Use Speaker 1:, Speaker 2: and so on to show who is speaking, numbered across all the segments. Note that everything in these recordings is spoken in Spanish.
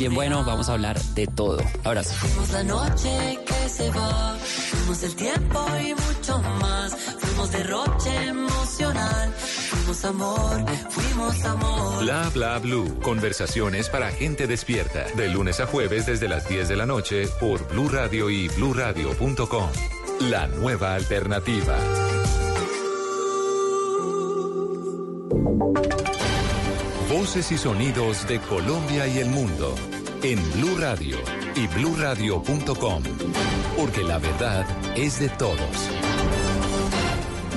Speaker 1: Bien bueno, vamos a hablar de todo. Abrazo.
Speaker 2: Fuimos la noche que se va, fuimos el tiempo y mucho más. Fuimos derroche emocional, fuimos amor, fuimos amor.
Speaker 3: Bla bla blue. Conversaciones para gente despierta. De lunes a jueves desde las 10 de la noche por Blue Radio y bluradio.com. La nueva alternativa. Y sonidos de Colombia y el mundo en Blue Radio y bluradio.com, porque la verdad es de todos.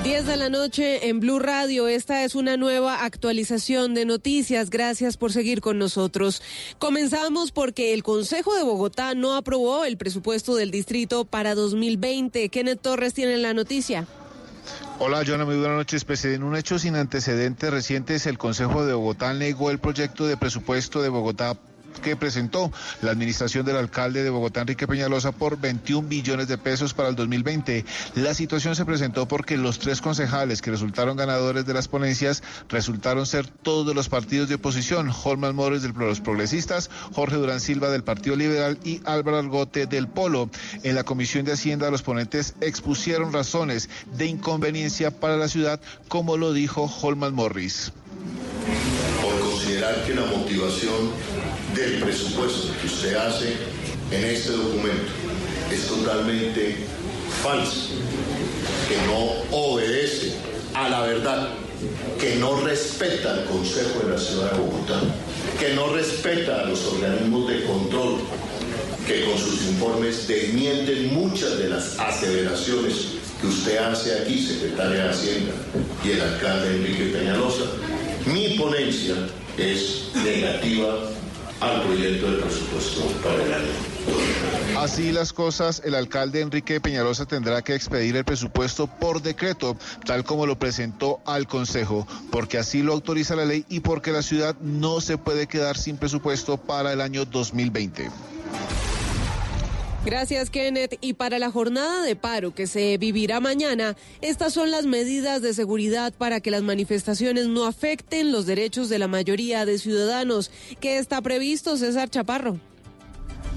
Speaker 4: 10 de la noche en Blue Radio. Esta es una nueva actualización de noticias. Gracias por seguir con nosotros. Comenzamos porque el Consejo de Bogotá no aprobó el presupuesto del distrito para 2020. Kenneth Torres tiene la noticia.
Speaker 5: Hola, Joana, muy buenas noches. Pues en un hecho sin antecedentes recientes, el Consejo de Bogotá negó el proyecto de presupuesto de Bogotá que presentó la administración del alcalde de Bogotá, Enrique Peñalosa, por 21 billones de pesos para el 2020. La situación se presentó porque los tres concejales que resultaron ganadores de las ponencias resultaron ser todos de los partidos de oposición, Holman Mores de los progresistas, Jorge Durán Silva del Partido Liberal y Álvaro Argote del Polo. En la Comisión de Hacienda los ponentes expusieron razones de inconveniencia para la ciudad, como lo dijo Holman Morris.
Speaker 6: Por considerar que la motivación del presupuesto que usted hace en este documento es totalmente falso, que no obedece a la verdad, que no respeta al Consejo de la Ciudad de Bogotá, que no respeta a los organismos de control, que con sus informes desmienten muchas de las aseveraciones que usted hace aquí, secretaria de Hacienda, y el alcalde Enrique Peñalosa. Mi ponencia es negativa al proyecto de presupuesto para el año.
Speaker 5: Así las cosas, el alcalde Enrique Peñalosa tendrá que expedir el presupuesto por decreto, tal como lo presentó al Consejo, porque así lo autoriza la ley y porque la ciudad no se puede quedar sin presupuesto para el año 2020.
Speaker 4: Gracias, Kenneth. Y para la jornada de paro que se vivirá mañana, estas son las medidas de seguridad para que las manifestaciones no afecten los derechos de la mayoría de ciudadanos. ¿Qué está previsto, César Chaparro?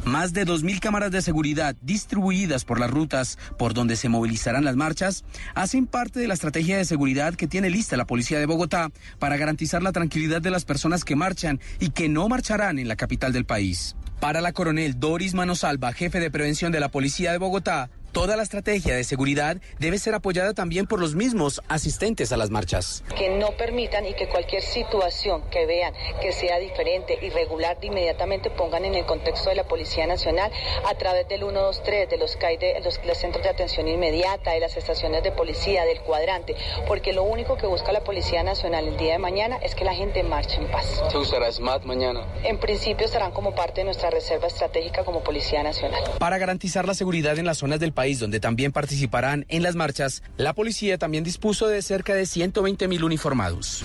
Speaker 7: Más de 2.000 cámaras de seguridad distribuidas por las rutas por donde se movilizarán las marchas hacen parte de la estrategia de seguridad que tiene lista la Policía de Bogotá para garantizar la tranquilidad de las personas que marchan y que no marcharán en la capital del país. Para la coronel Doris Manosalva, jefe de prevención de la Policía de Bogotá, Toda la estrategia de seguridad debe ser apoyada también por los mismos asistentes a las marchas.
Speaker 8: Que no permitan y que cualquier situación que vean que sea diferente, irregular, de inmediatamente pongan en el contexto de la Policía Nacional a través del 123, de los CAI, de los, los centros de atención inmediata, de las estaciones de policía, del cuadrante, porque lo único que busca la Policía Nacional el día de mañana es que la gente marche en paz.
Speaker 9: ¿Se usará SMAT mañana?
Speaker 8: En principio estarán como parte de nuestra reserva estratégica como Policía Nacional.
Speaker 7: Para garantizar la seguridad en las zonas del país donde también participarán en las marchas, la policía también dispuso de cerca de 120 mil uniformados.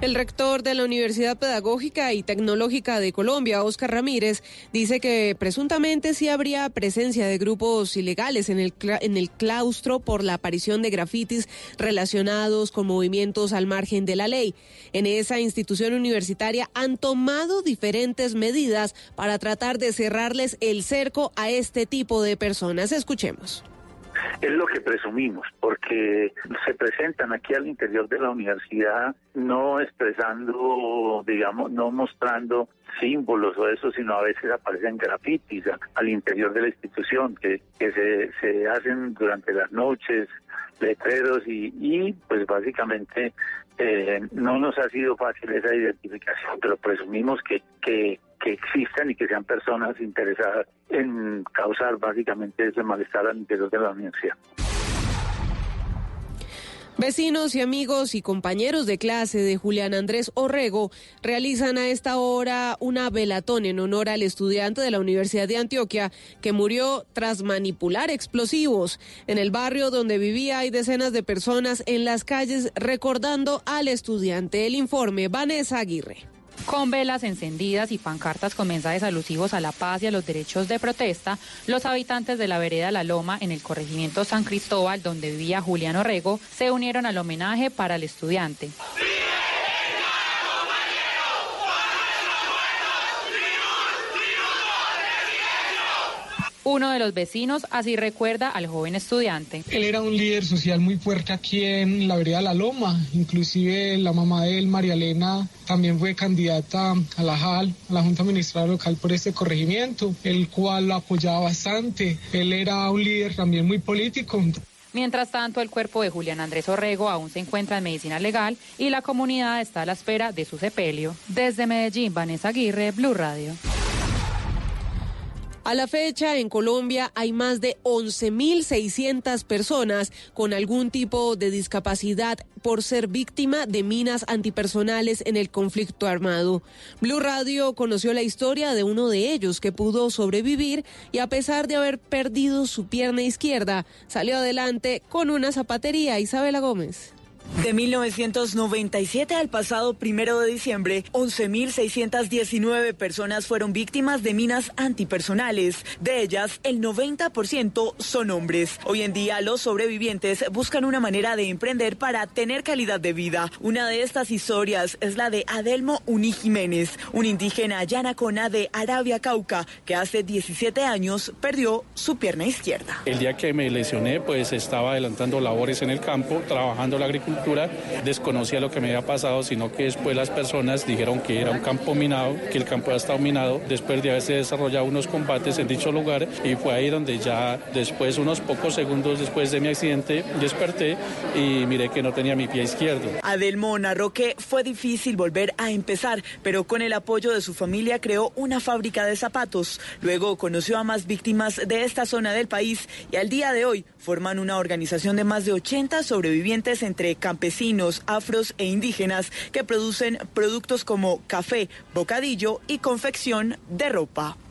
Speaker 4: El rector de la Universidad Pedagógica y Tecnológica de Colombia, Oscar Ramírez, dice que presuntamente sí habría presencia de grupos ilegales en el, en el claustro por la aparición de grafitis relacionados con movimientos al margen de la ley. En esa institución universitaria han tomado diferentes medidas para tratar de cerrarles el cerco a este tipo de personas. Escuchemos.
Speaker 10: Es lo que presumimos, porque se presentan aquí al interior de la universidad no expresando, digamos, no mostrando símbolos o eso, sino a veces aparecen grafitis al interior de la institución que, que se, se hacen durante las noches, letreros y, y pues básicamente eh, no nos ha sido fácil esa identificación, pero presumimos que, que, que existan y que sean personas interesadas en causar básicamente ese malestar al interior de la universidad.
Speaker 4: Vecinos y amigos y compañeros de clase de Julián Andrés Orrego realizan a esta hora una velatón en honor al estudiante de la Universidad de Antioquia que murió tras manipular explosivos. En el barrio donde vivía hay decenas de personas en las calles recordando al estudiante. El informe, Vanessa Aguirre.
Speaker 11: Con velas encendidas y pancartas con mensajes alusivos a la paz y a los derechos de protesta, los habitantes de la vereda La Loma en el corregimiento San Cristóbal, donde vivía Julián Orrego, se unieron al homenaje para el estudiante. Uno de los vecinos así recuerda al joven estudiante.
Speaker 9: Él era un líder social muy fuerte aquí en la vereda La Loma, inclusive la mamá de él, María Elena, también fue candidata a la JAL, a la Junta Administrativa Local por este corregimiento, el cual lo apoyaba bastante. Él era un líder también muy político.
Speaker 11: Mientras tanto, el cuerpo de Julián Andrés Orrego aún se encuentra en medicina legal y la comunidad está a la espera de su sepelio. Desde Medellín, Vanessa Aguirre, Blue Radio.
Speaker 4: A la fecha, en Colombia hay más de 11.600 personas con algún tipo de discapacidad por ser víctima de minas antipersonales en el conflicto armado. Blue Radio conoció la historia de uno de ellos que pudo sobrevivir y a pesar de haber perdido su pierna izquierda, salió adelante con una zapatería. Isabela Gómez.
Speaker 12: De 1997 al pasado primero de diciembre, 11.619 personas fueron víctimas de minas antipersonales. De ellas, el 90% son hombres. Hoy en día, los sobrevivientes buscan una manera de emprender para tener calidad de vida. Una de estas historias es la de Adelmo Uni Jiménez, un indígena yanacona de Arabia Cauca que hace 17 años perdió su pierna izquierda.
Speaker 13: El día que me lesioné, pues estaba adelantando labores en el campo, trabajando la agricultura desconocía lo que me había pasado, sino que después las personas dijeron que era un campo minado, que el campo había estado minado, después de haberse desarrollado unos combates en dicho lugar y fue ahí donde ya después, unos pocos segundos después de mi accidente, desperté y miré que no tenía mi pie izquierdo.
Speaker 12: Adelmo narró que fue difícil volver a empezar, pero con el apoyo de su familia creó una fábrica de zapatos. Luego conoció a más víctimas de esta zona del país y al día de hoy forman una organización de más de 80 sobrevivientes entre campesinos, afros e indígenas que producen productos como café, bocadillo y confección de ropa.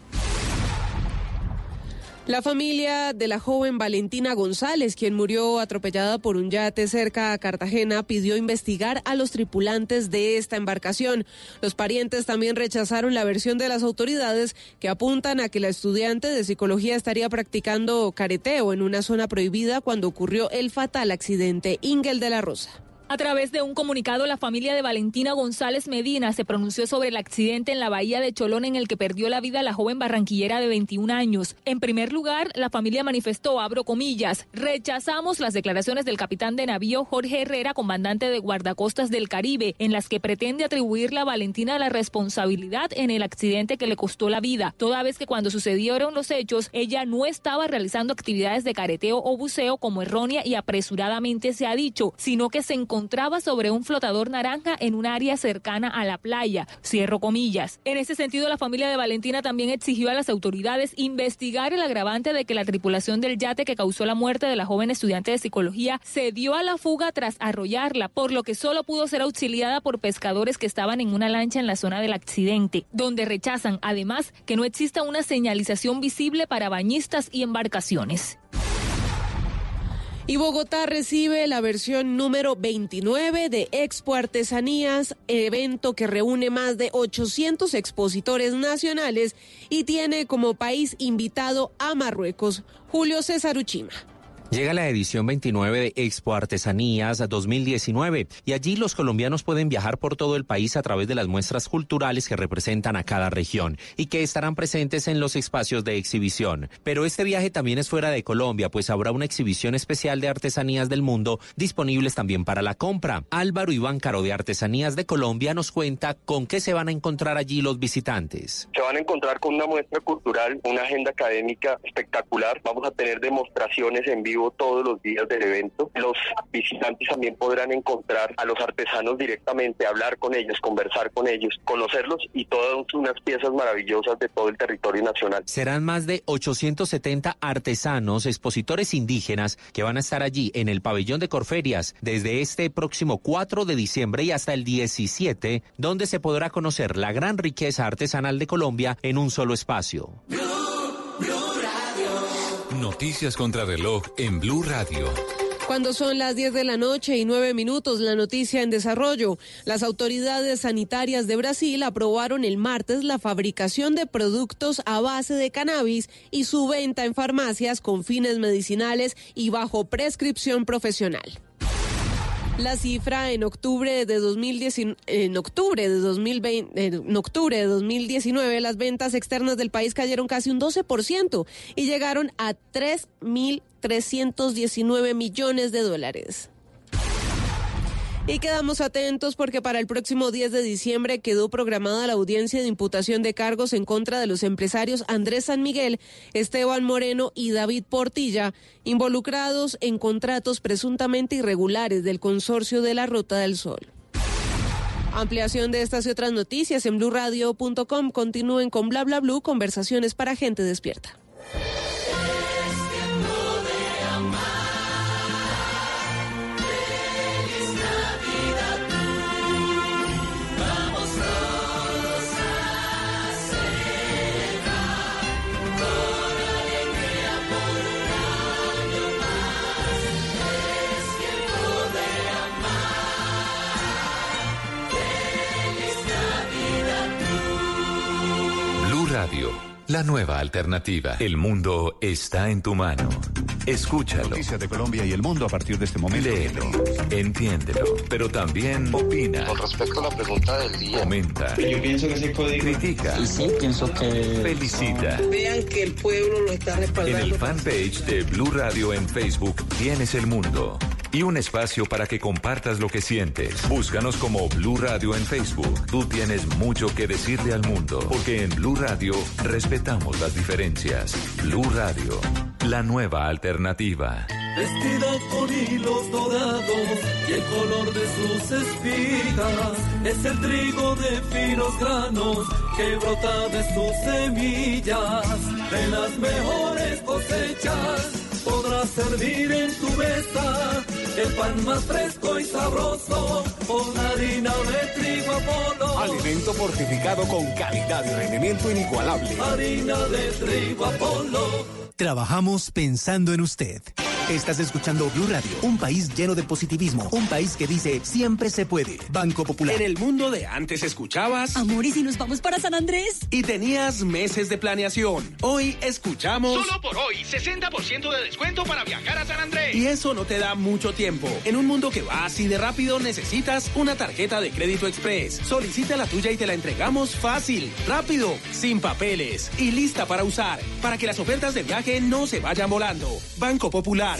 Speaker 4: La familia de la joven Valentina González, quien murió atropellada por un yate cerca a Cartagena, pidió investigar a los tripulantes de esta embarcación. Los parientes también rechazaron la versión de las autoridades que apuntan a que la estudiante de psicología estaría practicando careteo en una zona prohibida cuando ocurrió el fatal accidente Ingel de la Rosa.
Speaker 14: A través de un comunicado, la familia de Valentina González Medina se pronunció sobre el accidente en la bahía de Cholón en el que perdió la vida la joven barranquillera de 21 años. En primer lugar, la familia manifestó, abro comillas, rechazamos las declaraciones del capitán de navío Jorge Herrera, comandante de guardacostas del Caribe, en las que pretende atribuirle a Valentina la responsabilidad en el accidente que le costó la vida, toda vez que cuando sucedieron los hechos, ella no estaba realizando actividades de careteo o buceo como errónea y apresuradamente se ha dicho, sino que se encontró encontraba sobre un flotador naranja en un área cercana a la playa. Cierro comillas. En ese sentido, la familia de Valentina también exigió a las autoridades investigar el agravante de que la tripulación del yate que causó la muerte de la joven estudiante de psicología se dio a la fuga tras arrollarla, por lo que solo pudo ser auxiliada por pescadores que estaban en una lancha en la zona del accidente, donde rechazan además que no exista una señalización visible para bañistas y embarcaciones.
Speaker 4: Y Bogotá recibe la versión número 29 de Expo Artesanías, evento que reúne más de 800 expositores nacionales y tiene como país invitado a Marruecos. Julio César Uchima.
Speaker 15: Llega la edición 29 de Expo Artesanías 2019 y allí los colombianos pueden viajar por todo el país a través de las muestras culturales que representan a cada región y que estarán presentes en los espacios de exhibición. Pero este viaje también es fuera de Colombia, pues habrá una exhibición especial de artesanías del mundo disponibles también para la compra. Álvaro Iván Caro de Artesanías de Colombia nos cuenta con qué se van a encontrar allí los visitantes.
Speaker 16: Se van a encontrar con una muestra cultural, una agenda académica espectacular. Vamos a tener demostraciones en vivo todos los días del evento. Los visitantes también podrán encontrar a los artesanos directamente, hablar con ellos, conversar con ellos, conocerlos y todas unas piezas maravillosas de todo el territorio nacional.
Speaker 15: Serán más de 870 artesanos, expositores indígenas que van a estar allí en el pabellón de Corferias desde este próximo 4 de diciembre y hasta el 17, donde se podrá conocer la gran riqueza artesanal de Colombia en un solo espacio.
Speaker 3: Noticias contra reloj en Blue Radio.
Speaker 4: Cuando son las 10 de la noche y 9 minutos, la noticia en desarrollo. Las autoridades sanitarias de Brasil aprobaron el martes la fabricación de productos a base de cannabis y su venta en farmacias con fines medicinales y bajo prescripción profesional. La cifra en octubre de 2019, en octubre de 2020, en octubre de 2019, las ventas externas del país cayeron casi un 12% y llegaron a 3.319 millones de dólares. Y quedamos atentos porque para el próximo 10 de diciembre quedó programada la audiencia de imputación de cargos en contra de los empresarios Andrés San Miguel, Esteban Moreno y David Portilla, involucrados en contratos presuntamente irregulares del consorcio de la Ruta del Sol. Ampliación de estas y otras noticias en blurradio.com. Continúen con bla conversaciones para gente despierta.
Speaker 3: La nueva alternativa. El mundo está en tu mano. Escúchalo.
Speaker 17: Noticias de Colombia y el mundo a partir de este momento.
Speaker 3: Léelo, entiéndelo, pero también opina.
Speaker 16: Con respecto a la pregunta del día.
Speaker 3: Comenta.
Speaker 18: Yo pienso que ese código.
Speaker 3: Critica.
Speaker 18: Sí, pienso que.
Speaker 3: Felicita.
Speaker 18: Vean que el pueblo lo está
Speaker 3: En
Speaker 18: respaldando.
Speaker 3: el fanpage de Blue Radio en Facebook tienes el mundo y un espacio para que compartas lo que sientes. Búscanos como Blue Radio en Facebook. Tú tienes mucho que decirle al mundo, porque en Blue Radio respetamos las diferencias. Blue Radio, la nueva alternativa.
Speaker 2: Vestida con hilos dorados y el color de sus espigas es el trigo de finos granos que brota de sus semillas. De las mejores cosechas podrás servir en tu mesa el pan más fresco y sabroso con harina de trigo Apolo.
Speaker 19: Alimento fortificado con calidad y rendimiento inigualable.
Speaker 2: Harina de trigo Apolo.
Speaker 20: Trabajamos pensando en usted. Estás escuchando Blue Radio, un país lleno de positivismo, un país que dice siempre se puede. Banco Popular.
Speaker 7: En el mundo de antes escuchabas.
Speaker 21: Amor, ¿y si nos vamos para San Andrés?
Speaker 7: Y tenías meses de planeación. Hoy escuchamos.
Speaker 22: Solo por hoy, 60% de descuento para viajar a San Andrés.
Speaker 7: Y eso no te da mucho tiempo. En un mundo que va así de rápido, necesitas una tarjeta de crédito express. Solicita la tuya y te la entregamos fácil, rápido, sin papeles y lista para usar, para que las ofertas de viaje no se vayan volando. Banco Popular.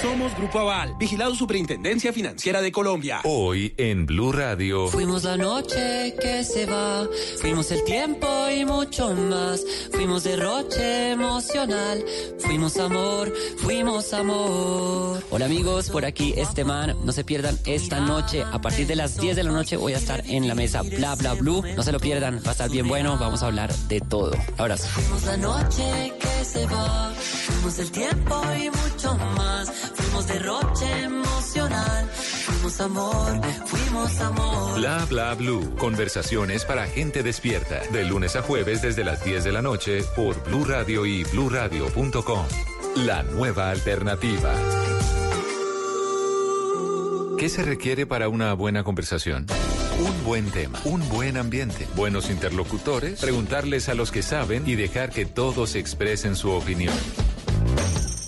Speaker 7: Somos Grupo Aval, vigilado Superintendencia Financiera de Colombia.
Speaker 3: Hoy en Blue Radio.
Speaker 2: Fuimos la noche que se va, fuimos el tiempo y mucho más, fuimos derroche emocional, fuimos amor, fuimos amor.
Speaker 1: Hola amigos, por aquí Esteban. No se pierdan esta noche. A partir de las 10 de la noche voy a estar en la mesa Bla Bla Blue. No se lo pierdan, va a estar bien bueno. Vamos a hablar de todo. Abrazo.
Speaker 2: Fuimos la noche que se va, fuimos el tiempo y mucho más, fuimos derroche emocional, fuimos amor, fuimos amor.
Speaker 3: Bla bla blue. Conversaciones para gente despierta. De lunes a jueves desde las 10 de la noche por Blue Radio y bluradio.com. La nueva alternativa. ¿Qué se requiere para una buena conversación? Un buen tema, un buen ambiente, buenos interlocutores, preguntarles a los que saben y dejar que todos expresen su opinión.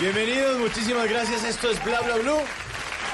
Speaker 23: Bienvenidos, muchísimas gracias. Esto es Bla Bla Blue.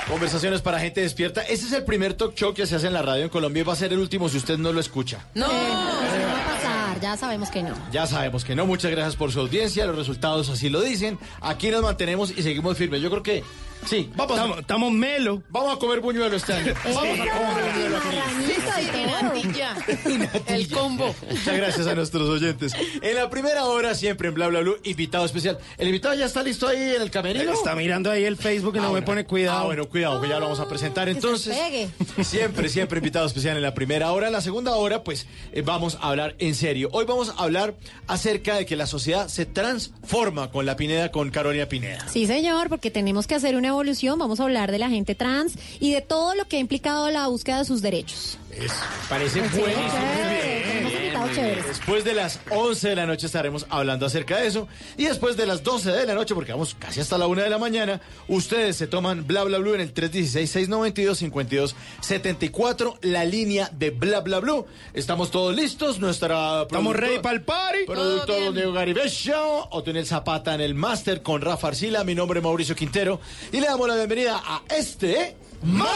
Speaker 23: Conversaciones para gente despierta. Este es el primer talk show que se hace en la radio en Colombia y va a ser el último si usted no lo escucha.
Speaker 21: No, eso no va a pasar, ya sabemos que no.
Speaker 23: Ya sabemos que no. Muchas gracias por su audiencia. Los resultados así lo dicen. Aquí nos mantenemos y seguimos firmes. Yo creo que sí. Vamos
Speaker 24: Estamos- estamos melo.
Speaker 23: Vamos a comer buñuelo este año. Vamos a comer buñuelo aquí.
Speaker 21: El combo.
Speaker 23: Muchas gracias a nuestros oyentes. En la primera hora, siempre en Bla Bla Blue, invitado especial. ¿El invitado ya está listo ahí en el camerino?
Speaker 24: Está mirando ahí el Facebook y no me pone cuidado.
Speaker 23: Ah, bueno, cuidado, que ya lo vamos a presentar entonces.
Speaker 21: pegue.
Speaker 23: Siempre, siempre invitado especial en la primera hora. En la segunda hora, pues eh, vamos a hablar en serio. Hoy vamos a hablar acerca de que la sociedad se transforma con la Pineda, con Carolina Pineda.
Speaker 21: Sí, señor, porque tenemos que hacer una evolución. Vamos a hablar de la gente trans y de todo lo que ha implicado la búsqueda de sus derechos.
Speaker 23: Es- parece
Speaker 21: Sí,
Speaker 23: buenísimo.
Speaker 21: chévere,
Speaker 23: Bien,
Speaker 21: tenemos
Speaker 23: bien,
Speaker 21: invitados
Speaker 23: muy bien.
Speaker 21: chéveres.
Speaker 23: Después de las 11 de la noche estaremos hablando acerca de eso. Y después de las 12 de la noche, porque vamos casi hasta la 1 de la mañana, ustedes se toman bla bla blue en el 316-692-5274, la línea de bla bla blue. Estamos todos listos. Nuestra
Speaker 24: Estamos ready
Speaker 23: para
Speaker 24: el party. Bien.
Speaker 23: Diego Garibello, Otoniel Zapata en el máster con Rafa Arcila. Mi nombre es Mauricio Quintero. Y le damos la bienvenida a este. ¡Mar!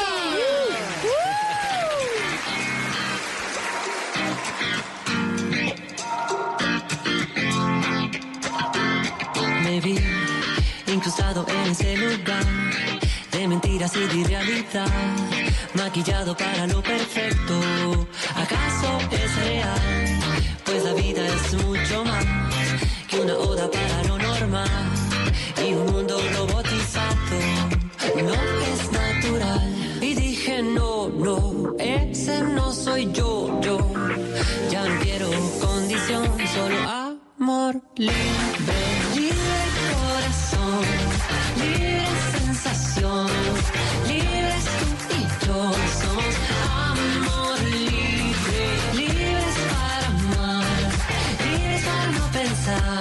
Speaker 25: En ese lugar de mentiras y de irrealidad, maquillado para lo perfecto. ¿Acaso es real? Pues la vida es mucho más que una oda para lo normal y un mundo robotizado. No es natural. Y dije no, no, ese no soy yo, yo. Ya no quiero condición, solo amor libre, libre corazón, no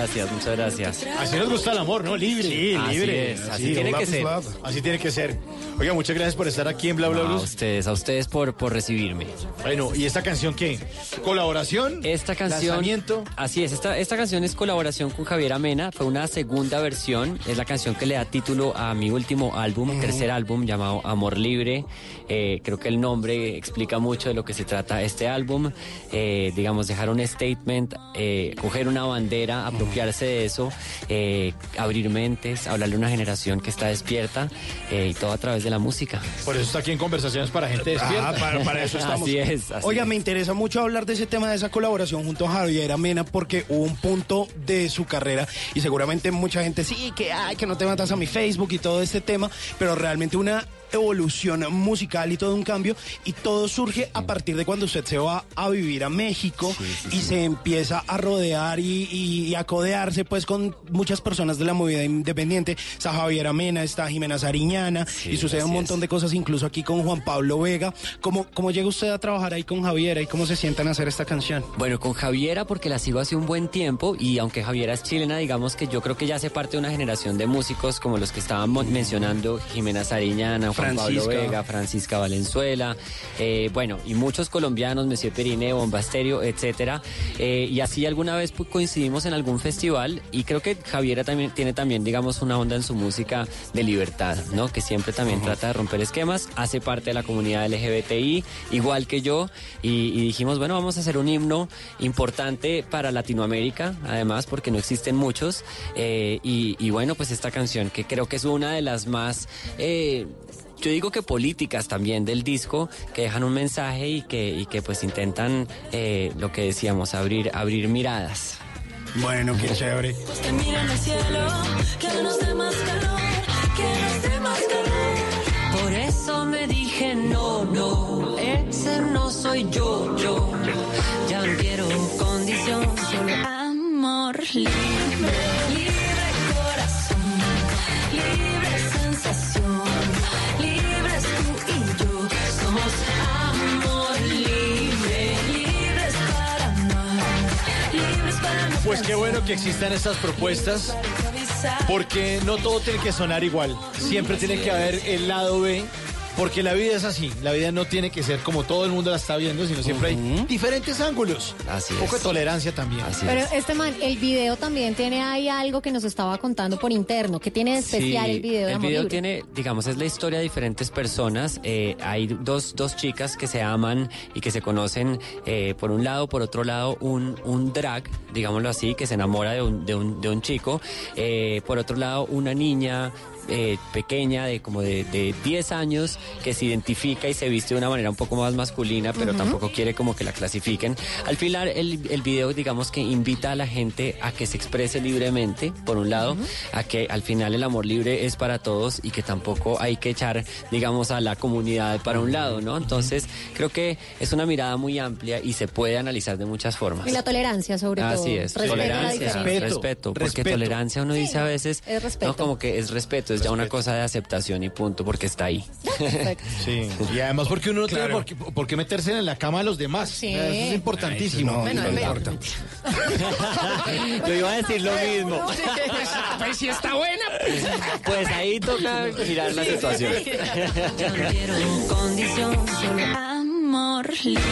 Speaker 1: gracias, muchas gracias.
Speaker 23: Así nos gusta el amor, ¿no? Libre.
Speaker 1: Sí, Así libre. es, así tiene que ser.
Speaker 23: Así tiene que ser. Oiga, muchas gracias por estar aquí en Bla Bla
Speaker 1: No, a
Speaker 23: Blues.
Speaker 1: ustedes, a ustedes por, por recibirme.
Speaker 23: Bueno, ¿y esta canción qué? ¿Colaboración?
Speaker 1: Esta canción.
Speaker 23: ¿Lanzamiento?
Speaker 1: Así es, esta, esta canción es colaboración con Javier Amena. Fue una segunda versión. Es la canción que le da título a mi último álbum, tercer álbum llamado Amor Libre. Eh, creo que el nombre explica mucho de lo que se trata este álbum. Eh, digamos, dejar un statement, eh, coger una bandera, apropiarse de eso, eh, abrir mentes, hablarle a una generación que está despierta eh, y todo a través de la música.
Speaker 23: Por eso está aquí en Conversaciones para Gente Despierta.
Speaker 24: Ah, para, para eso estamos.
Speaker 1: Así es. así
Speaker 24: Oiga,
Speaker 1: es.
Speaker 24: me interesa mucho hablar de ese tema, de esa colaboración junto a Javier Amena, porque hubo un punto de su carrera y seguramente mucha gente, sí, que ay, que no te matas a mi Facebook y todo este tema, pero realmente una evolución musical y todo un cambio y todo surge a partir de cuando usted se va a vivir a México y se empieza a rodear y, y- a codearse pues con muchas personas de la movida independiente. Está Javier Amena, está Jimena Sariñana y sucede un montón de cosas incluso aquí con Juan Pablo Vega. ¿Cómo, ¿Cómo llega usted a trabajar ahí con Javiera y cómo se sientan a hacer esta canción?
Speaker 1: Bueno, con Javiera porque la sigo hace un buen tiempo y aunque Javiera es chilena, digamos que yo creo que ya hace parte de una generación de músicos como los que estaban mencionando, Jimena Sariñana, Juan Pablo. Vega, Francisca Valenzuela, eh, bueno, y muchos colombianos, Monsieur Perine, Bomba Estéreo, etcétera. Eh, y así alguna vez pues, coincidimos en algún festival y creo que Javiera también tiene también, digamos, una onda en su música de libertad, ¿no? Que siempre también trata de romper esquemas, hace parte de la comunidad LGBTI, igual que yo, y, y dijimos, bueno, vamos a hacer un himno importante para Latinoamérica, además, porque no existen muchos, eh, y, y bueno, pues esta canción, que creo que es una de las más... eh, yo digo que políticas también del disco que dejan un mensaje y que, y que pues intentan eh, lo que decíamos, abrir, abrir miradas.
Speaker 24: Bueno, qué chévere.
Speaker 25: Que miren al cielo, que nos dé más calor, que nos dé más calor. Por eso me dije no, no, ese no soy yo, yo. Ya no quiero condición, solo amor libre, libre
Speaker 23: Pues qué bueno que existan estas propuestas, porque no todo tiene que sonar igual. Siempre tiene que haber el lado B, porque la vida es así. La vida no tiene que ser como todo el mundo la está viendo, sino siempre hay diferentes ángulos.
Speaker 1: Así
Speaker 23: Un poco de tolerancia también.
Speaker 21: Pero este man, el video también tiene ahí algo que nos estaba contando por interno. que tiene de especial
Speaker 1: Sí,
Speaker 21: el video de
Speaker 1: el video
Speaker 21: Libre?
Speaker 1: tiene, digamos, es la historia de diferentes personas. Eh, hay dos, dos chicas que se aman y que se conocen, eh, por un lado, por otro lado, un, un drag, digámoslo así, que se enamora de un, de un, de un chico. Eh, por otro lado, una niña eh, pequeña de como de, de 10 años que se identifica y se viste de una manera un poco más masculina, pero tampoco quiere como que la clasifiquen. Al final el, el video digamos que invita a la gente a que se exprese libremente, por un lado, a que al final el amor libre es para todos y que tampoco hay que echar digamos a la comunidad para un lado, ¿no? Entonces creo que es una mirada muy amplia y se puede analizar de muchas formas.
Speaker 21: Y la tolerancia, sobre todo.
Speaker 1: Así es,
Speaker 21: Respeto
Speaker 1: tolerancia, respeto, porque
Speaker 23: respeto.
Speaker 1: tolerancia uno dice a veces,
Speaker 21: es respeto.
Speaker 1: no como que es respeto, es ya una cosa de aceptación y punto, porque está ahí.
Speaker 23: Sí, y además porque uno no tiene
Speaker 1: Claro.
Speaker 23: por qué, por qué meterse en la cama de los demás.
Speaker 21: Sí.
Speaker 23: Eso es importantísimo.
Speaker 24: Ay, eso no, Bueno, no
Speaker 23: importa.
Speaker 1: Yo iba a decir lo mismo.
Speaker 26: Pues si está buena.
Speaker 1: Pues ahí toca girar la situación.
Speaker 25: Yo quiero condición, solo amor libre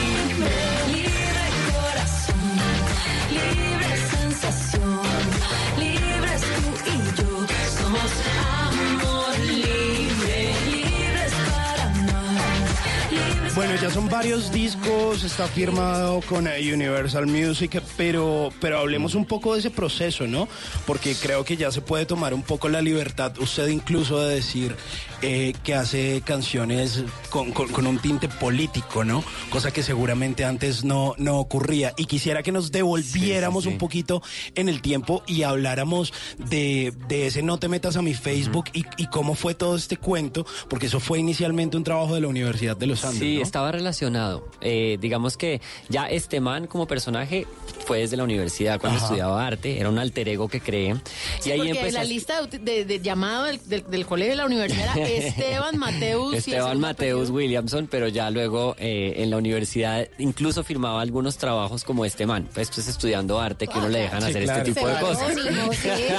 Speaker 24: Bueno, ya son varios discos, está firmado con eh, Universal Music, pero, pero hablemos un poco de ese proceso, ¿no? Porque creo que ya se puede tomar un poco la libertad, usted incluso de decir eh, que hace canciones con, con- con un tinte político, ¿no? Cosa que seguramente antes no, no ocurría. Y quisiera que nos devolviéramos un poquito en el tiempo y habláramos de, de ese No te metas a mi Facebook y, y cómo fue todo este cuento, porque eso fue inicialmente un trabajo de la Universidad de los Andes.
Speaker 1: Sí,
Speaker 24: ¿no?
Speaker 1: estaba relacionado. Eh, digamos que ya este man como personaje fue desde la universidad cuando
Speaker 24: Ajá.
Speaker 1: estudiaba arte, era un alter ego que creé.
Speaker 27: Sí,
Speaker 1: y ahí
Speaker 27: porque
Speaker 1: empecé
Speaker 27: la lista de, de- de llamado del, del- del colegio de la universidad era Esteban Mateus.
Speaker 1: Esteban Mateus Williamson, pero ya luego eh, en la universidad incluso firmaba algunos trabajos como este man, pues, pues estudiando arte que uno le dejan
Speaker 24: Sí,
Speaker 1: hacer
Speaker 24: claro.
Speaker 1: este tipo de cosas.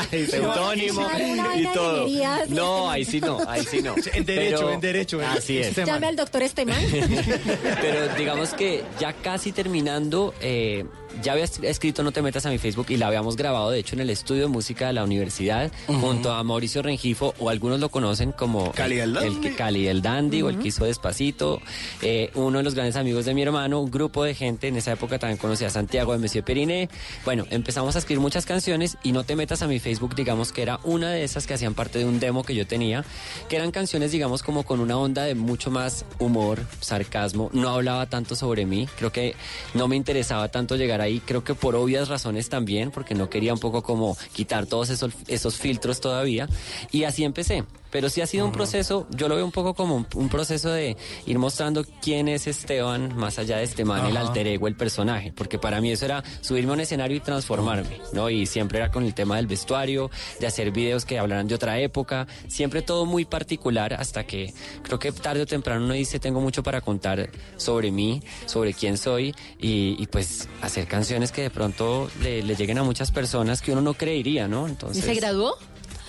Speaker 21: Sí.
Speaker 1: Y seudónimo y todo. No, ahí sí no, ahí sí no.
Speaker 23: En derecho,
Speaker 1: Pero-
Speaker 23: en derecho.
Speaker 1: Así es.
Speaker 23: este
Speaker 21: Llame al doctor Esteban.
Speaker 1: Pero digamos que ya casi terminando, eh, ya había es- escrito No te metas a mi Facebook y la habíamos grabado, de hecho, en el estudio de música de la universidad, junto a Mauricio Rengifo, o algunos lo conocen como
Speaker 24: Cali el Dandy.
Speaker 1: que Cali el Dandy o el que hizo Despacito, eh, uno de los grandes amigos de mi hermano, un grupo de gente, en esa época también conocía a Santiago de Monsieur Periné. Bueno, empezamos a escribir muchas canciones y No te metas a mi Facebook, digamos que era una de esas que hacían parte de un demo que yo tenía, que eran canciones, digamos, como con una onda de mucho más humor, sarcasmo, no hablaba tanto sobre mí, creo que no me interesaba tanto llegar ahí, creo que por obvias razones también, porque no quería un poco como quitar todos esos, esos filtros todavía, y así empecé. Pero sí ha sido un proceso, yo lo veo un poco como un, un proceso de ir mostrando quién es Esteban, más allá de este man, el alter ego, el personaje, porque para mí eso era subirme a un escenario y transformarme, ¿no? Y siempre era con el tema del vestuario, de hacer videos que hablaran de otra época, siempre todo muy particular, hasta que creo que tarde o temprano uno dice, tengo mucho para contar sobre mí, sobre quién soy, y, y pues hacer canciones que de pronto le, le lleguen a muchas personas que uno no creería, ¿no?
Speaker 27: ¿Y
Speaker 1: Entonces...
Speaker 27: se graduó?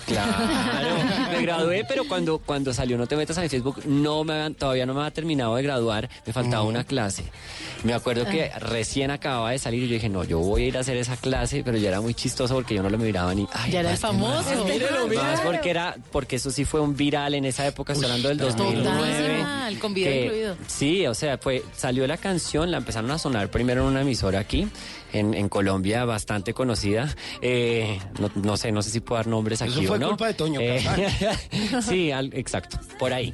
Speaker 1: Claro, me gradué, pero cuando, cuando salió No te metas a mi Facebook, no me habían- todavía no me había terminado de graduar, me faltaba una clase. Me acuerdo que recién acababa de salir y yo dije, no, yo voy a ir a hacer esa clase, pero ya era muy chistoso porque yo no lo miraba ni... Ay,
Speaker 27: Ya era el famoso. Mírelo,
Speaker 1: Más porque era, porque eso sí fue un viral en esa época, estoy hablando del 2009.
Speaker 27: Total, con video
Speaker 1: que-
Speaker 27: incluido.
Speaker 1: Sí, o sea, fue, salió la canción, la empezaron a sonar primero en una emisora aquí, en, en Colombia, bastante conocida. Eh, no, no sé, no sé si puedo dar nombres aquí
Speaker 24: Eso fue
Speaker 1: o no.
Speaker 24: culpa de Toño
Speaker 1: Eh, sí, al- exacto, por ahí.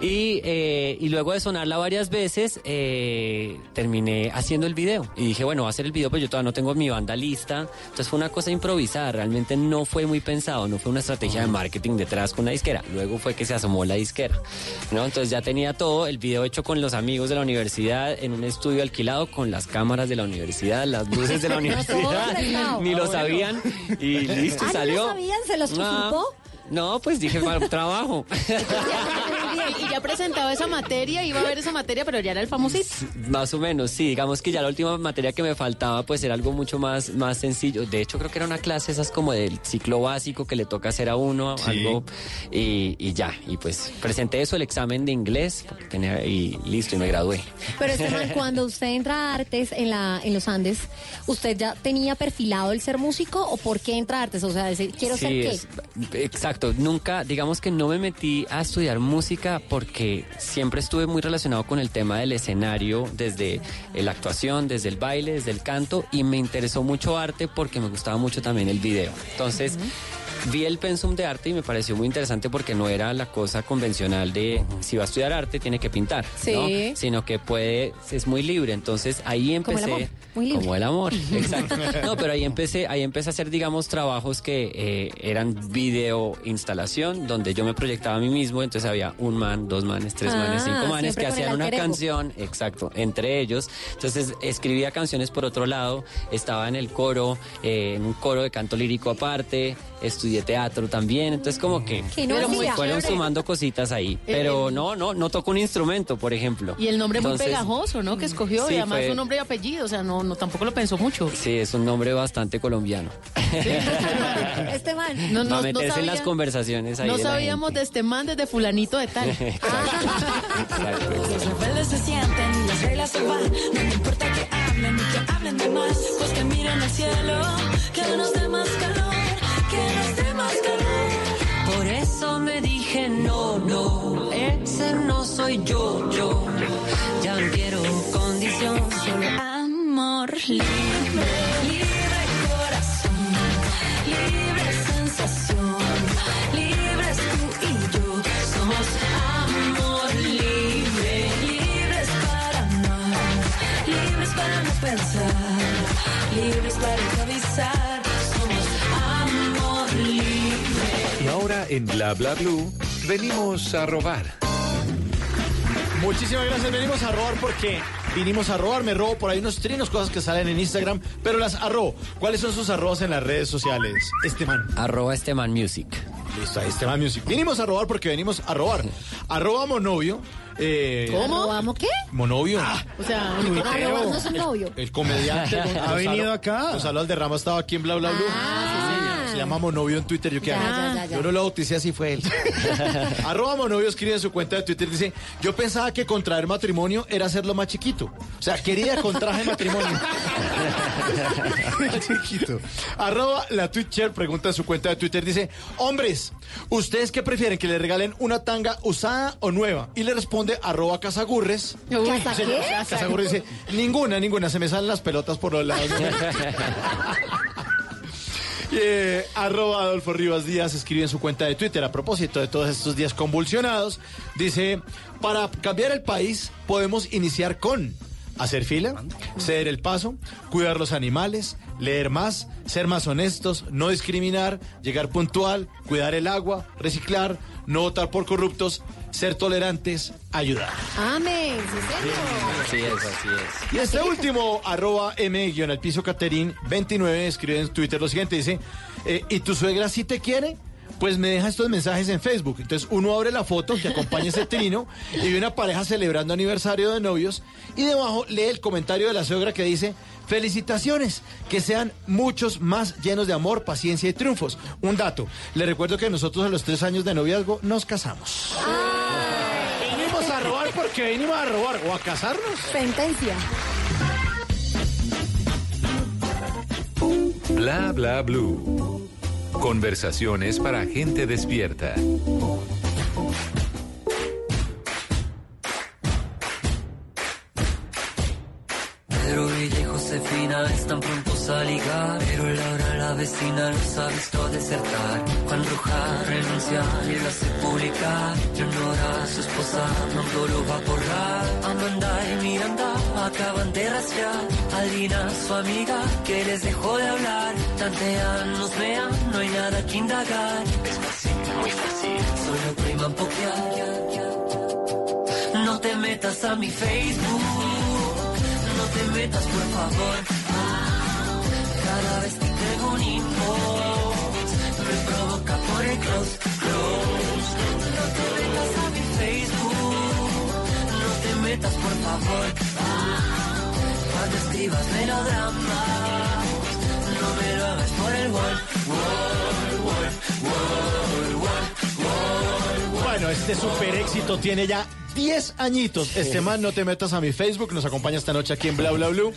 Speaker 1: Y, eh, y luego de sonarla varias veces, terminé haciendo el video. Y dije, bueno, voy a hacer el video, pero yo todavía no tengo mi banda lista. Entonces fue una cosa improvisada, realmente no fue muy pensado, no fue una estrategia de marketing detrás con una disquera. Luego fue que se asomó la disquera. ¿no? Entonces ya tenía todo, el video hecho con los amigos de la universidad, en un estudio alquilado, con las cámaras de la universidad, las luces de la universidad.
Speaker 21: prestado.
Speaker 1: Ni
Speaker 21: Ah,
Speaker 1: lo
Speaker 21: bueno.
Speaker 1: sabían. Y listo,
Speaker 21: Ah, ¿no
Speaker 1: salió.
Speaker 21: lo sabían? ¿Se los
Speaker 1: Ah,
Speaker 21: supo?
Speaker 1: No, pues dije para un trabajo.
Speaker 27: Y ya presentaba esa materia, iba a ver esa materia, pero ya era el famosito.
Speaker 1: Más o menos, sí. Digamos que ya la última materia que me faltaba, pues era algo mucho más, más sencillo. De hecho, creo que era una clase esas como del ciclo básico que le toca hacer a uno, algo, y, y ya. Y pues presenté eso, el examen de inglés, tenía, y listo, y me gradué.
Speaker 21: Pero Esteban, cuando usted entra a artes en la en los Andes, ¿usted ya tenía perfilado el ser músico o por qué entra a artes? O sea, decir, quiero ser qué.
Speaker 1: es- exacto. Nunca, digamos que no me metí a estudiar música porque siempre estuve muy relacionado con el tema del escenario, desde la actuación, desde el baile, desde el canto, y me interesó mucho arte porque me gustaba mucho también el video. Entonces, vi el pensum de arte y me pareció muy interesante porque no era la cosa convencional de si va a estudiar arte tiene que pintar, ¿no?
Speaker 21: Sí.
Speaker 1: sino que puede, es muy libre. Entonces ahí
Speaker 21: Como el
Speaker 1: empecé.
Speaker 21: amor, muy libre.
Speaker 1: Como el amor, exacto. No, pero ahí empecé, ahí empecé a hacer, digamos, trabajos que eh, eran video instalación, donde yo me proyectaba a mí mismo, entonces había un man, dos manes, tres
Speaker 21: Ah,
Speaker 1: manes, cinco manes que hacían una canción, exacto, entre ellos. Entonces escribía canciones por otro lado, estaba en el coro, eh, en un coro de canto lírico aparte, estudié teatro también, entonces como que
Speaker 21: Qué Pero muy
Speaker 1: fueron sumando cositas ahí.
Speaker 27: Eh,
Speaker 1: Pero
Speaker 27: eh.
Speaker 1: no, no, no toco un instrumento, por ejemplo.
Speaker 27: Y el nombre muy
Speaker 1: Entonces,
Speaker 27: pegajoso, ¿no? Que escogió
Speaker 1: Sí,
Speaker 27: y además
Speaker 1: fue-
Speaker 27: su nombre y apellido, o sea, no, no tampoco lo pensó mucho.
Speaker 1: Sí, es un nombre bastante colombiano.
Speaker 21: Este man.
Speaker 27: No,
Speaker 1: Para
Speaker 27: no, no
Speaker 1: meterse en
Speaker 27: sabía-
Speaker 1: las conversaciones ahí
Speaker 27: no
Speaker 1: de la
Speaker 27: sabíamos de este man desde fulanito de tal.
Speaker 25: Los rebeldes se sienten y las reglas se van. No me importa que hablen ni que hablen de más. Pues que miren al cielo, que nos dé más calor, que Por eso me dije no, no, ese no soy yo, yo. Ya no quiero condición, solo amor libre,
Speaker 3: ahora en Bla Bla Blue venimos a robar.
Speaker 23: Muchísimas gracias. Venimos a robar porque vinimos a robar. Me robo por ahí unos trinos, cosas que salen en Instagram, pero las arrobo. ¿Cuáles son sus arrobas en las redes sociales? Este man.
Speaker 1: Arroba este man music.
Speaker 23: Listo, ahí este man music. Vinimos a robar porque venimos a robar. Arroba monovio. Eh,
Speaker 21: ¿Cómo? ¿Vamos qué?
Speaker 23: Monovio.
Speaker 27: O sea,
Speaker 21: A robarnos un novio.
Speaker 23: El comediante
Speaker 24: Ha venido acá.
Speaker 23: Gonzalo Alderrama estaba aquí en Bla Bla Blue. Se llama Monovio en Twitter. Yo qué
Speaker 21: Ya,
Speaker 23: hago?
Speaker 21: ya, ya, ya.
Speaker 23: Yo no lo bauticé así fue él. Arroba Monovio escribe en su cuenta de Twitter dice, yo pensaba que contraer matrimonio era hacerlo más chiquito. O sea, quería contraje matrimonio. Más chiquito. Arroba la Twitcher pregunta en su cuenta de Twitter dice, hombres, ¿ustedes qué prefieren? ¿Que le regalen una tanga usada o nueva? Y le responde arroba Casagurres. Casagurres dice, ninguna, ninguna, se me salen las pelotas por los lados. Eh, arroba Adolfo Rivas Díaz escribe en su cuenta de Twitter a propósito de todos estos días convulsionados. Dice, para cambiar el país podemos iniciar con hacer fila, ceder el paso, cuidar los animales, leer más, ser más honestos, no discriminar, llegar puntual, cuidar el agua, reciclar, no votar por corruptos, ser tolerantes, ayudar.
Speaker 21: Amén, sí, señor.
Speaker 1: Así es, así es.
Speaker 23: Y este último, arroba m al piso Caterín 29, escribe en Twitter lo siguiente, dice, eh, ¿y tu suegra sí te quiere? Pues me deja estos mensajes en Facebook. Entonces uno abre la foto que acompaña ese trino y ve una pareja celebrando aniversario de novios y debajo lee el comentario de la suegra que dice, felicitaciones, que sean muchos más llenos de amor, paciencia y triunfos. Un dato, le recuerdo que nosotros a los tres años de noviazgo nos casamos. Vinimos a robar porque venimos a robar o a casarnos.
Speaker 21: Sentencia.
Speaker 3: Bla Bla Blue. Conversaciones para gente despierta.
Speaker 25: A ligar, pero Laura la vecina los ha visto desertar. Juan Roja renuncia y lo hace publicar. Leonora, su esposa, no lo va a borrar. Amanda y Miranda acaban de rastrear. Alina, su amiga, que les dejó de hablar. Tantean, nos vean, no hay nada que indagar. Es fácil, muy fácil, solo priman pokear. No te metas a mi Facebook. No te metas, por favor. Cada vez que tengo un inbox, me provoca por el close, close. No te metas a mi Facebook. No te metas, por favor. Cuando escribas melodramas, no me lo hagas por el wall, wall, wall, wall, wall, wall.
Speaker 23: Bueno, este super éxito tiene ya 10 añitos. Este man, no te metas a mi Facebook, nos acompaña esta noche aquí en Bla Bla Blue.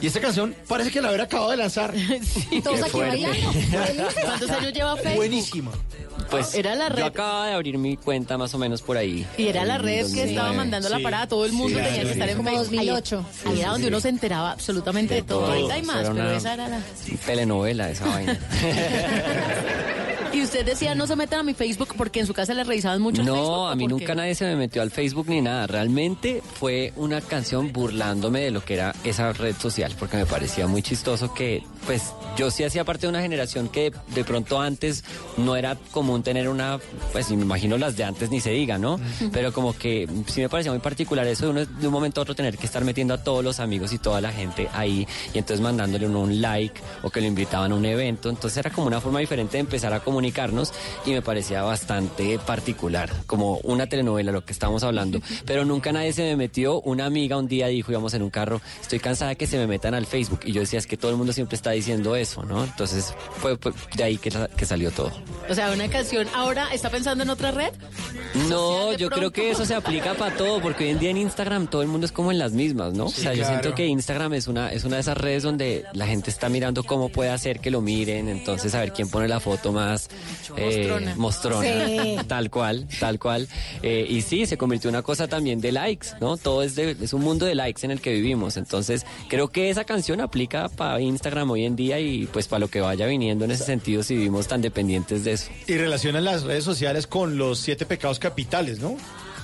Speaker 23: Y esta canción parece que la habrá acabado de lanzar.
Speaker 21: Todos aquí bailando.
Speaker 27: ¿Cuántos años lleva Facebook?
Speaker 23: Buenísima.
Speaker 1: Pues
Speaker 27: Era la red.
Speaker 1: yo acababa de abrir mi cuenta más o menos por ahí.
Speaker 27: Y era la red que estaba
Speaker 1: 2009.
Speaker 27: mandando la
Speaker 23: Sí.
Speaker 27: parada, todo el mundo
Speaker 23: Sí,
Speaker 27: tenía que
Speaker 23: sí,
Speaker 27: estar en
Speaker 21: Como
Speaker 27: Facebook.
Speaker 21: 2008.
Speaker 27: Ahí, era donde uno se enteraba absolutamente de todo.
Speaker 1: todo.
Speaker 27: Ahorita hay más, pero
Speaker 1: una-
Speaker 27: esa era la...
Speaker 1: Telenovela esa vaina.
Speaker 27: Y usted decía, no se metan a mi Facebook porque en su casa le revisaban mucho el Facebook.
Speaker 1: No,
Speaker 27: ¿o
Speaker 1: a mí nunca
Speaker 27: qué?
Speaker 1: nadie se me metió al Facebook ni nada. Realmente fue una canción burlándome de lo que era esa red social, porque me parecía muy chistoso que, pues, yo sí hacía parte de una generación que de pronto antes no era común tener una, pues, me imagino las de antes ni se diga, ¿no? Pero como que sí me parecía muy particular eso de, uno, de un momento a otro tener que estar metiendo a todos los amigos y toda la gente ahí y entonces mandándole uno un like o que lo invitaban a un evento. Entonces era como una forma diferente de empezar a comunicarnos y me parecía bastante particular, como una telenovela lo que estamos hablando. Pero nunca nadie se me metió. Una amiga un día dijo, íbamos en un carro, estoy cansada de que se me metan al Facebook. Y yo decía, es que todo el mundo siempre está diciendo eso, ¿no? Entonces fue, fue de ahí que, que salió todo.
Speaker 27: O sea, una canción. ¿Ahora está pensando en otra red?
Speaker 1: No, yo creo
Speaker 27: pronto.
Speaker 1: que eso se aplica para todo, porque hoy en día en Instagram todo el mundo es como en las mismas, ¿no?
Speaker 24: Sí,
Speaker 1: o sea, yo
Speaker 24: claro.
Speaker 1: siento que Instagram es una, es una de esas redes donde la gente está mirando cómo puede hacer que lo miren, entonces a ver quién pone la foto más eh,
Speaker 27: Mostrona.
Speaker 1: mostrona.
Speaker 21: Sí.
Speaker 1: Tal cual, tal cual. Eh, y sí, se convirtió en una cosa también de likes, ¿no? Todo es, de- es un mundo de likes en el que vivimos. Entonces, creo que esa canción aplica para Instagram hoy en día y pues para lo que vaya viniendo en ese sentido si vivimos tan dependientes de eso.
Speaker 23: Y relacionan las redes sociales con los siete pecados capitales, ¿no?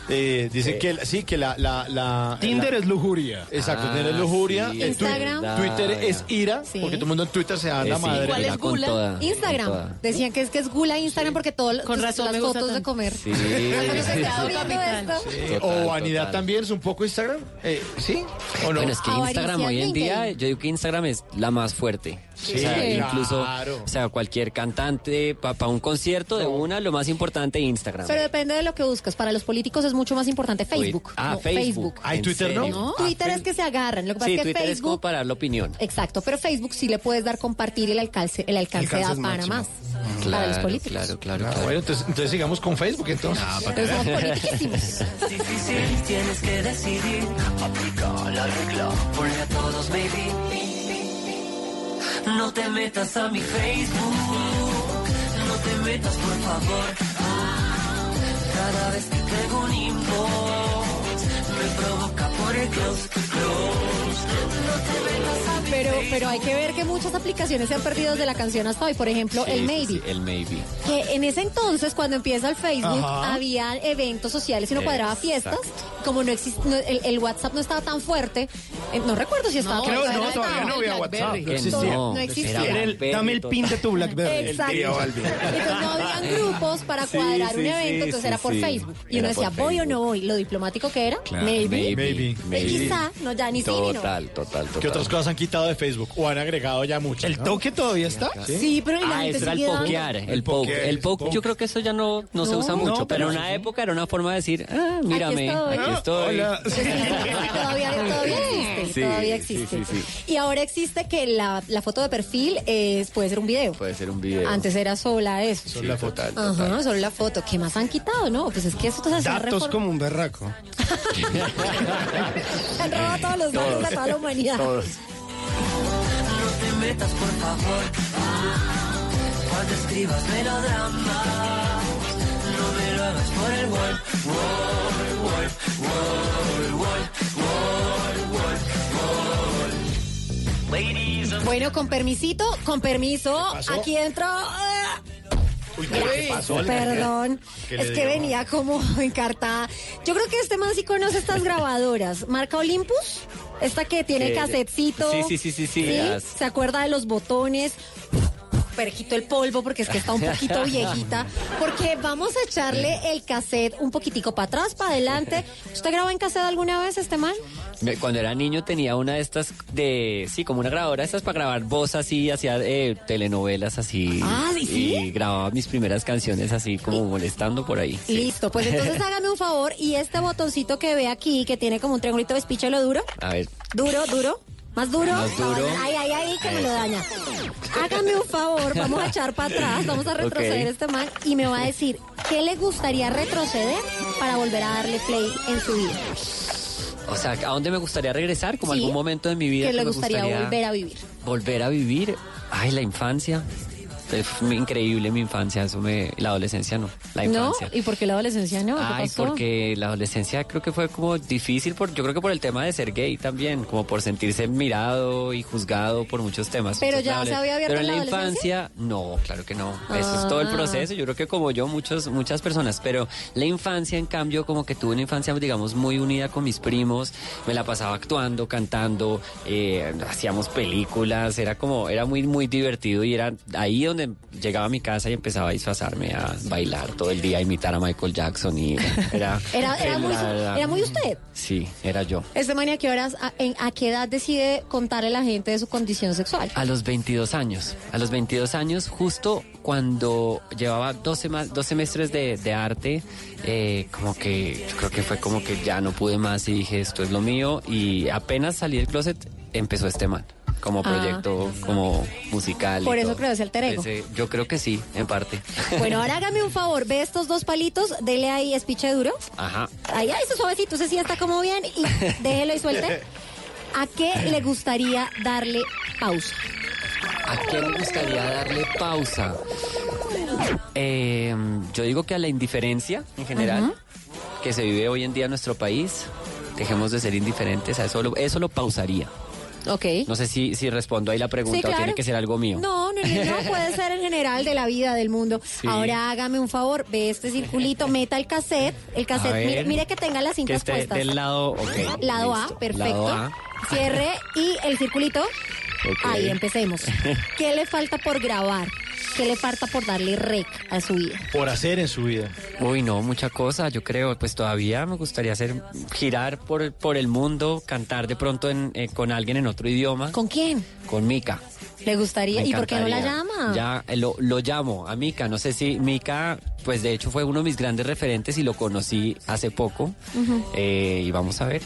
Speaker 23: Eh, dicen
Speaker 1: Eh.
Speaker 23: que sí, que la... la, la
Speaker 24: Tinder
Speaker 23: la-
Speaker 24: es lujuria.
Speaker 23: Exacto,
Speaker 1: Ah,
Speaker 23: Tinder es lujuria.
Speaker 1: sí,
Speaker 21: Instagram.
Speaker 23: Twitter es ira,
Speaker 21: Sí.
Speaker 23: porque todo el mundo en Twitter se da
Speaker 1: Eh,
Speaker 23: la
Speaker 1: sí,
Speaker 23: madre.
Speaker 27: ¿Cuál es gula?
Speaker 1: toda, con
Speaker 21: Instagram.
Speaker 1: toda.
Speaker 21: Decían que es que es gula Instagram porque todo
Speaker 27: Con
Speaker 21: las
Speaker 27: razón me gusta
Speaker 21: fotos de comer.
Speaker 1: Sí.
Speaker 23: O vanidad
Speaker 1: total.
Speaker 23: también es un poco Instagram. Eh, ¿Sí? ¿O no?
Speaker 1: Bueno, es que
Speaker 21: Avaricia
Speaker 1: Instagram hoy en
Speaker 21: LinkedIn.
Speaker 1: día, yo digo que Instagram es la más fuerte.
Speaker 23: Sí,
Speaker 1: o sea,
Speaker 23: Sí.
Speaker 1: incluso,
Speaker 23: claro.
Speaker 1: o sea, cualquier cantante, para un concierto de una, lo más importante Instagram.
Speaker 21: Pero depende de lo que buscas. Para los políticos es mucho más importante Facebook.
Speaker 1: Ah,
Speaker 21: No,
Speaker 1: Facebook.
Speaker 23: Ay,
Speaker 1: ¿En
Speaker 23: Twitter no.
Speaker 21: No, Twitter es que se agarran. Lo que pasa
Speaker 1: Sí,
Speaker 21: es que
Speaker 1: Twitter es como
Speaker 21: Facebook.
Speaker 1: para dar la opinión.
Speaker 21: Exacto, pero Facebook sí le puedes dar compartir y el alcance, el alcance,
Speaker 24: alcance
Speaker 21: da
Speaker 24: es
Speaker 21: para más. para los políticos.
Speaker 1: Claro, claro,
Speaker 23: Ah,
Speaker 1: claro.
Speaker 23: bueno, entonces, entonces sigamos con Facebook entonces.
Speaker 21: Entonces somos politiquísimos.
Speaker 25: Es difícil, tienes que decidir. Aplica la regla, ponle a todos, baby. No te metas a mi Facebook. No te metas, por favor. Cada vez que tengo un inbox, me provoca por el close, close.
Speaker 21: Pero, pero hay que ver que muchas aplicaciones se han perdido desde la canción hasta hoy. Por ejemplo,
Speaker 1: Sí,
Speaker 21: el Maybe.
Speaker 1: sí, el maybe.
Speaker 21: Que en ese entonces, cuando empieza el Facebook,
Speaker 24: Ajá.
Speaker 21: había eventos sociales y uno cuadraba fiestas. Como no existe, no- el, el WhatsApp no estaba tan fuerte, eh, no recuerdo si estaba
Speaker 27: No,
Speaker 24: Creo no, todavía no había WhatsApp. No existía.
Speaker 21: no existía.
Speaker 24: Era el, dame el pin de tu Blackberry.
Speaker 21: Exacto. Entonces no habían grupos para
Speaker 1: Sí,
Speaker 21: cuadrar un
Speaker 1: sí,
Speaker 21: evento,
Speaker 1: sí,
Speaker 21: entonces
Speaker 1: sí,
Speaker 21: era por
Speaker 1: sí.
Speaker 21: Facebook. Y
Speaker 1: Era
Speaker 21: uno decía, ¿voy o no voy? Lo diplomático que era, maybe.
Speaker 23: Maybe.
Speaker 21: Eh, Quizá, no, ya ni sí ni no.
Speaker 1: Total, total, total.
Speaker 23: ¿Qué otras cosas han quitado de Facebook? O han agregado ya muchas.
Speaker 24: ¿El
Speaker 23: ¿no?
Speaker 24: toque todavía está?
Speaker 21: Sí, pero y la
Speaker 1: Ah,
Speaker 21: gente
Speaker 1: eso era el
Speaker 21: dando.
Speaker 1: pokear, el poke. El poke, yo creo que eso ya no, no, se usa mucho,
Speaker 24: no,
Speaker 1: pero
Speaker 24: pero
Speaker 1: en una
Speaker 24: sí.
Speaker 1: época era una forma de decir, ah, mírame,
Speaker 21: estoy.
Speaker 1: aquí estoy.
Speaker 24: Hola.
Speaker 21: todavía, todavía existe,
Speaker 1: Sí,
Speaker 21: todavía
Speaker 1: sí,
Speaker 21: existe.
Speaker 1: sí, sí.
Speaker 21: Y ahora existe que la, la foto de perfil es, puede ser un video.
Speaker 1: Puede ser un video.
Speaker 21: Antes era sola eso.
Speaker 1: Sí, total,
Speaker 21: Ajá,
Speaker 1: total.
Speaker 21: solo la foto. ¿Qué más han quitado? No, pues es que eso se
Speaker 24: Datos como un berraco.
Speaker 21: Han robado todos los datos de toda la humanidad.
Speaker 1: Todos.
Speaker 25: No te metas, por favor. Cuando escribas melodramas, no me lo hagas por el wall, wall, wall, wall, wall, wall, wall,
Speaker 21: Bueno, con permisito, con permiso, aquí entro.
Speaker 23: Uy, ¿qué le pasó?
Speaker 21: Perdón,
Speaker 23: ¿Qué le
Speaker 21: es que venía como encartada. Yo creo que este man sí conoce estas grabadoras. Marca Olympus, esta que tiene casetcito.
Speaker 1: sí, sí, sí, sí, sí,
Speaker 21: Se acuerda de los botones. Perejito el polvo porque es que está un poquito viejita. Porque vamos a echarle el cassette un poquitico para atrás, para adelante. ¿Usted grabó en cassette alguna vez este man?
Speaker 1: Cuando era niño tenía una de estas de, sí, como una grabadora de estas para grabar voz así, hacía eh, telenovelas así.
Speaker 21: Ah, ¿y sí?
Speaker 1: Y grababa mis primeras canciones así como molestando por ahí. sí.
Speaker 21: Listo, pues entonces hágame un favor y este botoncito que ve aquí, que tiene como un triangulito de espiche, lo duro.
Speaker 1: A ver,
Speaker 21: Duro, duro. Más duro.
Speaker 1: Más duro.
Speaker 21: Ay, ay, ay, que me lo daña. Hágame un favor, vamos a echar para atrás, vamos a retroceder
Speaker 1: Ok.
Speaker 21: este man y me va a decir qué le gustaría retroceder para volver a darle play en su vida.
Speaker 1: o sea, ¿a dónde me gustaría regresar? Como
Speaker 21: Sí.
Speaker 1: algún momento de mi vida
Speaker 21: ¿Qué le
Speaker 1: me
Speaker 21: gustaría volver a vivir?
Speaker 1: volver a vivir. Ay, la infancia. Fue increíble mi infancia, eso me, la adolescencia no, la
Speaker 21: ¿No?
Speaker 1: infancia.
Speaker 21: ¿Y por qué la adolescencia no? ¿Qué
Speaker 1: Ay,
Speaker 21: pasó?
Speaker 1: porque la adolescencia creo que fue como difícil, por, yo creo que por el tema de ser gay también, como por sentirse mirado y juzgado por muchos temas.
Speaker 21: Pero
Speaker 1: Entonces,
Speaker 21: ya se había abierto
Speaker 1: Pero en la
Speaker 21: la
Speaker 1: infancia, no, claro que no. Eso es todo el
Speaker 21: Ah.
Speaker 1: proceso. Yo creo que como yo, muchos, muchas personas. Pero la infancia, en cambio, como que tuve una infancia, digamos, muy unida con mis primos. Me la pasaba actuando, cantando, eh, hacíamos películas. Era como, era muy, muy divertido y era ahí donde llegaba a mi casa y empezaba a disfrazarme a bailar todo el día, a imitar a Michael Jackson y era...
Speaker 21: Era, era, muy,
Speaker 1: la verdad.
Speaker 21: era muy usted.
Speaker 1: Sí, era yo.
Speaker 21: Este man, ¿y ¿a qué horas, a, en- a qué edad decide contarle a la gente de su condición sexual?
Speaker 1: A los 22 años. A los 22 años, justo cuando llevaba dos, sema- dos semestres de, de arte, eh, como que yo creo que fue como que ya no pude más y dije, esto es lo mío. Y apenas salí del closet, empezó este man. Como
Speaker 21: Ah.
Speaker 1: proyecto, como musical.
Speaker 21: Por eso creó ese alter ego.
Speaker 1: Ese- yo creo que sí, en parte.
Speaker 21: Bueno, ahora hágame un favor, ve estos dos palitos, dele ahí espiche duro.
Speaker 1: Ajá.
Speaker 21: Ahí, ahí, suavecito, ese sí está como bien y déjelo y suelte. ¿A qué le gustaría darle pausa?
Speaker 1: ¿A qué me gustaría darle pausa? Eh, yo digo que a la indiferencia en general que se vive hoy en día en nuestro país. Dejemos de ser indiferentes, a eso eso lo pausaría.
Speaker 21: Ok.
Speaker 1: No sé si, si respondo ahí la pregunta
Speaker 21: Sí,
Speaker 1: o tiene que ser algo mío.
Speaker 21: No, no, no, puede ser en general de la vida, del mundo.
Speaker 1: Sí.
Speaker 21: Ahora hágame un favor, ve este circulito, meta el cassette, el cassette,
Speaker 1: ver.
Speaker 21: mire, mire que tenga las
Speaker 1: que
Speaker 21: cintas
Speaker 1: esté
Speaker 21: puestas.
Speaker 1: del lado, ok.
Speaker 21: Lado A, perfecto.
Speaker 1: Lado A.
Speaker 21: Cierre y el circulito. Ahí empecemos. ¿Qué le falta por grabar? ¿Qué le falta por darle rec a su vida?
Speaker 23: Por hacer en su vida.
Speaker 1: Uy, no, mucha cosa, yo creo. Pues todavía me gustaría hacer, girar por, por el mundo, cantar de pronto en, eh, con alguien en otro idioma.
Speaker 21: ¿Con quién?
Speaker 1: Con Mika.
Speaker 21: ¿Le gustaría?
Speaker 1: Me
Speaker 21: ¿Y por qué no la llama?
Speaker 1: Ya eh, lo, lo llamo a Mika. No sé si Mika, pues de hecho fue uno de mis grandes referentes y lo conocí hace poco. Eh, y vamos a ver.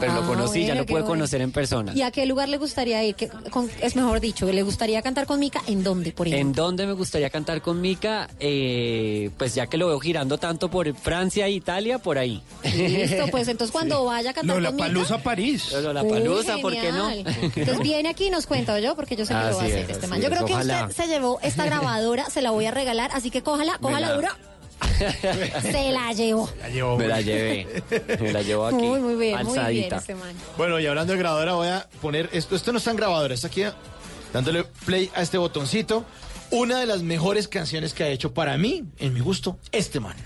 Speaker 1: Pero lo
Speaker 21: Ah,
Speaker 1: conocí, ya lo pude
Speaker 21: bueno.
Speaker 1: conocer en persona.
Speaker 21: ¿Y a qué lugar le gustaría ir? ¿Qué- con- es mejor dicho, ¿le gustaría cantar con Mica? ¿En dónde, por
Speaker 1: ¿En
Speaker 21: ejemplo?
Speaker 1: dónde me gustaría cantar con Mika? Eh, pues ya que lo veo girando tanto por Francia e Italia, por ahí.
Speaker 21: Listo, pues entonces cuando vaya a cantar con Mica...
Speaker 24: París.
Speaker 1: La
Speaker 21: Uy,
Speaker 1: palusa, ¿por qué no?
Speaker 21: Entonces viene aquí y nos cuenta yo, porque yo sé que lo va a hacer
Speaker 1: es,
Speaker 21: este man. Yo
Speaker 1: es,
Speaker 21: creo que
Speaker 1: ojalá.
Speaker 21: usted se llevó esta grabadora, se la voy a regalar, así que cójala, cójala
Speaker 1: la-
Speaker 21: se la llevó.
Speaker 1: Me la llevé. Me la llevo aquí.
Speaker 21: Muy, muy bien, muy bien
Speaker 1: alzadita.
Speaker 21: este man.
Speaker 23: Bueno, y hablando de grabadora, voy a poner esto. Esto no está en grabadora, está aquí dándole play a este botoncito. Una de las mejores canciones que ha hecho para mí, en mi gusto, este man.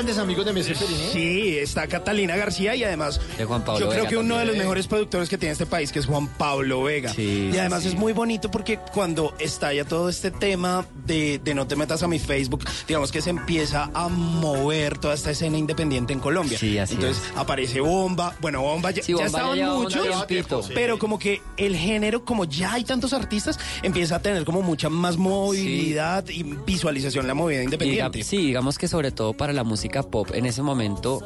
Speaker 23: Grandes amigos de Messi Periné.
Speaker 24: Sí, está Catalina García y además
Speaker 1: De Juan Pablo
Speaker 24: yo creo
Speaker 1: Vega
Speaker 24: que uno de los mejores productores que tiene este país que es Juan Pablo Vega.
Speaker 1: Sí,
Speaker 24: y además
Speaker 1: sí,
Speaker 24: es muy bonito porque cuando estalla todo este tema de, de no te metas a mi Facebook, digamos que se empieza a mover toda esta escena independiente en Colombia.
Speaker 1: Sí, así
Speaker 24: Entonces aparece Bomba, bueno, Bomba ya,
Speaker 1: Sí,
Speaker 24: ya
Speaker 1: Bomba
Speaker 24: estaban muchos, pero como que el género, como ya hay tantos artistas, empieza a tener como mucha más movilidad y visualización la movida
Speaker 1: diga-
Speaker 24: independiente.
Speaker 1: sí, digamos que sobre todo para la música pop en ese momento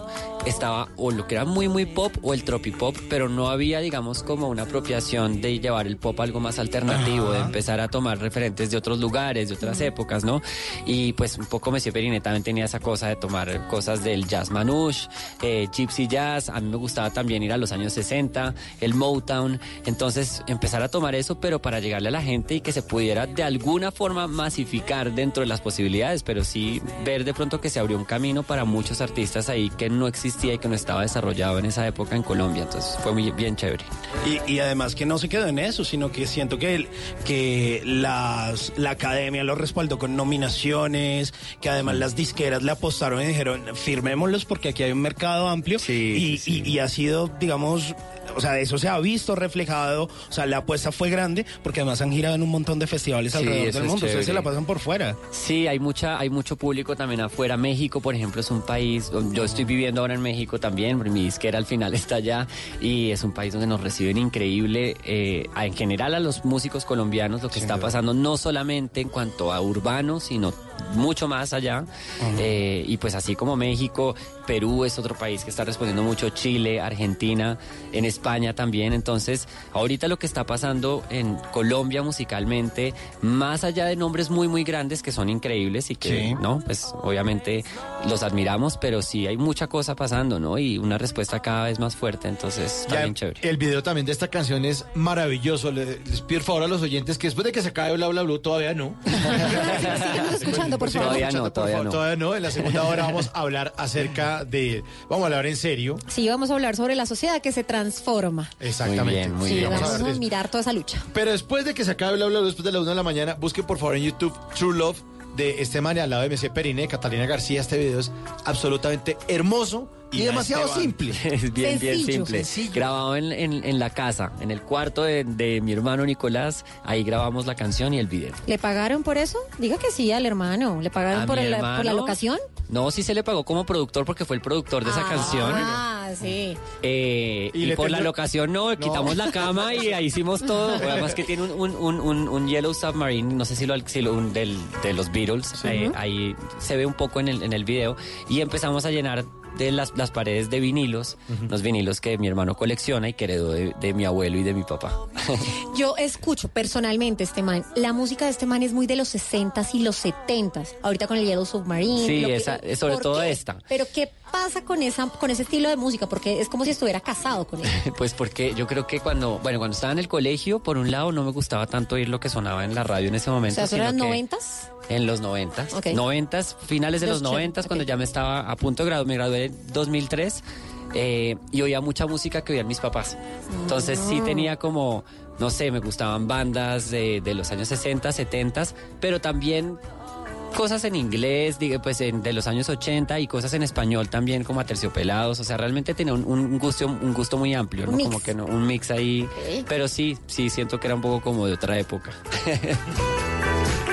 Speaker 1: estaba o lo que era muy muy pop o el tropipop, pero no había digamos como una apropiación de llevar el pop a algo más alternativo, de empezar a tomar referentes de otros lugares, de otras épocas, ¿no? Y pues un poco Monsieur Periné también tenía esa cosa de tomar cosas del jazz manouche, eh, gypsy jazz, a mí me gustaba también ir a los años 60, el Motown, entonces empezar a tomar eso, pero para llegarle a la gente y que se pudiera de alguna forma masificar dentro de las posibilidades, pero sí ver de pronto que se abrió un camino para muchos artistas ahí que no existía y que no estaba desarrollado en esa época en Colombia, entonces fue muy bien chévere.
Speaker 24: Y, y además que no se quedó en eso, sino que siento que, el- que las, la academia lo respaldó con nominaciones, que además las disqueras le apostaron y dijeron, firmémoslos porque aquí hay un mercado amplio. y, y- y ha sido, digamos, o sea, eso se ha visto reflejado, o sea, la apuesta fue grande porque además han girado en un montón de festivales
Speaker 1: Sí,
Speaker 24: alrededor del mundo. Ustedes se
Speaker 1: chévere.
Speaker 24: la pasan por fuera.
Speaker 1: Sí, hay mucha, hay mucho público también afuera. México, por ejemplo, es un país. Yo estoy viviendo ahora en México también, mi disquera al final está allá y es un país donde nos reciben increíble. eh, en general a los músicos colombianos lo que está pasando no solamente en cuanto a urbano, sino mucho más allá. Eh, y pues así como México, Perú es otro país que está respondiendo mucho, Chile, Argentina, en España también. Entonces, ahorita lo que está pasando en Colombia musicalmente, más allá de nombres muy, muy grandes que son increíbles y que,
Speaker 23: Sí.
Speaker 1: ¿no? Pues obviamente los admiramos, pero sí hay mucha cosa pasando, ¿no? Y una respuesta cada vez más fuerte, entonces está
Speaker 23: Ya,
Speaker 1: bien chévere.
Speaker 23: El video también de esta canción es maravilloso. Le- Les pido por favor a los oyentes que después de que se acabe Bla Bla Blue, todavía no.
Speaker 21: escuchando, por favor.
Speaker 1: Todavía no, todavía no.
Speaker 23: Todavía no. En la segunda hora vamos a hablar acerca de. Vamos a hablar en serio.
Speaker 21: Sí, vamos a hablar sobre la sociedad que se transforma.
Speaker 23: Exactamente.
Speaker 1: Muy bien, muy
Speaker 21: sí,
Speaker 1: bien.
Speaker 23: Vamos a
Speaker 21: vamos mirar toda esa lucha.
Speaker 23: Pero después de que se acabe Bla Bla Blue, después de la una de la mañana, busque por favor en YouTube True Love de este man al lado de MC Periné, Catalina García. Este video es absolutamente hermoso y,
Speaker 1: Y
Speaker 23: demasiado
Speaker 1: Esteban.
Speaker 23: simple.
Speaker 1: Es bien, bien simple.
Speaker 23: sencillo.
Speaker 1: Grabado en, en- en la casa, en el cuarto de, de mi hermano Nicolás. Ahí grabamos la canción y el video.
Speaker 21: ¿Le pagaron por eso? Diga que sí al hermano. ¿Le pagaron
Speaker 1: ¿A
Speaker 21: por, el- por la
Speaker 1: hermano?
Speaker 21: locación?
Speaker 1: No, sí se le pagó como productor porque fue el productor de esa canción.
Speaker 21: Ah, sí.
Speaker 1: Eh,
Speaker 23: Y
Speaker 1: por la locación no, quitamos la cama y ahí hicimos todo. Además que tiene un, un, un, un- un Yellow Submarine, no sé si lo, si lo- un del, de los Beatles, eh, ahí se ve un poco en el, en el video. Y empezamos a llenar de las, las paredes de vinilos, los vinilos que mi hermano colecciona y que heredó de, de mi abuelo y de mi papá.
Speaker 21: Yo escucho personalmente este man. La música de este man es muy de los 60s y los 70s. Ahorita con el Yellow Submarine.
Speaker 1: Sí,
Speaker 21: que-
Speaker 1: esa- sobre
Speaker 21: ¿por
Speaker 1: todo
Speaker 21: qué?
Speaker 1: esta.
Speaker 21: Pero ¿qué pasa con esa con ese estilo de música? Porque es como si estuviera casado con él.
Speaker 1: Pues porque yo creo que cuando, bueno, cuando estaba en el colegio, por un lado no me gustaba tanto oír lo que sonaba en la radio en ese
Speaker 21: O
Speaker 1: momento.
Speaker 21: sea, ¿eso
Speaker 1: sino
Speaker 21: eran noventas?
Speaker 1: En los noventas.
Speaker 21: Ok.
Speaker 1: Noventas, finales de
Speaker 21: Los
Speaker 1: noventas, cuando
Speaker 21: ok.
Speaker 1: ya me estaba a punto de graduar, me gradué en 2003 eh, y oía mucha música que oían mis papás. Entonces sí
Speaker 21: Ah.
Speaker 1: tenía como, no sé, me gustaban bandas de, de los años 60, 70, pero también cosas en inglés, pues en- de los años 80 y cosas en español también como aterciopelados, o sea, realmente tenía un, un gusto un gusto muy amplio, ¿no?
Speaker 21: mix.
Speaker 1: Como que no, un mix ahí, pero sí, sí siento que era un poco como de otra época.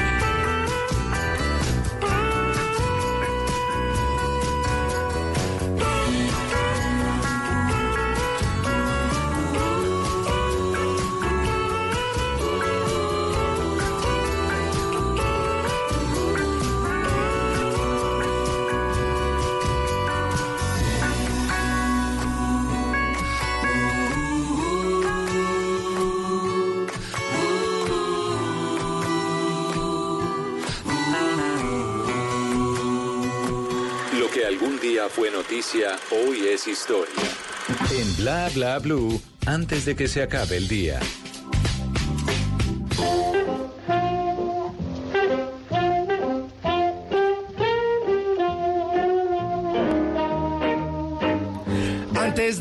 Speaker 3: hoy es historia. En Bla Bla Blue, antes de que se acabe el día.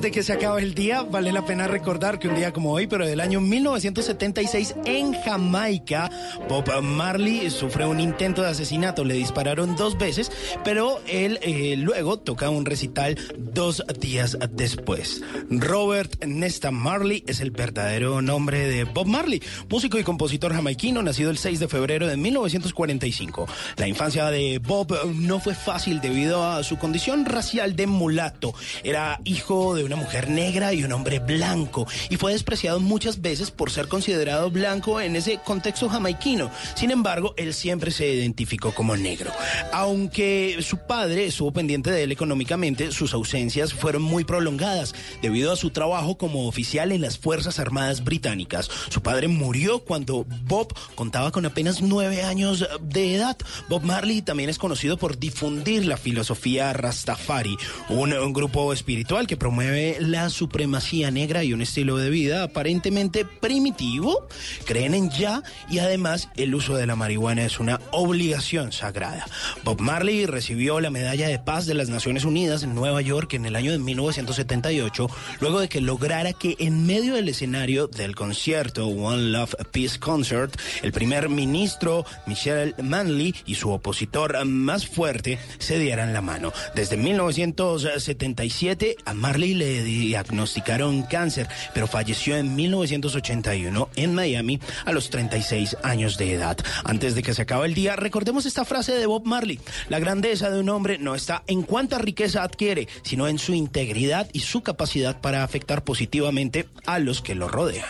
Speaker 24: De que se acabe el día, vale la pena recordar que un día como hoy, pero del año 1976 en Jamaica, Bob Marley sufre un intento de asesinato. Le dispararon dos veces, pero él eh, luego toca un recital dos días después. Robert Nesta Marley es el verdadero nombre de Bob Marley, músico y compositor jamaiquino, nacido el 6 de febrero de 1945. La infancia de Bob no fue fácil debido a su condición racial de mulato. Era hijo de una mujer negra y un hombre blanco y fue despreciado muchas veces por ser considerado blanco en ese contexto jamaiquino. Sin embargo, él siempre se identificó como negro. Aunque su padre estuvo pendiente de él económicamente, sus ausencias fueron muy prolongadas debido a su trabajo como oficial en las Fuerzas Armadas Británicas. Su padre murió cuando Bob contaba con apenas nueve años de edad. Bob Marley también es conocido por difundir la filosofía Rastafari, un, un grupo espiritual que promueve la supremacía negra y un estilo de vida aparentemente primitivo. Creen en ya y además el uso de la marihuana es una obligación sagrada. Bob Marley recibió la medalla de paz de las Naciones Unidas en Nueva York en el año de 1978, luego de que lograra que en medio del escenario del concierto One Love Peace Concert, el primer ministro Michelle Manley y su opositor más fuerte se dieran la mano. Desde 1977 a Marley le diagnosticaron cáncer, pero falleció en 1981 en Miami a los 36 años de edad. Antes de que se acabe el día, recordemos esta frase de Bob Marley. La grandeza de un hombre no está en cuánta riqueza adquiere, sino en su integridad y su capacidad para afectar positivamente a los que lo rodean.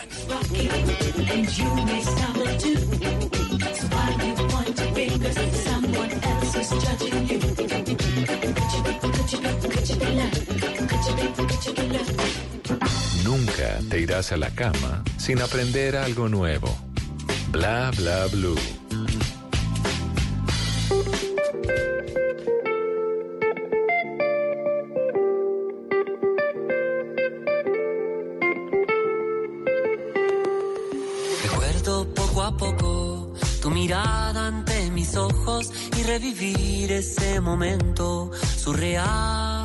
Speaker 3: Nunca te irás a la cama sin aprender algo nuevo. Bla bla blue.
Speaker 25: Recuerdo poco a poco tu mirada ante mis ojos y revivir ese momento surreal.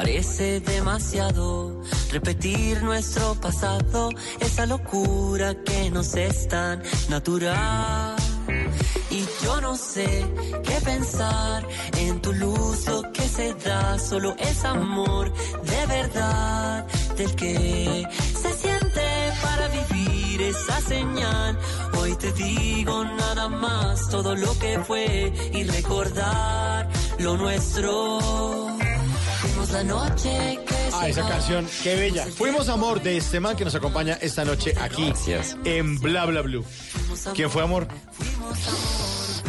Speaker 25: Parece demasiado repetir nuestro pasado, esa locura que nos es tan natural. Y yo no sé qué pensar en tu luz, lo que se da, solo es amor de verdad, del que se siente para vivir esa señal. Hoy te digo nada más, todo lo que fue y recordar lo nuestro. Fuimos la noche que
Speaker 23: Ah, esa canción, qué bella. Fuimos amor de este man que nos acompaña esta noche aquí en Bla Bla Blue. ¿Quién fue amor?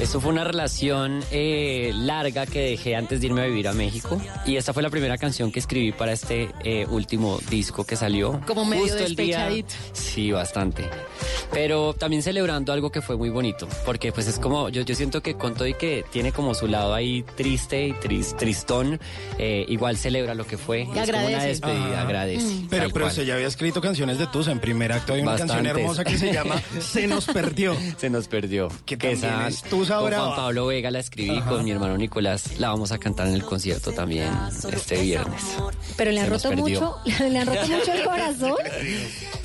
Speaker 1: Eso fue una relación eh, larga que dejé antes de irme a vivir a México. Y esta fue la primera canción que escribí para este eh, último disco que salió.
Speaker 27: Como medio
Speaker 1: Justo el día-. Sí, bastante. Pero también celebrando algo que fue muy bonito. Porque pues es como, yo, yo siento que con todo y que tiene como su lado ahí triste y tris- tristón, eh, igual celebra lo que fue. es como una
Speaker 24: agradece.
Speaker 1: despedida,
Speaker 24: Ajá.
Speaker 1: agradece.
Speaker 24: Mm. Pero, pero se ya había escrito canciones de Tusa. En primer acto hay una canción hermosa que se llama Se nos perdió.
Speaker 1: Se nos perdió.
Speaker 24: Que
Speaker 1: Que
Speaker 24: también
Speaker 1: esa
Speaker 24: es Tusa
Speaker 1: con
Speaker 24: Brava.
Speaker 1: Juan Pablo Vega la escribí,
Speaker 24: Ajá.
Speaker 1: con mi hermano Nicolás la vamos a cantar en el concierto también este viernes.
Speaker 21: Pero le han roto mucho, le han roto mucho el corazón.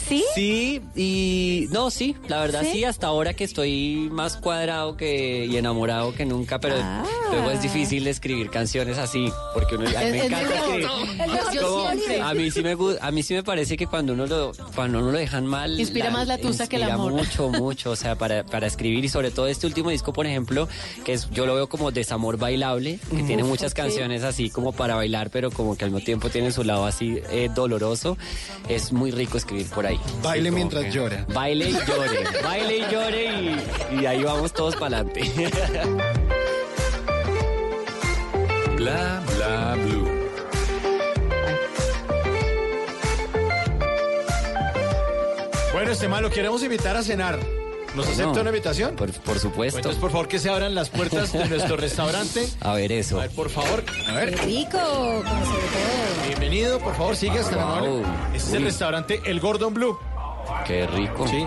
Speaker 21: ¿Sí?
Speaker 1: Sí, y no, sí, la verdad
Speaker 21: ¿Sí?
Speaker 1: sí, hasta ahora que estoy más cuadrado que y enamorado que nunca, pero
Speaker 21: Ah.
Speaker 1: luego es difícil escribir canciones así, porque uno, a mí me encanta escribir. Como- a mí sí me a mí sí me parece que cuando uno lo cuando uno lo dejan mal
Speaker 27: Inspira más la tusa que el amor.
Speaker 1: mucho mucho o sea para, para escribir y sobre todo este último disco por ejemplo que es yo lo veo como desamor bailable que tiene
Speaker 24: Uf,
Speaker 1: muchas canciones así como para bailar pero como que al mismo tiempo tiene su lado así eh, doloroso es muy rico escribir por ahí
Speaker 24: Baile mientras
Speaker 1: que-
Speaker 24: llora.
Speaker 1: baile y llore baile y llore y, y ahí vamos todos para adelante
Speaker 3: Bla bla blue.
Speaker 23: Bueno, este man lo queremos invitar a cenar. ¿Nos
Speaker 1: Bueno,
Speaker 23: acepta una invitación?
Speaker 1: por, por supuesto
Speaker 23: Entonces, por favor, que se abran las puertas de nuestro restaurante.
Speaker 1: a ver eso
Speaker 23: A ver, por favor. A
Speaker 21: Qué
Speaker 23: ver.
Speaker 21: rico, como sobre todo.
Speaker 23: Bienvenido, por favor, siga hasta la
Speaker 1: Wow.
Speaker 23: Este es el restaurante El Gordon Blue.
Speaker 1: Qué rico
Speaker 23: Sí.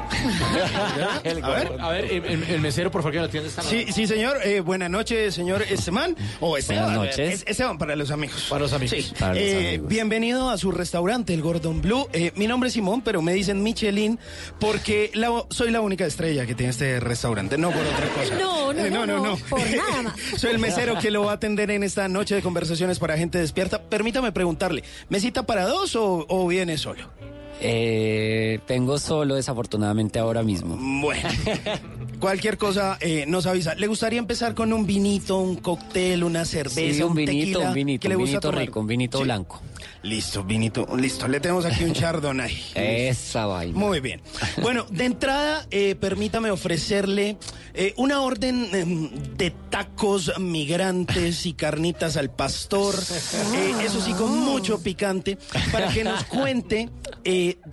Speaker 1: El
Speaker 23: A ver,
Speaker 1: gordo.
Speaker 23: a ver, el, mesero, por favor, que nos atienda esta
Speaker 24: Sí, sí, señor. Eh, buenas noches, señor Esteban. O Esteban.
Speaker 1: Buenas noches.
Speaker 24: Es- Esteban para los amigos.
Speaker 23: Para los amigos.
Speaker 24: Sí.
Speaker 1: Para los
Speaker 24: Eh,
Speaker 1: amigos.
Speaker 24: Bienvenido a su restaurante, el Gordon Blue. Eh, mi nombre es Simón, pero me dicen Michelin porque la- soy la única estrella que tiene este restaurante, no por otra cosa.
Speaker 21: No, no,
Speaker 24: Eh,
Speaker 21: no, no, por nada más.
Speaker 24: soy el mesero que lo va a atender en esta noche de conversaciones para gente despierta. Permítame preguntarle, ¿mesita para dos o, o viene solo?
Speaker 1: Eh, tengo solo desafortunadamente ahora mismo.
Speaker 24: Bueno. cualquier cosa eh, nos avisa. ¿Le gustaría empezar con un vinito, un cóctel, una cerveza,
Speaker 1: Sí, un vinito,
Speaker 24: tequila?
Speaker 1: un vinito,
Speaker 24: ¿Qué le
Speaker 1: un
Speaker 24: gusta
Speaker 1: vinito
Speaker 24: tomar?
Speaker 1: rico, un vinito
Speaker 24: Sí.
Speaker 1: blanco.
Speaker 24: Listo, vinito, listo. Le tenemos aquí un chardonnay.
Speaker 1: Esa vaina.
Speaker 24: Muy bien. Bueno, de entrada, eh, permítame ofrecerle eh, una orden em, de tacos migrantes y carnitas al pastor. eso sí, con mucho picante, para que nos cuente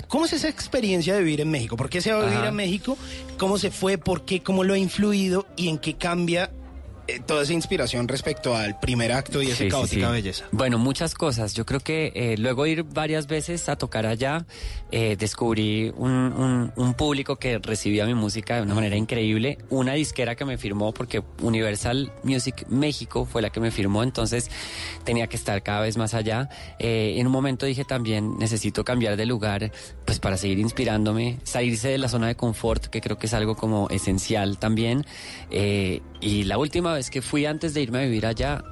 Speaker 24: cómo es esa experiencia de vivir en México. ¿Por qué se va a vivir
Speaker 1: Ajá.
Speaker 24: a México? ¿Cómo se fue? ¿Por qué? ¿Cómo lo ha influido? ¿Y en qué cambia eh, toda esa inspiración respecto al primer acto y esa
Speaker 1: Sí, sí,
Speaker 24: caótica
Speaker 1: sí.
Speaker 24: belleza?
Speaker 1: Bueno, muchas cosas. Yo creo que eh, luego de ir varias veces a tocar allá, eh, descubrí un, un- un público que recibía mi música de una manera increíble. Una disquera que me firmó, porque Universal Music México fue la que me firmó, entonces tenía que estar cada vez más allá. Eh, en un momento dije también, necesito cambiar de lugar, pues para seguir inspirándome, salirse de la zona de confort, que creo que es algo como esencial también. Eh, y la última vez que fui antes de irme a vivir allá,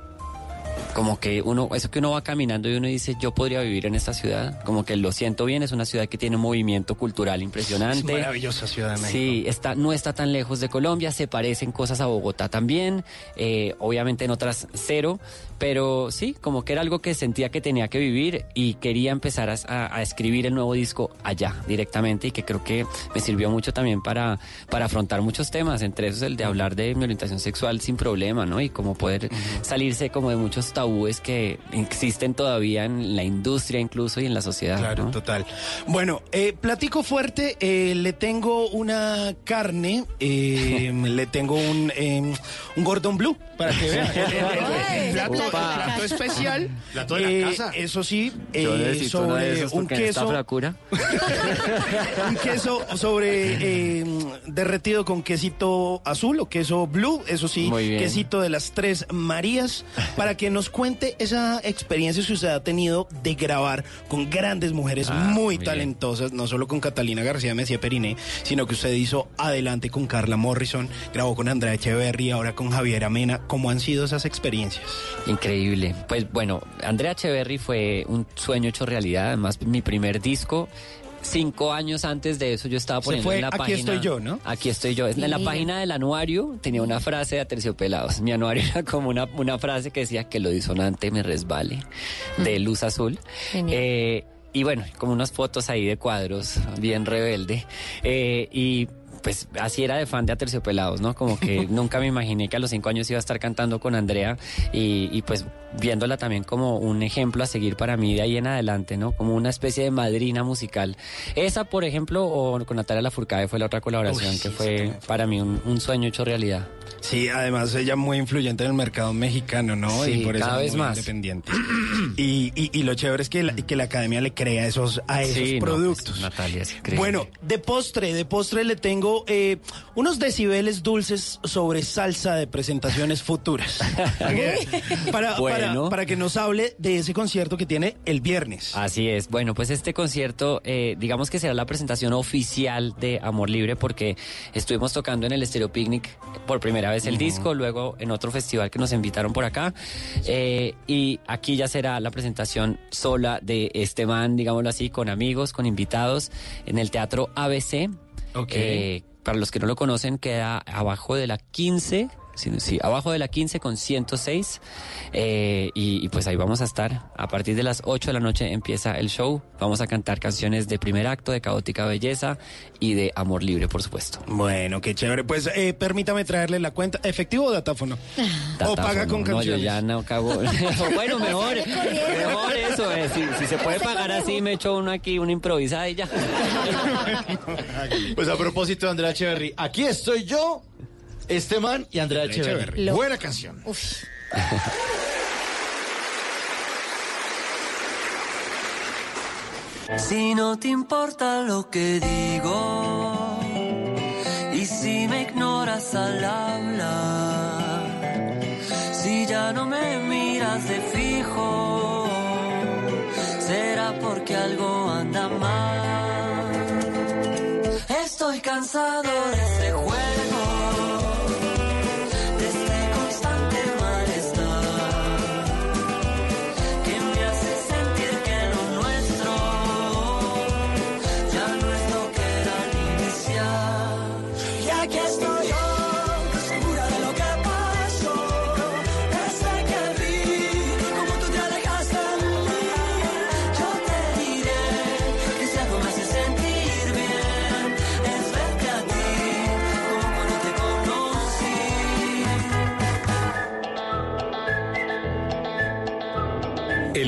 Speaker 1: como que uno, eso que uno va caminando y uno dice, yo podría vivir en esta ciudad, como que lo siento bien, es una ciudad que tiene un movimiento cultural
Speaker 24: Es
Speaker 1: impresionante.
Speaker 24: maravillosa Ciudad de México.
Speaker 1: Sí, está, no está tan lejos de Colombia, se parecen cosas a Bogotá también, eh, obviamente en otras cero, pero sí, como que era algo que sentía que tenía que vivir y quería empezar a, a- a escribir el nuevo disco allá directamente y que creo que me sirvió mucho también para, para afrontar muchos temas, entre esos el de hablar de mi orientación sexual sin problema, ¿no? Y como poder salirse como de muchos tabúes que existen todavía en la industria incluso y en la sociedad.
Speaker 24: Claro,
Speaker 1: ¿no?
Speaker 24: total. Bueno, eh, platico fuerte, eh, le tengo una carne, eh, le tengo un, eh, un Gordon Blue, para que vean. Plato, especial.
Speaker 23: Plato de la
Speaker 24: Eh,
Speaker 23: casa.
Speaker 24: Eso sí, eh, sobre un queso, un queso sobre eh, derretido con quesito azul o queso blue, eso sí, quesito de las tres Marías, para que nos cuente esa experiencia que usted ha tenido de grabar con grandes mujeres
Speaker 1: Ah,
Speaker 24: muy
Speaker 1: muy bien.
Speaker 24: talentosas, no solo con Catalina García Mesía Periné, sino que usted hizo adelante con Carla Morrison, grabó con Andrea Echeverry, ahora con Javier Amena. ¿Cómo han sido esas experiencias?
Speaker 1: Increíble. Pues bueno, Andrea Echeverry fue un sueño hecho realidad. Además, mi primer disco. Cinco años antes de eso yo estaba
Speaker 24: Se
Speaker 1: poniendo
Speaker 24: fue
Speaker 1: en la
Speaker 24: Aquí
Speaker 1: página.
Speaker 24: estoy yo, ¿no?
Speaker 1: Aquí estoy yo. En la página del anuario tenía una frase de Aterciopelados. Mi anuario era como una, una frase que decía que lo disonante me resbale, de luz azul.
Speaker 21: Genial.
Speaker 1: Eh, y bueno, como unas fotos ahí de cuadros, bien rebelde. Eh, y pues así era de fan de Aterciopelados, ¿no? Como que nunca me imaginé que a los cinco años iba a estar cantando con Andrea y, y, pues viéndola también como un ejemplo a seguir para mí de ahí en adelante, ¿no? Como una especie de madrina musical. Esa, por ejemplo, o con Natalia Lafourcade fue la otra colaboración
Speaker 24: Uy,
Speaker 1: que fue para mí un, un sueño hecho realidad.
Speaker 24: Sí, además ella muy influyente en el mercado mexicano, ¿no?
Speaker 1: Sí,
Speaker 24: y por eso
Speaker 1: cada
Speaker 24: es
Speaker 1: vez
Speaker 24: muy
Speaker 1: más.
Speaker 24: independiente. y, y, y lo chévere es que la, que la academia le crea esos, a esos
Speaker 1: Sí, no,
Speaker 24: productos.
Speaker 1: pues, Natalia es.
Speaker 24: Bueno, de postre, de postre le tengo eh, unos decibeles dulces sobre salsa de presentaciones futuras. para,
Speaker 1: Bueno.
Speaker 24: para- para que nos hable de ese concierto que tiene el viernes.
Speaker 1: Así es. Bueno, pues este concierto, eh, digamos que será la presentación oficial de Amor Libre porque estuvimos tocando en el Stereo Picnic por primera vez el disco, luego en otro festival que nos invitaron por acá eh, y aquí ya será la presentación sola de este man, digámoslo así, con amigos, con invitados en el Teatro ABC.
Speaker 24: Ok.
Speaker 1: Eh, para los que no lo conocen, queda abajo de la 15. Sí, sí, abajo de la 15 con 106. eh, y, y pues ahí vamos a estar. A partir de las 8 de la noche empieza el show. Vamos a cantar canciones de primer acto, de Caótica Belleza y de Amor Libre, por supuesto.
Speaker 24: Bueno, qué chévere. Pues eh, permítame traerle la cuenta. ¿Efectivo o datáfono? o paga con
Speaker 1: no, yo
Speaker 24: canciones.
Speaker 1: ya no cago. bueno, mejor. mejor eso. eh, Si, si se puede pagar así, me echo uno aquí, una improvisada y ya.
Speaker 23: Pues a propósito de Andrea Echeverry, aquí estoy yo, este man y Andrea
Speaker 24: Andrea
Speaker 23: Echeverry.
Speaker 24: Echeverry.
Speaker 27: Lo-
Speaker 23: Buena canción.
Speaker 25: Si no te importa lo que digo y si me ignoras al hablar, si ya no me miras de fijo, será porque algo anda mal. Estoy cansado de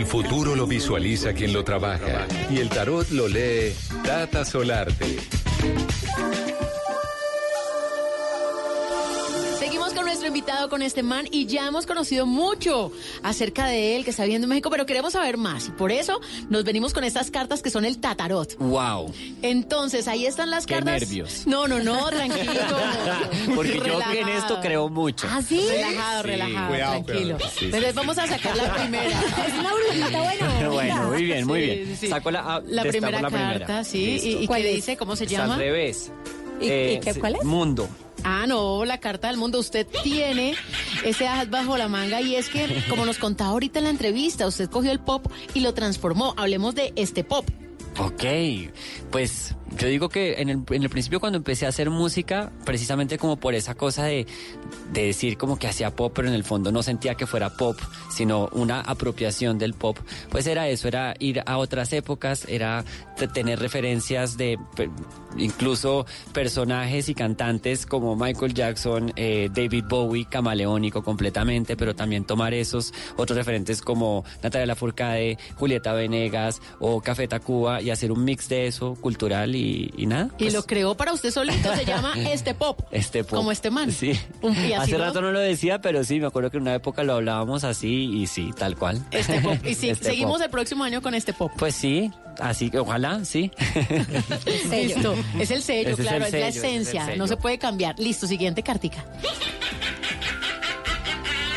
Speaker 3: Futuro lo visualiza quien lo trabaja y el tarot lo lee Tata Solarte.
Speaker 27: Nuestro invitado, con este man, y ya hemos conocido mucho acerca de él que está viviendo en México, pero queremos saber más. Y por eso nos venimos con estas cartas que son el tatarot.
Speaker 1: Wow.
Speaker 27: Entonces, ahí están las
Speaker 1: Qué
Speaker 27: cartas.
Speaker 1: nervios.
Speaker 27: No, no, no, tranquilo.
Speaker 1: Porque yo en esto creo mucho.
Speaker 27: ¿Ah, sí? Relajado,
Speaker 1: Sí.
Speaker 27: relajado,
Speaker 1: Cuidado,
Speaker 27: tranquilo.
Speaker 1: cuidado. Sí, sí,
Speaker 27: Entonces,
Speaker 1: sí.
Speaker 27: vamos a sacar la primera.
Speaker 21: Es una brujita buena.
Speaker 1: Bueno, muy bien, muy
Speaker 27: Sí,
Speaker 1: bien.
Speaker 27: sí.
Speaker 1: Saco la, ah,
Speaker 27: La primera
Speaker 1: la
Speaker 27: carta,
Speaker 1: primera.
Speaker 27: sí.
Speaker 1: Listo.
Speaker 27: ¿Y, y
Speaker 21: ¿Cuál
Speaker 27: qué dice? ¿Cómo se
Speaker 1: Es
Speaker 27: llama?
Speaker 1: al revés.
Speaker 21: ¿Y- y qué-
Speaker 1: sí,
Speaker 21: cuál es?
Speaker 1: Mundo.
Speaker 27: Ah, no, la carta del mundo. Usted tiene ese as bajo la manga y es que, como nos contaba ahorita en la entrevista, usted cogió el pop y lo transformó. Hablemos de este pop.
Speaker 1: Ok, pues yo digo que en el, en el principio cuando empecé a hacer música, precisamente como por esa cosa de, de decir como que hacía pop, pero en el fondo no sentía que fuera pop, sino una apropiación del pop, pues era eso, era ir a otras épocas, era tener referencias de incluso personajes y cantantes como Michael Jackson, eh, David Bowie, camaleónico completamente, pero también tomar esos otros referentes como Natalia Lafourcade, Julieta Venegas o Café Tacuba y hacer un mix de eso cultural y, y nada.
Speaker 27: Y
Speaker 1: pues,
Speaker 27: lo creó para usted solito. Se llama este pop.
Speaker 1: este pop.
Speaker 27: Como este man.
Speaker 1: Sí.
Speaker 27: Un-
Speaker 1: Hace rato no lo decía, pero sí, me acuerdo que en una época lo hablábamos así y sí, tal cual.
Speaker 27: Este pop. Y sí,
Speaker 1: Este
Speaker 27: seguimos
Speaker 1: pop.
Speaker 27: el próximo año con este pop.
Speaker 1: Pues sí, así que ojalá, sí.
Speaker 27: Listo. Es el sello,
Speaker 1: Ese
Speaker 27: claro, es, la
Speaker 1: sello, es
Speaker 27: esencia. No se puede cambiar. Listo, siguiente cartica.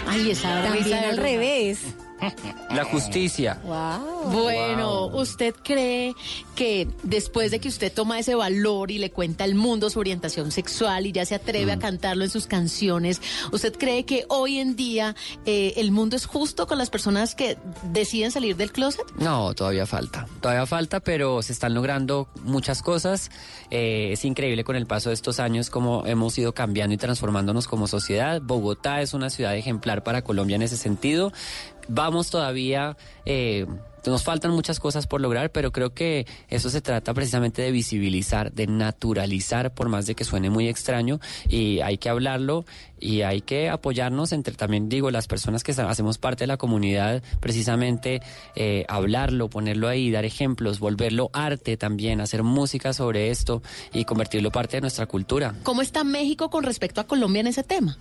Speaker 27: Ay, esa
Speaker 21: También al revés.
Speaker 1: La justicia.
Speaker 21: Wow.
Speaker 27: Bueno, ¿usted cree que después de que usted toma ese valor y le cuenta al mundo su orientación sexual y ya se atreve
Speaker 1: Mm.
Speaker 27: a cantarlo en sus canciones, ¿usted cree que hoy en día eh, el mundo es justo con las personas que deciden salir del closet?
Speaker 1: No, todavía falta. Todavía falta, pero se están logrando muchas cosas. Eh, es increíble con el paso de estos años cómo hemos ido cambiando y transformándonos como sociedad. Bogotá es una ciudad ejemplar para Colombia en ese sentido. Vamos todavía... eh, nos faltan muchas cosas por lograr, pero creo que eso se trata precisamente de visibilizar, de naturalizar, por más de que suene muy extraño, y hay que hablarlo y hay que apoyarnos entre también, digo, las personas que hacemos parte de la comunidad, precisamente eh, hablarlo, ponerlo ahí, dar ejemplos, volverlo arte también, hacer música sobre esto y convertirlo parte de nuestra cultura.
Speaker 27: ¿Cómo está México con respecto a Colombia en ese tema?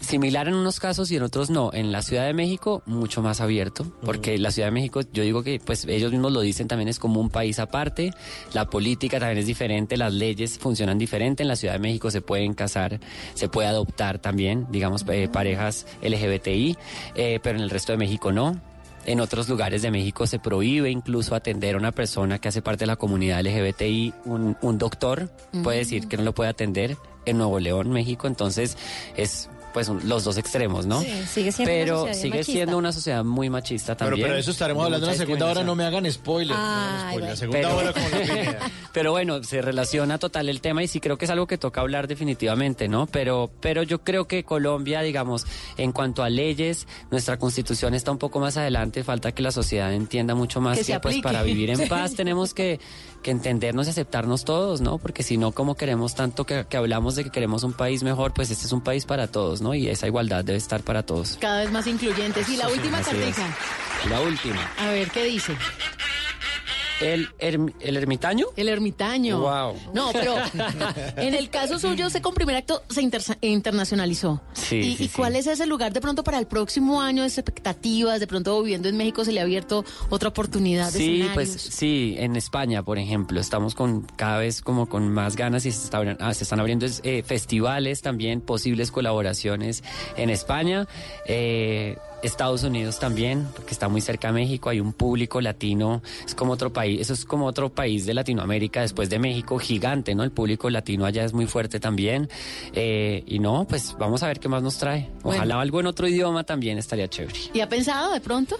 Speaker 1: Similar en unos casos y en otros no. En la Ciudad de México, mucho más abierto, porque la Ciudad de México, yo digo que, pues ellos mismos lo dicen, también es como un país aparte. La política también es diferente, las leyes funcionan diferente. En la Ciudad de México se pueden casar, se puede adoptar también, digamos, eh, parejas LGBTI, eh, pero en el resto de México no. En otros lugares de México se prohíbe incluso atender a una persona que hace parte de la comunidad LGBTI. Un, un doctor puede decir que no lo puede atender en Nuevo León, México. Entonces es pues un- los dos extremos, ¿no?
Speaker 21: Sí, sigue siendo una
Speaker 1: pero
Speaker 21: sociedad
Speaker 1: sigue
Speaker 21: machista.
Speaker 1: siendo una sociedad muy machista
Speaker 23: Pero,
Speaker 1: también.
Speaker 23: pero eso estaremos hablando en la segunda hora, no me hagan spoiler. no hagan. La segunda
Speaker 1: Pero-
Speaker 23: hora como la primera.
Speaker 1: Pero bueno, se relaciona total el tema y sí creo que es algo que toca hablar definitivamente, ¿no? Pero, pero yo creo que Colombia, digamos, en cuanto a leyes, nuestra constitución está un poco más adelante, falta que la sociedad entienda mucho más
Speaker 27: Que
Speaker 1: pues para vivir en paz tenemos que, que entendernos y aceptarnos todos, ¿no? Porque si no, como queremos tanto que, que hablamos de que queremos un país mejor, pues este es un país para todos, ¿no? Y esa igualdad debe estar para todos.
Speaker 27: Cada vez más incluyentes. Y la última cartica.
Speaker 1: La última.
Speaker 27: A ver, ¿qué dice?
Speaker 1: El, erm- el ermitaño.
Speaker 27: El ermitaño.
Speaker 1: Wow.
Speaker 27: No, pero en el caso suyo, usted con primer acto se inter- internacionalizó.
Speaker 1: Sí,
Speaker 27: ¿Y,
Speaker 1: sí,
Speaker 27: y
Speaker 1: sí.
Speaker 27: cuál es ese lugar de pronto para el próximo año de expectativas? De pronto viviendo en México se le ha abierto otra oportunidad de
Speaker 1: Sí,
Speaker 27: escenarios.
Speaker 1: pues sí, en España, por ejemplo, estamos con cada vez como con más ganas y se, está ah, se están abriendo eh, festivales también, posibles colaboraciones en España. Eh, Estados Unidos también, porque está muy cerca de México, hay un público latino, es como otro país, eso es como otro país de Latinoamérica después de México, gigante, ¿no? El público latino allá es muy fuerte también. Eh, y no, pues vamos a ver qué más nos trae. Ojalá
Speaker 27: Bueno.
Speaker 1: algo en otro idioma también estaría chévere.
Speaker 27: ¿Y ha pensado de pronto?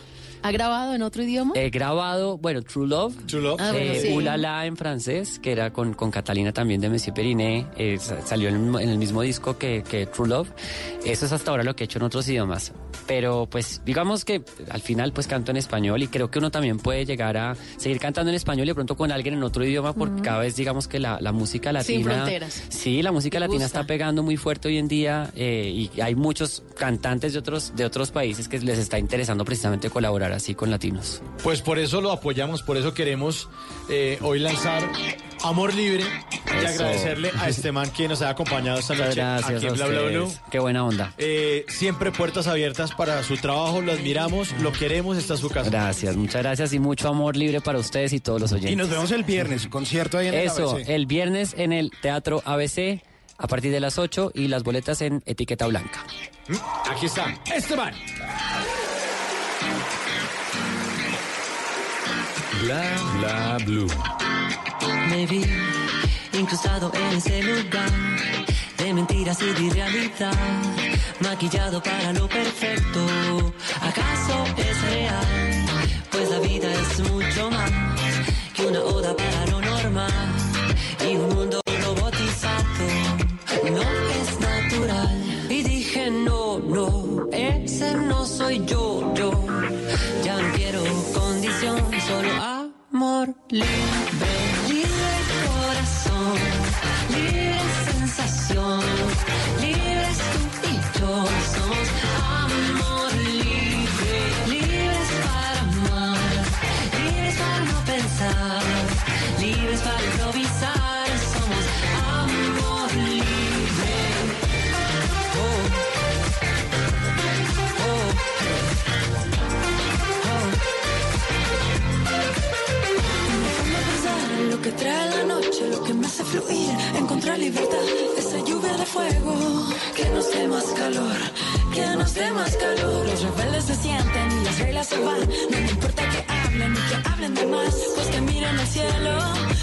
Speaker 27: ¿Ha grabado en otro idioma?
Speaker 1: He grabado, bueno, True Love.
Speaker 23: True Love.
Speaker 27: Ah, bueno,
Speaker 1: eh,
Speaker 27: sí.
Speaker 1: Ulala en francés, que era con, con Catalina también de Monsieur Periné. eh, sa- salió en el, mismo- en el mismo disco que, que True Love. Eso es hasta ahora lo que he hecho en otros idiomas. Pero pues digamos que al final pues canto en español y creo que uno también puede llegar a seguir cantando en español y de pronto con alguien en otro idioma porque cada vez digamos que la, la música latina...
Speaker 27: Sin fronteras.
Speaker 1: Sí, la música
Speaker 27: Me
Speaker 1: latina
Speaker 27: gusta.
Speaker 1: está pegando muy fuerte hoy en día eh, y hay muchos cantantes de otros, de otros países que les está interesando precisamente colaborar así con latinos.
Speaker 23: Pues por eso lo apoyamos, por eso queremos eh, hoy lanzar Amor Libre y
Speaker 1: Eso.
Speaker 23: agradecerle a este man que nos ha acompañado esta noche
Speaker 1: gracias
Speaker 23: aquí en Bla Bla.
Speaker 1: Qué buena onda.
Speaker 23: Eh, siempre puertas abiertas para su trabajo, lo admiramos, lo queremos, esta es su casa.
Speaker 1: Gracias, muchas gracias y mucho amor libre para ustedes y todos los oyentes.
Speaker 24: Y nos vemos el viernes, concierto ahí en el
Speaker 1: Eso,
Speaker 24: ABC.
Speaker 1: el viernes en el Teatro ABC a partir de las 8 y las boletas en etiqueta blanca.
Speaker 23: Mm, Aquí está, este
Speaker 3: Bla bla blue.
Speaker 25: Me vi incrustado en ese lugar de mentiras y de irrealidad, maquillado para lo perfecto. ¿Acaso es real? Pues la vida es mucho más que una oda para lo normal y un mundo robotizado. No es natural. Y dije no, no, ese no soy yo, amor
Speaker 18: trae la noche, lo que me hace fluir, encontrar libertad, esa lluvia de fuego, que nos dé más calor, que nos dé más calor. Los rebeldes se sienten y las reglas se van, no me importa que hablen ni que hablen de más, pues que miren al cielo,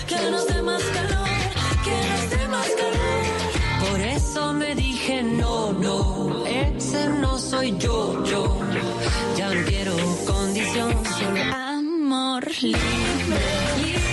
Speaker 18: que nos dé más calor, que nos dé más calor.
Speaker 25: Por eso me dije no, no, ese no soy yo, yo. Ya no quiero condición, solo
Speaker 18: Amor libre,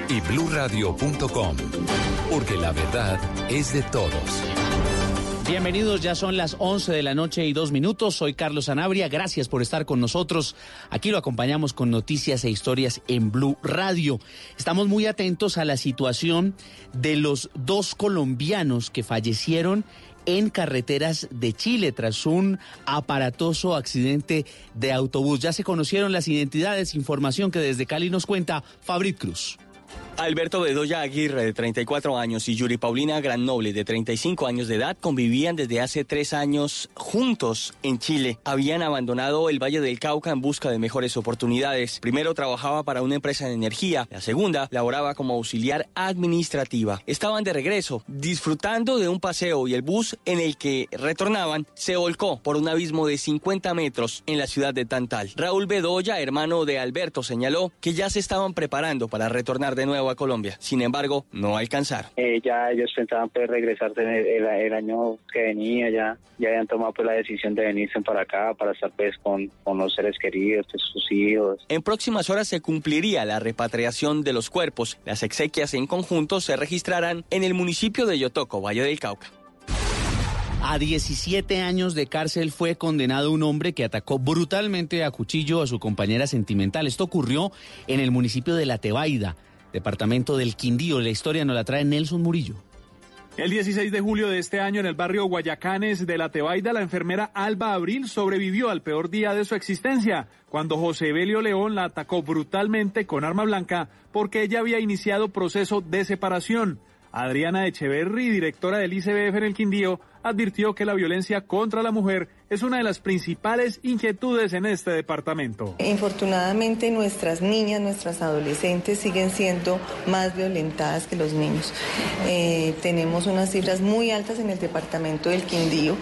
Speaker 3: y bluradio.com, porque la verdad es de todos.
Speaker 28: Bienvenidos, ya son las 11 de la noche y dos minutos. Soy Carlos Sanabria, gracias por estar con nosotros. Aquí lo acompañamos con noticias e historias en Blue Radio. Estamos muy atentos a la situación de los dos colombianos que fallecieron en carreteras de Chile tras un aparatoso accidente de autobús. Ya se conocieron las identidades, información que desde Cali nos cuenta Fabrit Cruz.
Speaker 29: Alberto Bedoya Aguirre, de 34 años, y Yuri Paulina Grannoble, de 35 años de edad, convivían desde hace tres años juntos en Chile. Habían abandonado el Valle del Cauca en busca de mejores oportunidades. Primero trabajaba para una empresa de energía, la segunda laboraba como auxiliar administrativa. Estaban de regreso, disfrutando de un paseo y el bus en el que retornaban se volcó por un abismo de 50 metros en la ciudad de Tantal. Raúl Bedoya, hermano de Alberto, señaló que ya se estaban preparando para retornar de nuevo a Colombia. Sin embargo, no alcanzaron.
Speaker 30: Eh, ya ellos pensaban pues regresarse el, el- el año que venía, ya, ya habían tomado pues la decisión de venirse para acá, para estar pues con, con los seres queridos, pues, sus hijos.
Speaker 29: En próximas horas se cumpliría la repatriación de los cuerpos. Las exequias en conjunto se registrarán en el municipio de Yotoco, Valle del Cauca.
Speaker 28: A 17 años de cárcel fue condenado un hombre que atacó brutalmente a cuchillo a su compañera sentimental. Esto ocurrió en el municipio de La Tebaida, departamento del Quindío. La historia nos la trae Nelson Murillo.
Speaker 31: El 16 de julio de este año en el barrio Guayacanes de La Tebaida, la enfermera Alba Abril sobrevivió al peor día de su existencia, cuando José Evelio León la atacó brutalmente con arma blanca porque ella había iniciado proceso de separación. Adriana Echeverry, directora del ICBF en el Quindío, advirtió que la violencia contra la mujer es una de las principales inquietudes en este departamento.
Speaker 32: Infortunadamente nuestras niñas, nuestras adolescentes siguen siendo más violentadas que los niños. Eh, tenemos unas cifras muy altas en el departamento del Quindío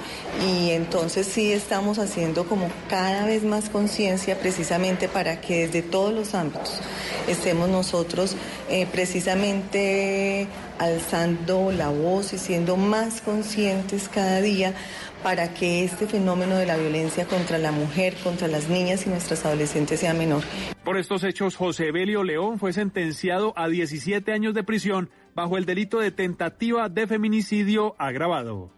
Speaker 32: y entonces sí estamos haciendo como cada vez más conciencia precisamente para que desde todos los ámbitos estemos nosotros eh, precisamente alzando la voz y siendo más conscientes cada día para que este fenómeno de la violencia contra la mujer, contra las niñas y nuestras adolescentes sea menor.
Speaker 31: Por estos hechos, José Belio León fue sentenciado a 17 años de prisión bajo el delito de tentativa de feminicidio agravado.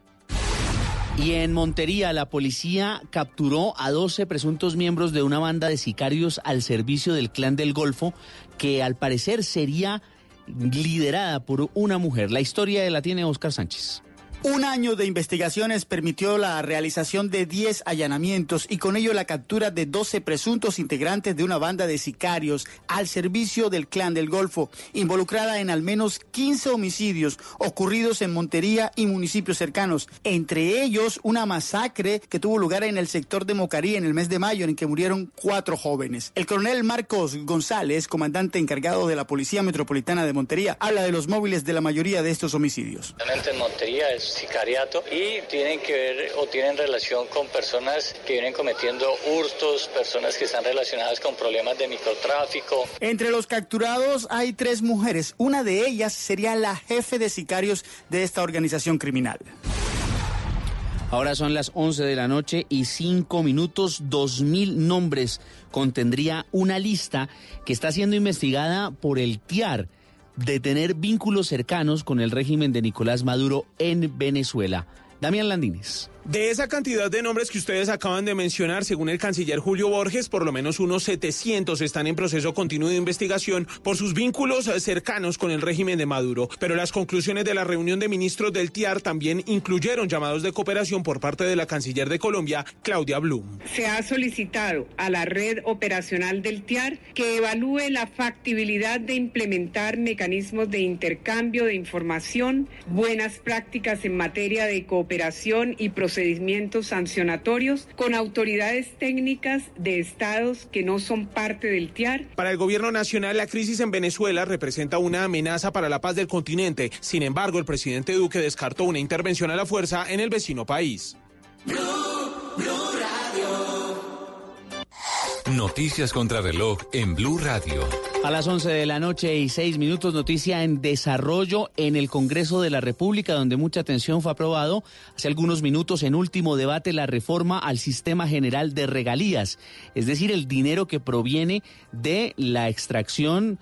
Speaker 28: Y en Montería, la policía capturó a 12 presuntos miembros de una banda de sicarios al servicio del Clan del Golfo, que al parecer sería liderada por una mujer. La historia la tiene Oscar Sánchez.
Speaker 30: Un año de investigaciones permitió la realización de 10 allanamientos y con ello la captura de 12 presuntos integrantes de una banda de sicarios al servicio del clan del Golfo, involucrada en al menos 15 homicidios ocurridos en Montería y municipios cercanos, entre ellos una masacre que tuvo lugar en el sector de Mocarí en el mes de mayo en que murieron cuatro jóvenes. El coronel Marcos González, comandante encargado de la Policía Metropolitana de Montería, habla de los móviles de la mayoría de estos homicidios.
Speaker 33: Sicariato y tienen que ver o tienen relación con personas que vienen cometiendo hurtos, personas que están relacionadas con problemas de microtráfico.
Speaker 30: Entre los capturados hay tres mujeres. Una de ellas sería la jefe de sicarios de esta organización criminal.
Speaker 28: Ahora son las 11 de la noche y 5 minutos, 2.000 nombres contendría una lista que está siendo investigada por el TIAR de tener vínculos cercanos con el régimen de Nicolás Maduro en Venezuela. Damián Landines.
Speaker 34: De esa cantidad de nombres que ustedes acaban de mencionar, según el canciller Julio Borges, por lo menos unos 700 están en proceso continuo de investigación por sus vínculos cercanos con el régimen de Maduro. Pero las conclusiones de la reunión de ministros del TIAR también incluyeron llamados de cooperación por parte de la canciller de Colombia, Claudia Blum.
Speaker 35: Se ha solicitado a la red operacional del TIAR que evalúe la factibilidad de implementar mecanismos de intercambio de información, buenas prácticas en materia de cooperación y procedimientos procedimientos sancionatorios con autoridades técnicas de estados que no son parte del TIAR.
Speaker 34: Para el gobierno nacional, la crisis en Venezuela representa una amenaza para la paz del continente. Sin embargo, el presidente Duque descartó una intervención a la fuerza en el vecino país.
Speaker 3: Noticias contra reloj en Blue Radio.
Speaker 28: A las 11 de la noche y 6 minutos, noticia en desarrollo en el Congreso de la República, donde mucha atención fue aprobado hace algunos minutos en último debate la reforma al sistema general de regalías, es decir, el dinero que proviene de la extracción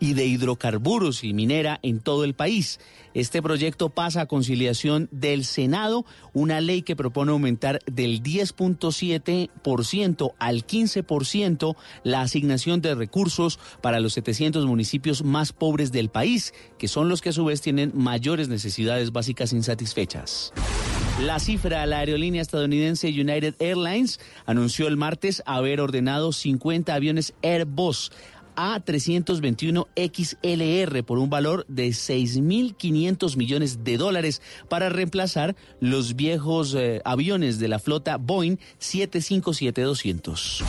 Speaker 28: y de hidrocarburos y minera en todo el país. Este proyecto pasa a conciliación del Senado, una ley que propone aumentar del 10.7% al 15% la asignación de recursos para los 700 municipios más pobres del país, que son los que a su vez tienen mayores necesidades básicas insatisfechas. La cifra, la aerolínea estadounidense United Airlines anunció el martes haber ordenado 50 aviones Airbus a321 XLR por un valor de 6.500 millones de dólares para reemplazar los viejos eh, aviones de la flota Boeing 757-200.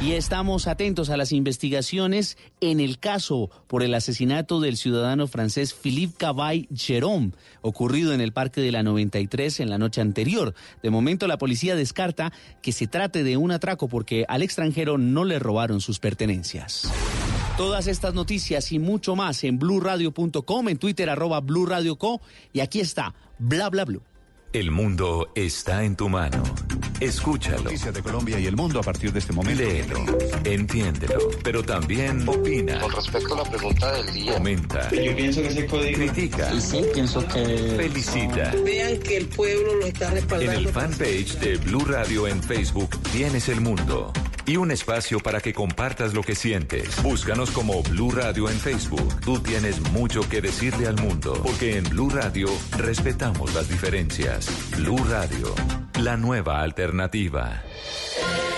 Speaker 28: Y estamos atentos a las investigaciones en el caso por el asesinato del ciudadano francés Philippe Cavay Jérôme, ocurrido en el Parque de la 93 en la noche anterior. De momento la policía descarta que se trate de un atraco porque al extranjero no le robaron sus pertenencias. Todas estas noticias y mucho más en blurradio.com, en Twitter arroba blurradioco y aquí está, bla bla blue.
Speaker 3: El mundo está en tu mano. Escúchalo.
Speaker 17: Noticias de Colombia y el mundo a partir de este momento.
Speaker 3: Léelo, entiéndelo, pero también opina.
Speaker 18: Con respecto a la pregunta del día.
Speaker 3: Comenta.
Speaker 18: Yo pienso que ese código.
Speaker 3: Critica.
Speaker 18: Y sí, pienso que.
Speaker 3: Felicita.
Speaker 18: Vean que el pueblo lo está respaldando.
Speaker 3: En el fanpage de Blue Radio en Facebook tienes el mundo. Y un espacio para que compartas lo que sientes. Búscanos como Blue Radio en Facebook. Tú tienes mucho que decirle al mundo, porque en Blue Radio respetamos las diferencias. Blue Radio, la nueva alternativa.
Speaker 25: Vamos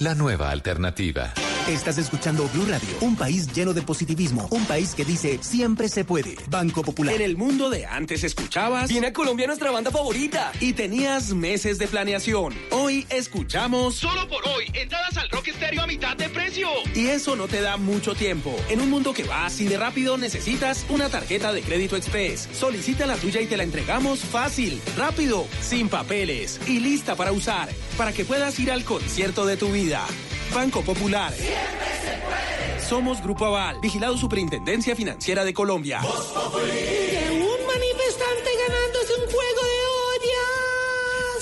Speaker 3: la nueva alternativa.
Speaker 36: Estás escuchando Blue Radio, un país lleno de positivismo, un país que dice siempre se puede. Banco Popular.
Speaker 37: En el mundo de antes escuchabas, viene a Colombia nuestra banda favorita y tenías meses de planeación. Hoy escuchamos
Speaker 38: Solo por hoy, entradas al Rock Stereo a mitad de precio.
Speaker 37: y eso no te da mucho tiempo. En un mundo que va así de rápido necesitas una tarjeta de crédito express. Solicita la tuya y te la entregamos fácil, rápido, sin papeles y lista para usar, para que puedas ir al concierto de tu vida. Banco Popular. Somos Grupo Aval, vigilado Superintendencia Financiera de Colombia.
Speaker 18: De un manifestante ganándose un juego de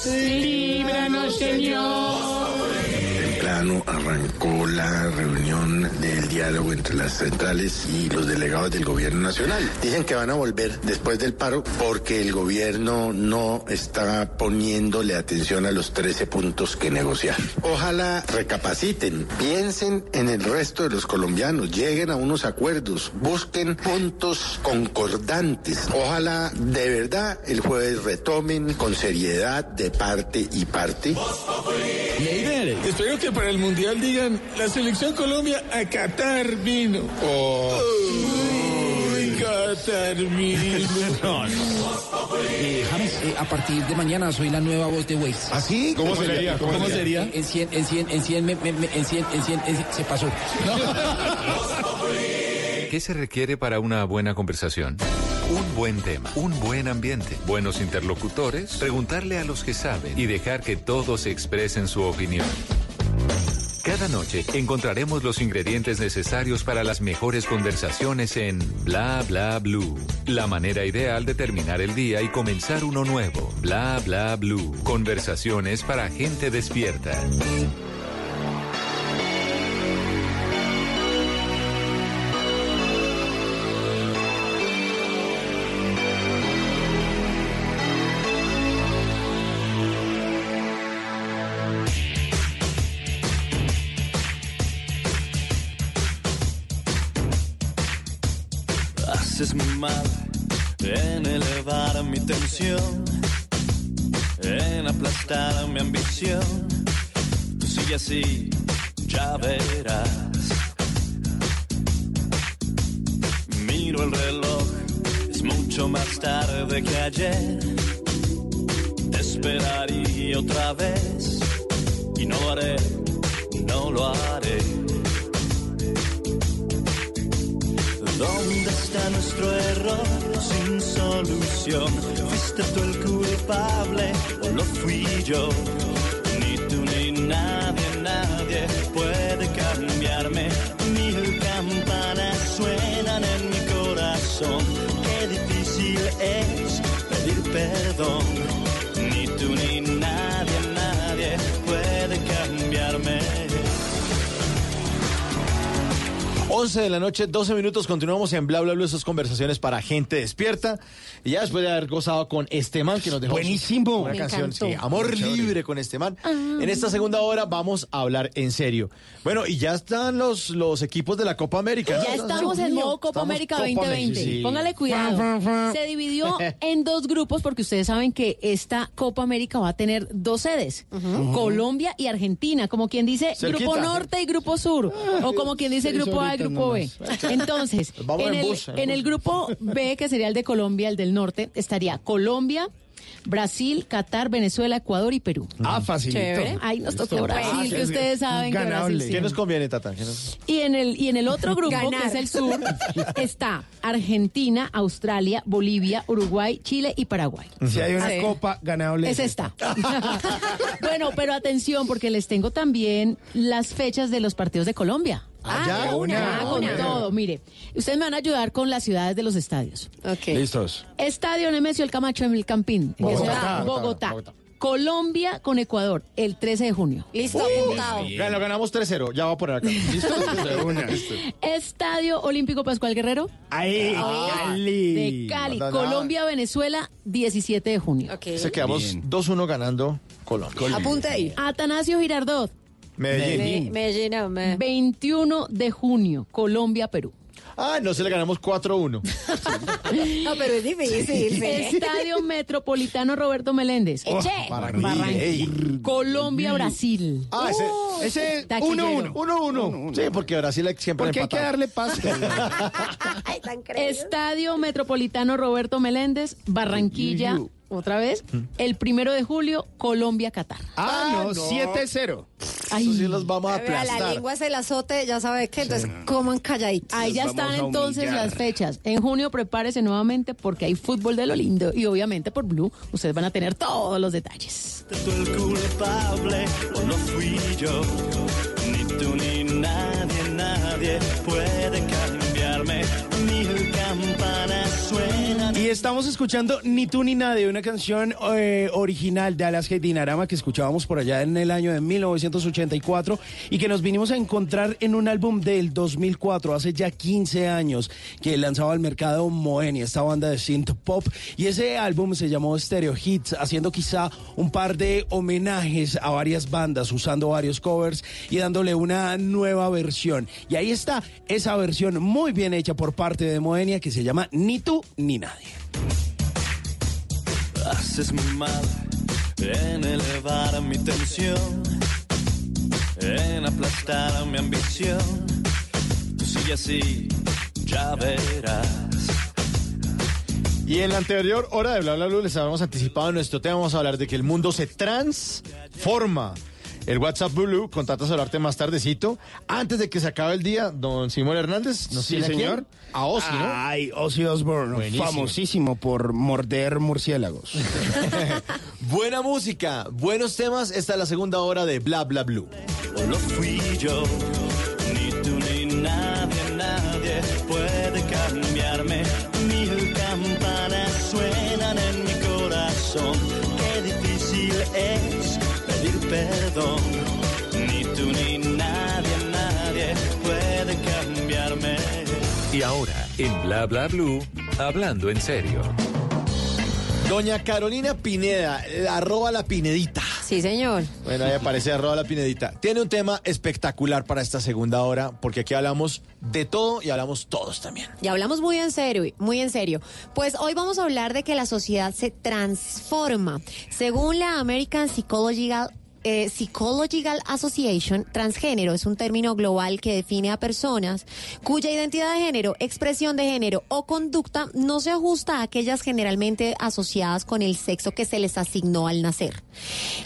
Speaker 18: ollas. Líbranos, Señor.
Speaker 39: Temprano arrancó la reunión del diálogo entre las centrales y los delegados del gobierno nacional. Dicen que van a volver después del paro porque el gobierno no está poniéndole atención a los 13 puntos que negociar. Ojalá recapaciten, piensen en el resto de los colombianos, lleguen a unos acuerdos, busquen puntos concordantes. Ojalá de verdad el jueves retomen con seriedad de parte y parte.
Speaker 40: Leider, espero que para el mundial digan la selección Colombia a Qatar vino. Uy, Qatar vino.
Speaker 41: No, no. Eh, James, eh, a partir de mañana soy la nueva voz de Waze.
Speaker 40: ¿Ah, sí? ¿Cómo sería? ¿Cómo sería?
Speaker 41: En 100, en 100, en 100, me- me- me- en 100, en 100, en 100, se pasó.
Speaker 3: ¿Qué se requiere para una buena conversación? Un buen tema, un buen ambiente, buenos interlocutores, preguntarle a los que saben y dejar que todos expresen su opinión. Cada noche encontraremos los ingredientes necesarios para las mejores conversaciones en Bla Bla Blue. La manera ideal de terminar el día y comenzar uno nuevo. Bla Bla Blue. Conversaciones para gente despierta.
Speaker 29: Mal en elevar mi tensión, en aplastar mi ambición. Tú sigue así, ya verás. Miro el reloj, es mucho más tarde que ayer. Te esperaría otra vez y no lo haré, no lo haré. ¿Dónde está nuestro error sin solución? ¿Fuiste tú el culpable o lo fui yo? Ni tú ni nadie, nadie puede cambiarme. Mil campanas suenan en mi corazón. Qué difícil es pedir perdón.
Speaker 23: 11 de la noche, 12 minutos, continuamos en Bla Bla Bla, esas conversaciones para gente despierta. Y ya después de haber gozado con este man que nos dejó
Speaker 24: Buenísimo.
Speaker 23: una
Speaker 24: Me
Speaker 23: canción, sí, Amor. Libre con este man. En esta segunda hora vamos a hablar en serio. Bueno, y ya están los, los equipos de la Copa América.
Speaker 27: Ya estamos en modo Copa
Speaker 23: Estamos
Speaker 27: América
Speaker 23: Copa
Speaker 27: 2020.
Speaker 23: América, sí.
Speaker 27: Póngale cuidado. Se dividió en dos grupos porque ustedes saben que esta Copa América va a tener dos sedes, Colombia y Argentina, como quien dice
Speaker 23: Cerquita.
Speaker 27: Grupo Norte y Grupo Sur, o como quien dice Grupo A y
Speaker 24: horitas
Speaker 27: Grupo B. Entonces,
Speaker 23: Vamos
Speaker 27: en el,
Speaker 23: bus, en
Speaker 27: en el. Grupo B, que sería el de Colombia, el del norte, estaría Colombia, Brasil, Qatar, Venezuela, Ecuador y Perú.
Speaker 24: Ah, facilito.
Speaker 27: Chévere. Ahí nos tocó. Brasil, que ustedes saben que
Speaker 24: Ganable.
Speaker 27: Brasil sí.
Speaker 23: ¿Qué nos conviene, Tata? ¿Qué nos-
Speaker 27: Y en el, y en el otro grupo,
Speaker 21: Ganar.
Speaker 27: que es el sur, está Argentina, Australia, Bolivia, Uruguay, Chile y Paraguay.
Speaker 24: Si hay una
Speaker 21: Sí.
Speaker 24: copa ganable.
Speaker 27: Es esta. bueno, pero atención, porque les tengo también las fechas de los partidos de Colombia.
Speaker 21: Ah,
Speaker 24: ya,
Speaker 21: de
Speaker 24: una.
Speaker 27: Ah, con todo, mire. Ustedes me van a ayudar con las ciudades de los estadios.
Speaker 21: Ok.
Speaker 23: Listos.
Speaker 27: Estadio Nemesio El Camacho en el Campín,
Speaker 24: Bogotá.
Speaker 27: Bogotá.
Speaker 23: Bogotá,
Speaker 27: Bogotá.
Speaker 23: Bogotá.
Speaker 27: Colombia con Ecuador, el 13 de junio.
Speaker 21: Listo, apuntado.
Speaker 23: Ganamos 3-0, ya va por acá. ¿Listo?
Speaker 24: Una.
Speaker 27: Estadio Olímpico Pascual Guerrero.
Speaker 24: Ahí, Cali.
Speaker 27: De Cali. Colombia, Venezuela, 17 de junio.
Speaker 21: Ok.
Speaker 23: Se quedamos
Speaker 24: Bien.
Speaker 23: 2-1 ganando Colombia.
Speaker 21: Apunte ahí.
Speaker 27: Atanasio Girardot,
Speaker 23: Medellín.
Speaker 21: Me, me me.
Speaker 27: 21 de junio, Colombia, Perú.
Speaker 23: Ah, no se le ganamos 4-1.
Speaker 21: No, pero es difícil. sí.
Speaker 27: Estadio Metropolitano Roberto Meléndez.
Speaker 23: Oh,
Speaker 27: Eche.
Speaker 23: Barranquilla.
Speaker 27: Colombia, Brasil.
Speaker 23: Ah, ese, ese
Speaker 27: Taquillero.
Speaker 23: 1-1. 1-1. Sí, porque Brasil siempre
Speaker 24: Porque hay que darle paso.
Speaker 21: Ay, tan creído.
Speaker 27: Estadio Metropolitano Roberto Meléndez, Barranquilla. Otra vez, el primero de julio, Colombia, Qatar.
Speaker 24: Ah, no, 7-0.
Speaker 27: Ay.
Speaker 23: Eso sí los vamos a
Speaker 21: Vea, la
Speaker 23: aplastar.
Speaker 21: lengua es el azote, ya sabe que entonces coman calladitos.
Speaker 27: Ahí ya
Speaker 24: Los
Speaker 27: están
Speaker 24: vamos a
Speaker 27: entonces
Speaker 24: humillar.
Speaker 27: las fechas. En junio prepárese nuevamente porque hay fútbol de lo lindo y obviamente por Blue ustedes van a tener todos los detalles.
Speaker 29: Tú el culpable o no fui yo. Ni tú ni nadie, nadie puede cambiarme.
Speaker 24: Y estamos escuchando Ni tú ni nadie, una canción eh, original de Alaska y Dinarama que escuchábamos por allá en el año de 1984 y que nos vinimos a encontrar en un álbum del 2004, hace ya 15 años, que lanzaba al mercado Moenia, esta banda de synth pop. Y ese álbum se llamó Stereo Hits, haciendo quizá un par de homenajes a varias bandas, usando varios covers y dándole una nueva versión. Y ahí está esa versión muy bien hecha por parte de Moenia que se llama Ni tú ni nadie.
Speaker 29: Haces muy mal en elevar mi tensión, en aplastar mi ambición. Tú sigue así, ya verás.
Speaker 23: Y en la anterior hora de Bla Bla Blue les habíamos anticipado en nuestro tema. Vamos a hablar de que el mundo se transforma. El WhatsApp Blue, contratas a hablarte más tardecito. Antes de que se acabe el día, don Simón Hernández, ¿nos
Speaker 24: Sí,
Speaker 23: tiene a
Speaker 24: señor.
Speaker 23: A Ozzy, ¿no?
Speaker 24: Ay, Ozzy Osbourne,
Speaker 23: Buenísimo.
Speaker 24: famosísimo por morder murciélagos.
Speaker 23: Buena música, buenos temas. Esta es la segunda hora de Bla Bla Blue.
Speaker 29: fui yo. Ni tú ni nadie, nadie puede cambiarme. Mil campanas suenan en mi corazón. Qué difícil es perdón. Ni tú ni nadie, nadie puede cambiarme.
Speaker 3: Y ahora, en Bla Bla Blue, hablando en serio.
Speaker 23: Doña Carolina Pineda, eh, arroba la Pinedita.
Speaker 21: Sí, señor.
Speaker 23: Bueno, ahí aparece arroba la Pinedita. Tiene un tema espectacular para esta segunda hora, porque aquí hablamos de todo y hablamos todos también.
Speaker 21: Y hablamos muy en serio, muy en serio. Pues hoy vamos a hablar de que la sociedad se transforma. Según la American Psychological eh, Psychological Association, transgénero es un término global que define a personas cuya identidad de género, expresión de género o conducta no se ajusta a aquellas generalmente asociadas con el sexo que se les asignó al nacer.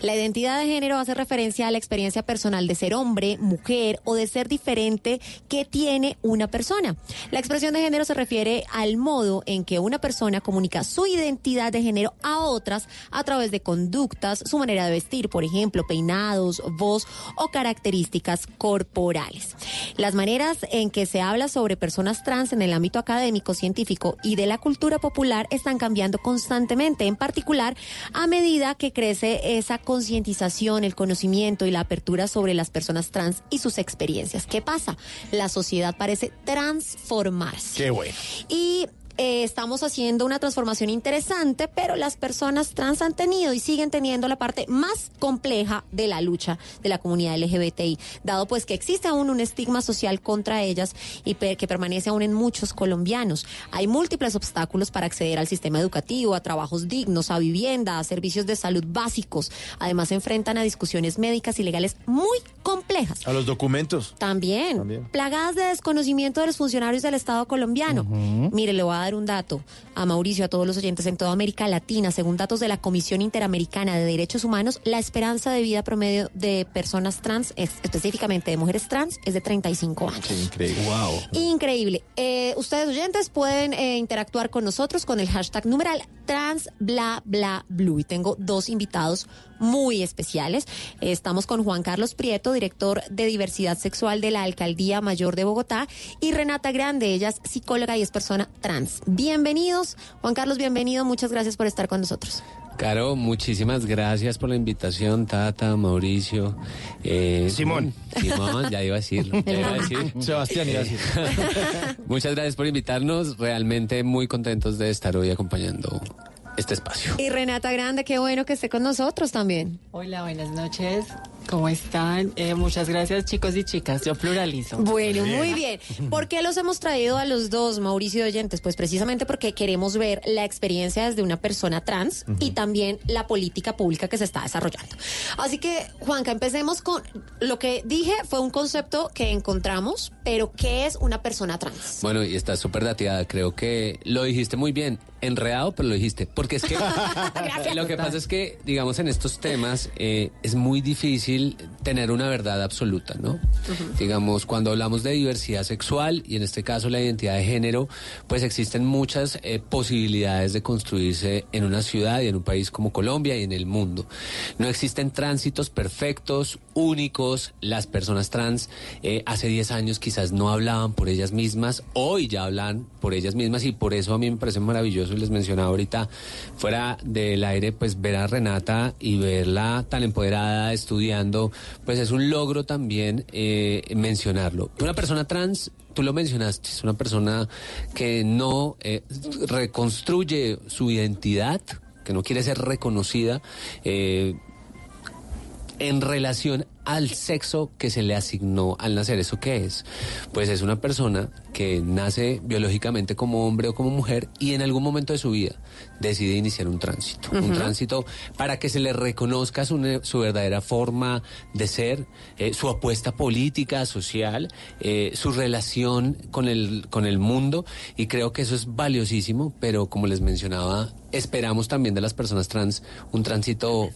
Speaker 21: La identidad de género hace referencia a la experiencia personal de ser hombre, mujer o de ser diferente que tiene una persona. La expresión de género se refiere al modo en que una persona comunica su identidad de género a otras a través de conductas, su manera de vestir, por ejemplo, peinados, voz o características corporales. Las maneras en que se habla sobre personas trans en el ámbito académico, científico y de la cultura popular están cambiando constantemente, en particular a medida que crece esa concientización, el conocimiento y la apertura sobre las personas trans y sus experiencias. ¿Qué pasa? La sociedad parece transformarse.
Speaker 23: Qué bueno.
Speaker 21: Y eh, estamos haciendo una transformación interesante, pero las personas trans han tenido y siguen teniendo la parte más compleja de la lucha de la comunidad LGBTI, dado pues que existe aún un estigma social contra ellas y que permanece aún en muchos colombianos. Hay múltiples obstáculos para acceder al sistema educativo, a trabajos dignos, a vivienda, a servicios de salud básicos. Además se enfrentan a discusiones médicas y legales muy complejas.
Speaker 23: A los documentos.
Speaker 21: También,
Speaker 23: También.
Speaker 21: plagadas de desconocimiento de los funcionarios del Estado colombiano. Mire, le voy a dar un dato a Mauricio, a todos los oyentes en toda América Latina. Según datos de la Comisión Interamericana de Derechos Humanos, la esperanza de vida promedio de personas trans, es- específicamente de mujeres trans, es de 35 años.
Speaker 23: increíble. Wow.
Speaker 21: Increíble. Eh, ustedes oyentes pueden eh, interactuar con nosotros con el hashtag numeral trans bla bla blue. Y tengo dos invitados muy especiales. Estamos con Juan Carlos Prieto, director de diversidad sexual de la Alcaldía Mayor de Bogotá, y Renata Grande, ella es psicóloga y es persona trans. Bienvenidos. Juan Carlos, bienvenido. Muchas gracias por estar con nosotros.
Speaker 42: Caro, muchísimas gracias por la invitación, Tata, Mauricio. eh,
Speaker 24: Simón.
Speaker 42: Simón, ya iba a decirlo. ya iba a decir.
Speaker 23: Sebastián, iba a decir.
Speaker 42: Muchas gracias por invitarnos. Realmente muy contentos de estar hoy acompañando este espacio.
Speaker 21: Y Renata Grande, qué bueno que esté con nosotros también.
Speaker 43: Hola, buenas noches. ¿Cómo están? Eh, muchas gracias, chicos y chicas. Yo pluralizo.
Speaker 21: Bueno, muy bien. ¿Por qué los hemos traído a los dos, Mauricio y Oyentes? Pues precisamente porque queremos ver la experiencia desde una persona trans y también la política pública que se está desarrollando. Así que, Juanca, empecemos con lo que dije fue un concepto que encontramos, pero ¿qué es una persona trans?
Speaker 42: Bueno, y está súper dateada. Creo que lo dijiste muy bien. Enredado, pero lo dijiste. Porque es que lo que pasa es que, digamos, en estos temas eh, es muy difícil tener una verdad absoluta, ¿no? Digamos, cuando hablamos de diversidad sexual y en este caso la identidad de género, pues existen muchas eh, posibilidades de construirse en una ciudad y en un país como Colombia y en el mundo. No existen tránsitos perfectos, únicos. Las personas trans eh, hace 10 años quizás no hablaban por ellas mismas, hoy ya hablan por ellas mismas y por eso a mí me parece maravilloso y les mencionaba ahorita fuera del aire, pues ver a Renata y verla tan empoderada estudiando, pues es un logro también eh, mencionarlo. Una persona trans tú lo mencionaste, es una persona que no eh, reconstruye su identidad, que no quiere ser reconocida eh, en relación al sexo que se le asignó al nacer. ¿Eso qué es? Pues es una persona que nace biológicamente como hombre o como mujer y en algún momento de su vida decide iniciar un tránsito. Un tránsito para que se le reconozca su, su verdadera forma de ser, eh, su apuesta política, social, eh, su relación con el, con el mundo y creo que eso es valiosísimo, pero como les mencionaba, esperamos también de las personas trans un tránsito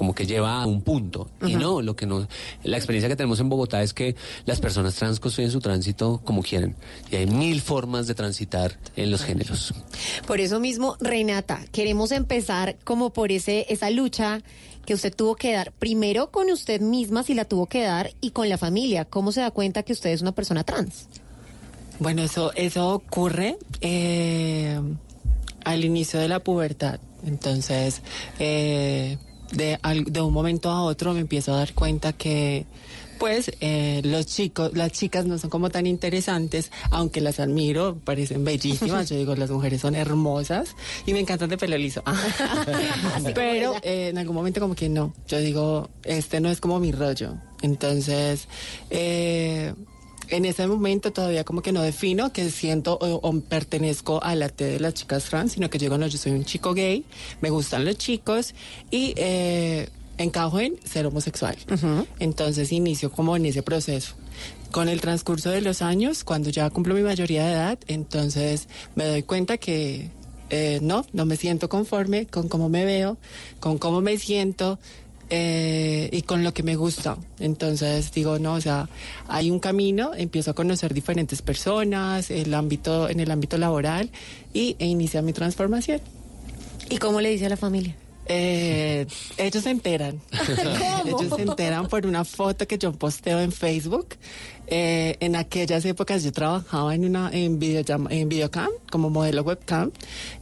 Speaker 42: como que lleva a un punto. Y no, lo que no, la experiencia que tenemos en Bogotá es que las personas trans construyen su tránsito como quieren. Y hay mil formas de transitar en los géneros.
Speaker 21: Por eso mismo, Renata, queremos empezar como por ese esa lucha que usted tuvo que dar primero con usted misma si la tuvo que dar y con la familia. ¿Cómo se da cuenta que usted es una persona trans?
Speaker 43: Bueno, eso, eso ocurre eh, al inicio de la pubertad. Entonces, eh, de, de un momento a otro me empiezo a dar cuenta que, pues, eh, los chicos, las chicas no son como tan interesantes, aunque las admiro, parecen bellísimas. Yo digo, las mujeres son hermosas y me encantan de pelo liso. Pero eh, en algún momento como que no. Yo digo, este no es como mi rollo. Entonces, eh, en ese momento todavía como que no defino que siento o, o pertenezco a la T de las chicas trans, sino que yo digo, no, yo soy un chico gay, me gustan los chicos y eh, encajo en ser homosexual. Entonces inicio como en ese proceso. Con el transcurso de los años, cuando ya cumplo mi mayoría de edad, entonces me doy cuenta que eh, no, no me siento conforme con cómo me veo, con cómo me siento eh, y con lo que me gusta. Entonces digo, no, o sea, hay un camino, empiezo a conocer diferentes personas, el ámbito, en el ámbito laboral y e inicia mi transformación.
Speaker 21: ¿Y cómo le dice a la familia?
Speaker 43: Eh, ellos se enteran. ellos se enteran por una foto que yo posteo en Facebook. Eh, en aquellas épocas yo trabajaba en una en, videollam- en videocam como modelo webcam.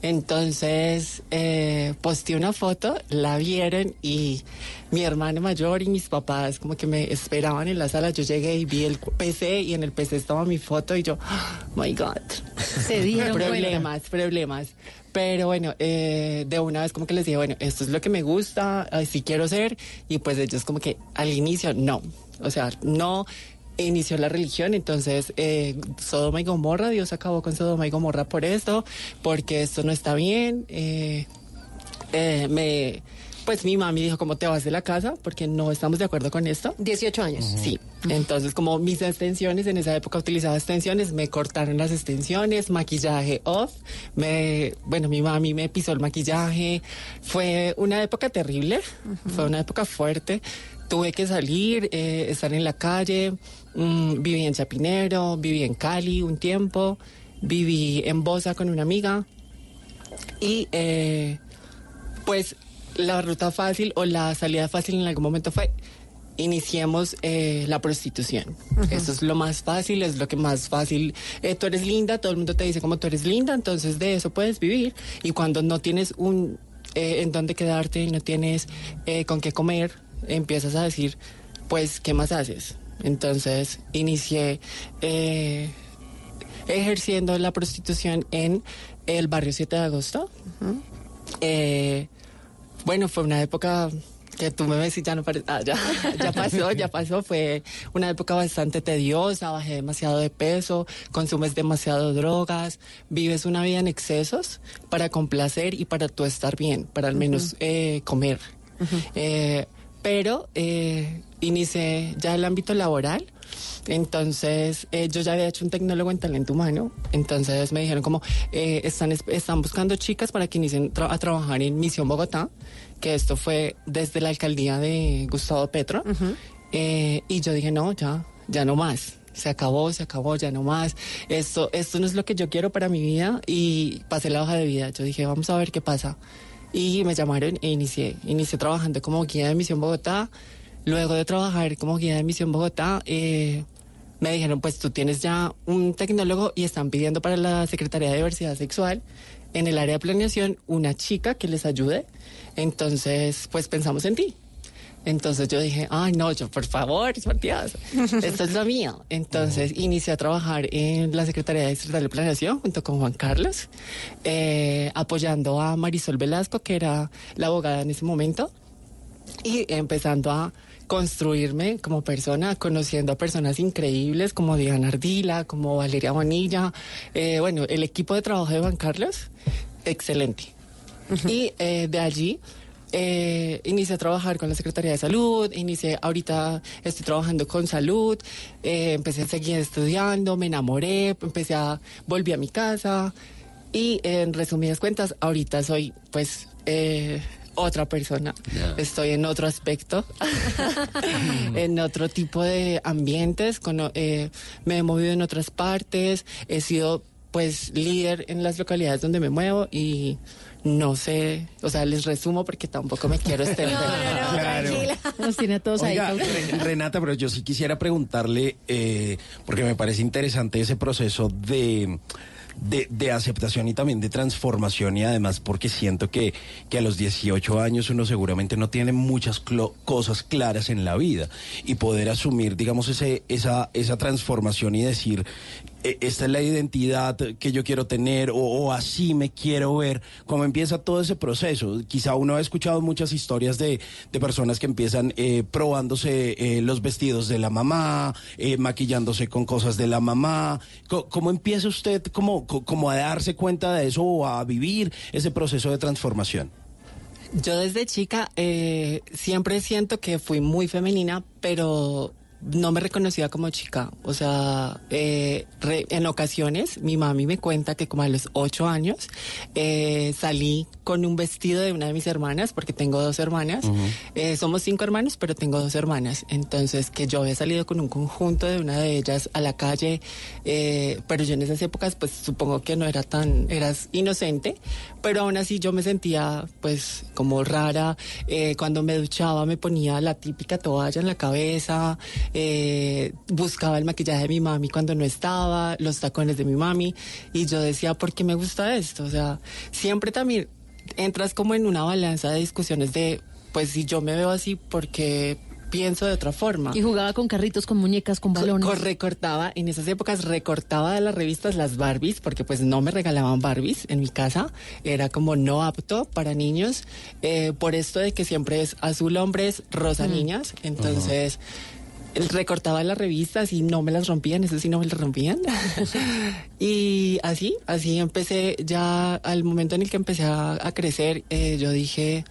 Speaker 43: Entonces eh, posteé una foto, la vieron y mi hermano mayor y mis papás como que me esperaban en la sala. Yo llegué y vi el PC y en el PC estaba mi foto y yo, oh my God.
Speaker 21: Se dieron
Speaker 43: problemas, problemas. Pero bueno, eh, de una vez como que les dije, bueno, esto es lo que me gusta, así quiero ser. Y pues ellos como que al inicio no. O sea, no inició la religión, entonces eh, Sodoma y Gomorra, Dios acabó con Sodoma y Gomorra por esto, porque esto no está bien. eh, eh, me, pues mi mami dijo, ¿cómo te vas de la casa? Porque no estamos de acuerdo con esto.
Speaker 21: 18 años.
Speaker 43: Sí. Entonces, como mis extensiones, en esa época utilizaba extensiones, me cortaron las extensiones, maquillaje off. Me, bueno, mi mami me pisó el maquillaje. Fue una época terrible, fue una época fuerte. Tuve que salir, eh, estar en la calle. mm, viví en Chapinero, viví en Cali un tiempo, viví en Bosa con una amiga. Y eh, pues la ruta fácil o la salida fácil en algún momento fue iniciemos eh, la prostitución. Eso es lo más fácil, es lo que más fácil. eh, tú eres linda, todo el mundo te dice como tú eres linda, entonces de eso puedes vivir. Y cuando no tienes un eh, en dónde quedarte, no tienes con qué comer, empiezas a decir, pues, ¿qué más haces? Entonces inicié ejerciendo la prostitución en el barrio 7 de agosto. Bueno, fue una época que tú me ves y ya no parece. Ah, ya, ya pasó, ya pasó. Fue una época bastante tediosa, bajé demasiado de peso, consumes demasiado drogas, vives una vida en excesos para complacer y para tú estar bien, para al menos eh, comer. Eh, pero eh, inicié ya el ámbito laboral. Entonces, eh, yo ya había hecho un tecnólogo en talento humano. Entonces me dijeron como, eh, están, es- están buscando chicas para que inicien tra- a trabajar en Misión Bogotá, que esto fue desde la alcaldía de Gustavo Petro. Eh, y yo dije, no, ya, ya no más. Se acabó, se acabó, ya no más. Esto, esto no es lo que yo quiero para mi vida. Y pasé la hoja de vida. Yo dije, vamos a ver qué pasa. Y me llamaron e inicié. Inicié trabajando como guía de Misión Bogotá. Luego de trabajar como guía de Misión Bogotá, eh, me dijeron, pues tú tienes ya un tecnólogo y están pidiendo para la Secretaría de Diversidad Sexual en el área de planeación una chica que les ayude. Entonces, pues pensamos en ti. Entonces yo dije, ay no, yo por favor, Dios, esto es lo mío. Entonces inicié a trabajar en la Secretaría de Estatal de Planeación junto con Juan Carlos, eh, apoyando a Marisol Velasco, que era la abogada en ese momento, y empezando a construirme como persona, conociendo a personas increíbles como Diana Ardila, como Valeria Bonilla, eh, bueno, el equipo de trabajo de Juan Carlos, excelente. Y eh, de allí eh, inicié a trabajar con la Secretaría de Salud, inicié, ahorita estoy trabajando con salud, eh, empecé a seguir estudiando, me enamoré, empecé a, volví a mi casa. Y en resumidas cuentas, ahorita soy pues eh, otra persona, estoy en otro aspecto, en otro tipo de ambientes, eh, me he movido en otras partes, he sido pues líder en las localidades donde me muevo y no sé, o sea, les resumo porque tampoco me quiero extender.
Speaker 24: Claro.
Speaker 27: Nos tiene a todos
Speaker 24: Oiga,
Speaker 27: ahí.
Speaker 24: Re- Renata, pero yo sí quisiera preguntarle, eh, porque me parece interesante ese proceso de, de, de aceptación y también de transformación y además porque siento que, que a los 18 años uno seguramente no tiene muchas clo- cosas claras en la vida y poder asumir, digamos, ese, esa, esa transformación y decir, "E- esta es la identidad que yo quiero tener o, así me quiero ver, cómo empieza todo ese proceso. Quizá uno ha escuchado muchas historias de, de personas que empiezan eh, probándose eh, los vestidos de la mamá, eh, maquillándose con cosas de la mamá. ¿Cómo, empieza usted como, co- como a darse cuenta de eso o a vivir ese proceso de transformación?
Speaker 43: Yo desde chica siempre siento que fui muy femenina, pero no me reconocía como chica. O sea, eh, re- en ocasiones mi mami me cuenta que como a los ocho años eh, salí con un vestido de una de mis hermanas, porque tengo dos hermanas. Eh, somos cinco hermanos, pero tengo dos hermanas. Entonces, que yo había salido con un conjunto de una de ellas a la calle, pero yo en esas épocas, pues supongo que no era tan, eras inocente, pero aún así yo me sentía, pues, como rara. Cuando me duchaba me ponía la típica toalla en la cabeza, eh, buscaba el maquillaje de mi mami cuando no estaba, los tacones de mi mami, y yo decía, ¿por qué me gusta esto? O sea, siempre también entras como en una balanza de discusiones de, pues si yo me veo así, porque pienso de otra forma.
Speaker 27: Y jugaba con carritos, con muñecas, con balones.
Speaker 43: Co- recortaba, en esas épocas recortaba de las revistas las Barbies, porque pues no me regalaban Barbies en mi casa, era como no apto para niños, eh, por esto de que siempre es azul hombres, rosa
Speaker 27: Mm.
Speaker 43: niñas, entonces recortaba las revistas y no me las rompían, eso sí no me las rompían. y así, así empecé ya al momento en el que empecé a, a crecer, eh, yo dije,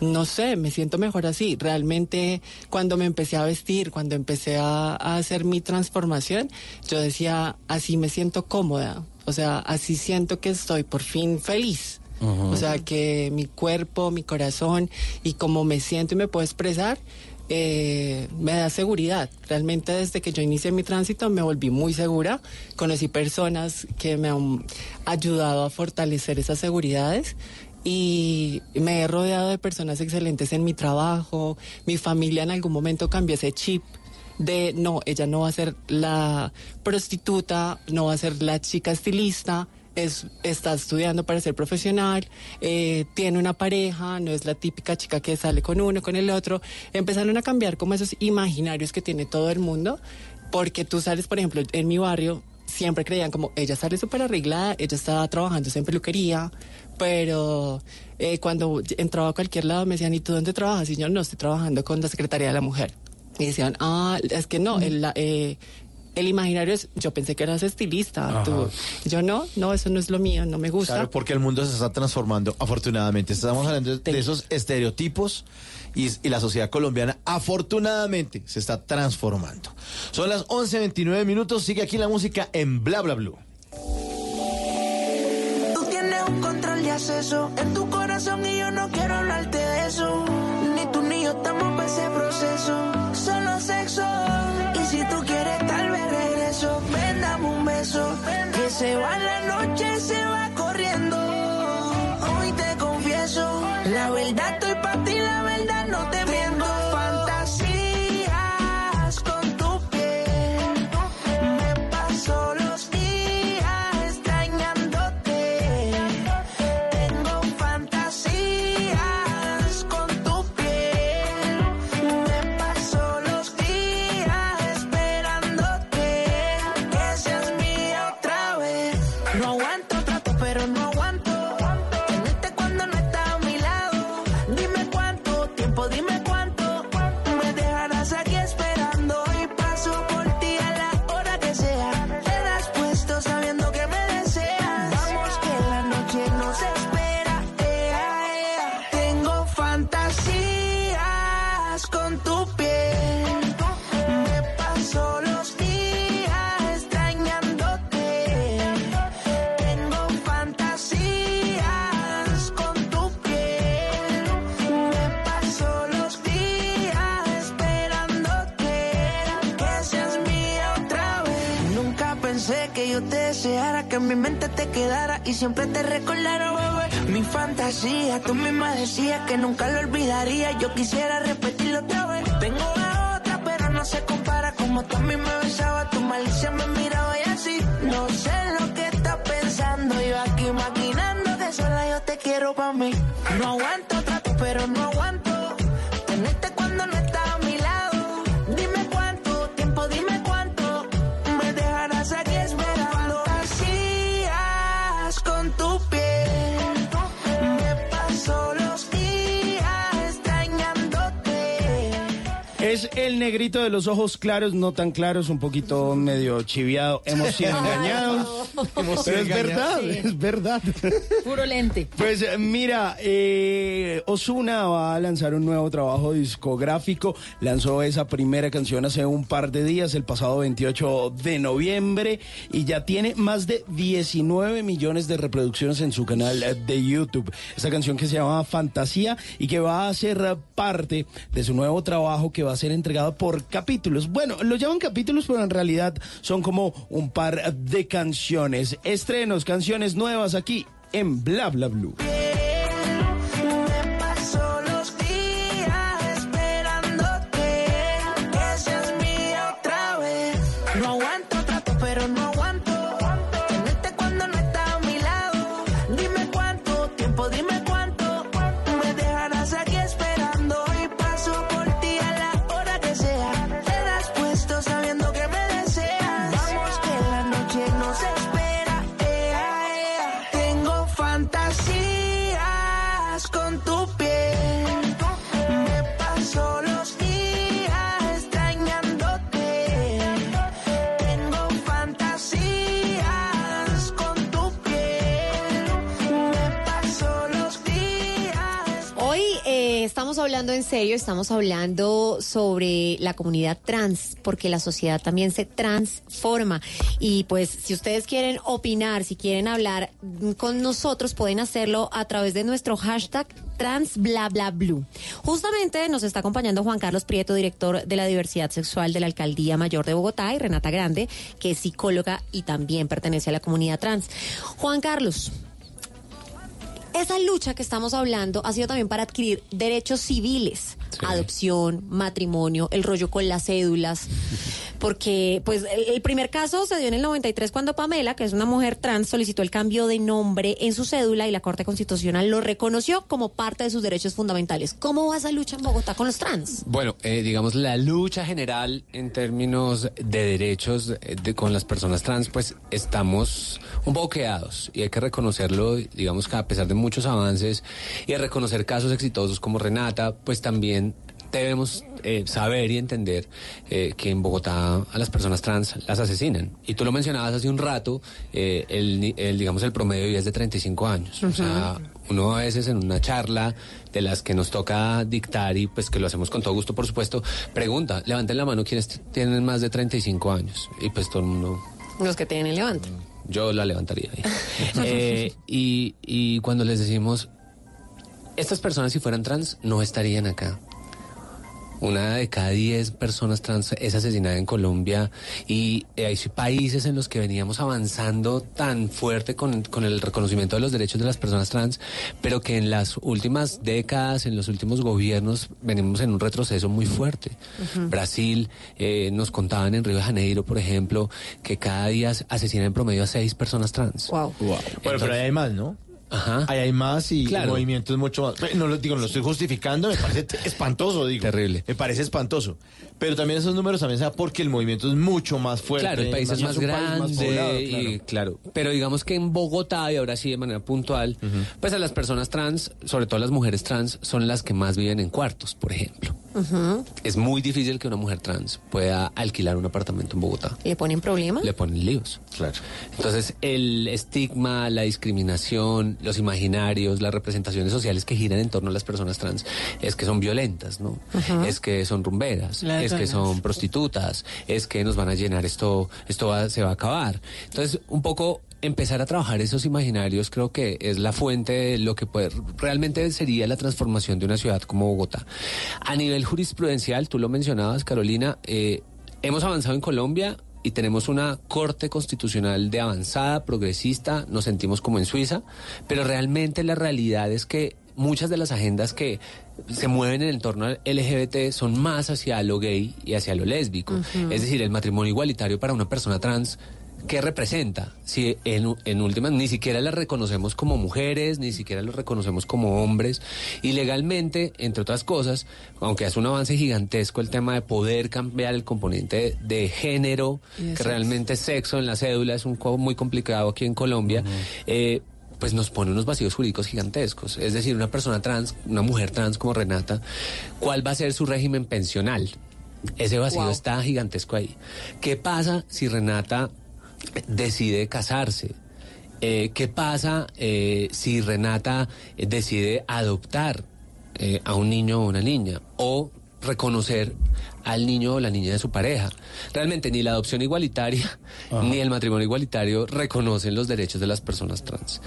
Speaker 43: no sé, me siento mejor así. Realmente cuando me empecé a vestir, cuando empecé a, a hacer mi transformación, yo decía, así me siento cómoda. O sea, así siento que estoy por fin feliz. O sea, que mi cuerpo, mi corazón y cómo me siento y me puedo expresar, eh, me da seguridad. Realmente desde que yo inicié mi tránsito me volví muy segura. Conocí personas que me han ayudado a fortalecer esas seguridades y me he rodeado de personas excelentes en mi trabajo. Mi familia en algún momento cambió ese chip de no, ella no va a ser la prostituta, no va a ser la chica estilista, es, está estudiando para ser profesional, eh, tiene una pareja, no es la típica chica que sale con uno, con el otro. Empezaron a cambiar como esos imaginarios que tiene todo el mundo, porque tú sales, por ejemplo, en mi barrio, siempre creían como ella sale súper arreglada, ella está trabajando en peluquería, pero eh, cuando entraba a cualquier lado me decían, ¿y tú dónde trabajas? Y yo no, estoy trabajando con la Secretaría de la Mujer. Y decían, ah, es que no, el, la- eh, el imaginario es, yo pensé que eras estilista. tú. Yo no, no, eso no es lo mío, no me gusta.
Speaker 23: Claro, porque el mundo se está transformando, afortunadamente. Estamos hablando de esos estereotipos y, y la sociedad colombiana, afortunadamente, se está transformando. Son las 11.29 minutos, sigue aquí la música en Bla Bla Blue.
Speaker 18: Tú tienes un control de acceso en tu corazón y yo no quiero hablarte de eso. Ni tú ni yo estamos para ese proceso. Solo sexo. Y si tú quieres, tal vez dame un beso. Que se va la noche, se va corriendo. Hoy te confieso. La verdad pero no que en mi mente te quedara y siempre te recordara, bebé. Mi fantasía, tú misma decías que nunca lo olvidaría. Yo quisiera repetirlo otra vez. Tengo a otra, pero no se compara. Como tú a mí me besaba, tu malicia me miraba y así. No sé lo que estás pensando. Yo aquí maquinando que sola yo te quiero para mí. No aguanto trato, pero no aguanto.
Speaker 24: Negrito de los ojos claros, no tan claros, un poquito medio chiviado. Hemos sido engañados.
Speaker 23: Hemos sido
Speaker 24: Pero es verdad, es verdad.
Speaker 27: Puro lente.
Speaker 24: Pues mira, eh, Osuna va a lanzar un nuevo trabajo discográfico. Lanzó esa primera canción hace un par de días, el pasado 28 de noviembre, y ya tiene más de 19 millones de reproducciones en su canal de YouTube. Esta canción que se llama Fantasía y que va a ser parte de su nuevo trabajo que va a ser entregado por capítulos. Bueno, lo llaman capítulos, pero en realidad son como un par de canciones. Estrenos, canciones nuevas aquí en Bla Bla Blue.
Speaker 21: Estamos hablando en serio, estamos hablando sobre la comunidad trans, porque la sociedad también se transforma. Y pues si ustedes quieren opinar, si quieren hablar con nosotros, pueden hacerlo a través de nuestro hashtag transblablablu. Justamente nos está acompañando Juan Carlos Prieto, director de la diversidad sexual de la Alcaldía Mayor de Bogotá, y Renata Grande, que es psicóloga y también pertenece a la comunidad trans. Juan Carlos, esa lucha que estamos hablando ha sido también para adquirir derechos civiles adopción, matrimonio, el rollo con las cédulas, porque pues el, el primer caso se dio en el 93 cuando Pamela, que es una mujer trans, solicitó el cambio de nombre en su cédula y la Corte Constitucional lo reconoció como parte de sus derechos fundamentales. ¿Cómo va esa lucha en Bogotá con los trans?
Speaker 42: Bueno, eh, digamos, la lucha general en términos de derechos eh, de- con las personas trans, pues estamos un poco quedados y hay que reconocerlo, digamos que a pesar de muchos avances y reconocer casos exitosos como Renata, pues también debemos eh, saber y entender eh, que en Bogotá a las personas trans las asesinan. Y tú lo mencionabas hace un rato, eh, el, el, digamos, el promedio de vida es de 35 años. O sea, uno a veces en una charla de las que nos toca dictar y pues que lo hacemos con todo gusto, por supuesto, pregunta, levanten la mano quienes tienen más de 35 años. Y pues todo el mundo...
Speaker 21: Los que tienen el levante.
Speaker 42: Yo la levantaría ahí. Eh, y, y cuando les decimos, estas personas si fueran trans no estarían acá. Una de cada diez personas trans es asesinada en Colombia y eh, hay países en los que veníamos avanzando tan fuerte con, con el reconocimiento de los derechos de las personas trans, pero que en las últimas décadas, en los últimos gobiernos, venimos en un retroceso muy fuerte. Brasil, eh, nos contaban en Río de Janeiro, por ejemplo, que cada día asesinan en promedio a seis personas trans.
Speaker 21: Wow.
Speaker 23: Bueno, pero ahí hay más, ¿no?
Speaker 42: Ajá.
Speaker 23: Ahí hay más y
Speaker 42: Claro.
Speaker 23: el movimiento es mucho más. No lo digo, no lo estoy justificando, me parece espantoso, digo.
Speaker 42: Terrible.
Speaker 23: Me parece espantoso. Pero también esos números también se da porque el movimiento es mucho más fuerte.
Speaker 42: Claro, el país es más grande
Speaker 23: poblado,
Speaker 42: y claro. Pero digamos que en Bogotá, y ahora sí de manera puntual, pues a las personas trans, sobre todo las mujeres trans, son las que más viven en cuartos, por ejemplo. Es muy difícil que una mujer trans pueda alquilar un apartamento en Bogotá.
Speaker 21: ¿Le ponen problema?
Speaker 42: Le ponen líos.
Speaker 23: Claro.
Speaker 42: Entonces, el estigma, la discriminación, los imaginarios, las representaciones sociales que giran en torno a las personas trans es que son violentas, ¿no? Es que son rumberas,
Speaker 21: Las
Speaker 42: es que son prostitutas, es que nos van a llenar esto, esto va- se va a acabar. Entonces, un poco empezar a trabajar esos imaginarios creo que es la fuente de lo que puede, realmente sería la transformación de una ciudad como Bogotá. A nivel jurisprudencial, tú lo mencionabas, Carolina, eh, hemos avanzado en Colombia y tenemos una corte constitucional de avanzada, progresista, nos sentimos como en Suiza, pero realmente la realidad es que muchas de las agendas que se mueven en el entorno al LGBT son más hacia lo gay y hacia lo lésbico. Es decir, el matrimonio igualitario para una persona trans. ¿Qué representa? Si en, en últimas ni siquiera las reconocemos como mujeres, ni siquiera los reconocemos como hombres. Y legalmente, entre otras cosas, aunque es un avance gigantesco el tema de poder cambiar el componente de, de género, que realmente sexo en la cédula es un co- muy complicado aquí en Colombia, eh, pues nos pone unos vacíos jurídicos gigantescos. Es decir, una persona trans, una mujer trans como Renata, ¿cuál va a ser su régimen pensional? Ese vacío
Speaker 21: Wow.
Speaker 42: está gigantesco ahí. ¿Qué pasa si Renata decide casarse? Eh, ¿Qué pasa eh, si Renata decide adoptar eh, a un niño o una niña? O reconocer al niño o la niña de su pareja. Realmente ni la adopción igualitaria ni el matrimonio igualitario reconocen los derechos de las personas trans.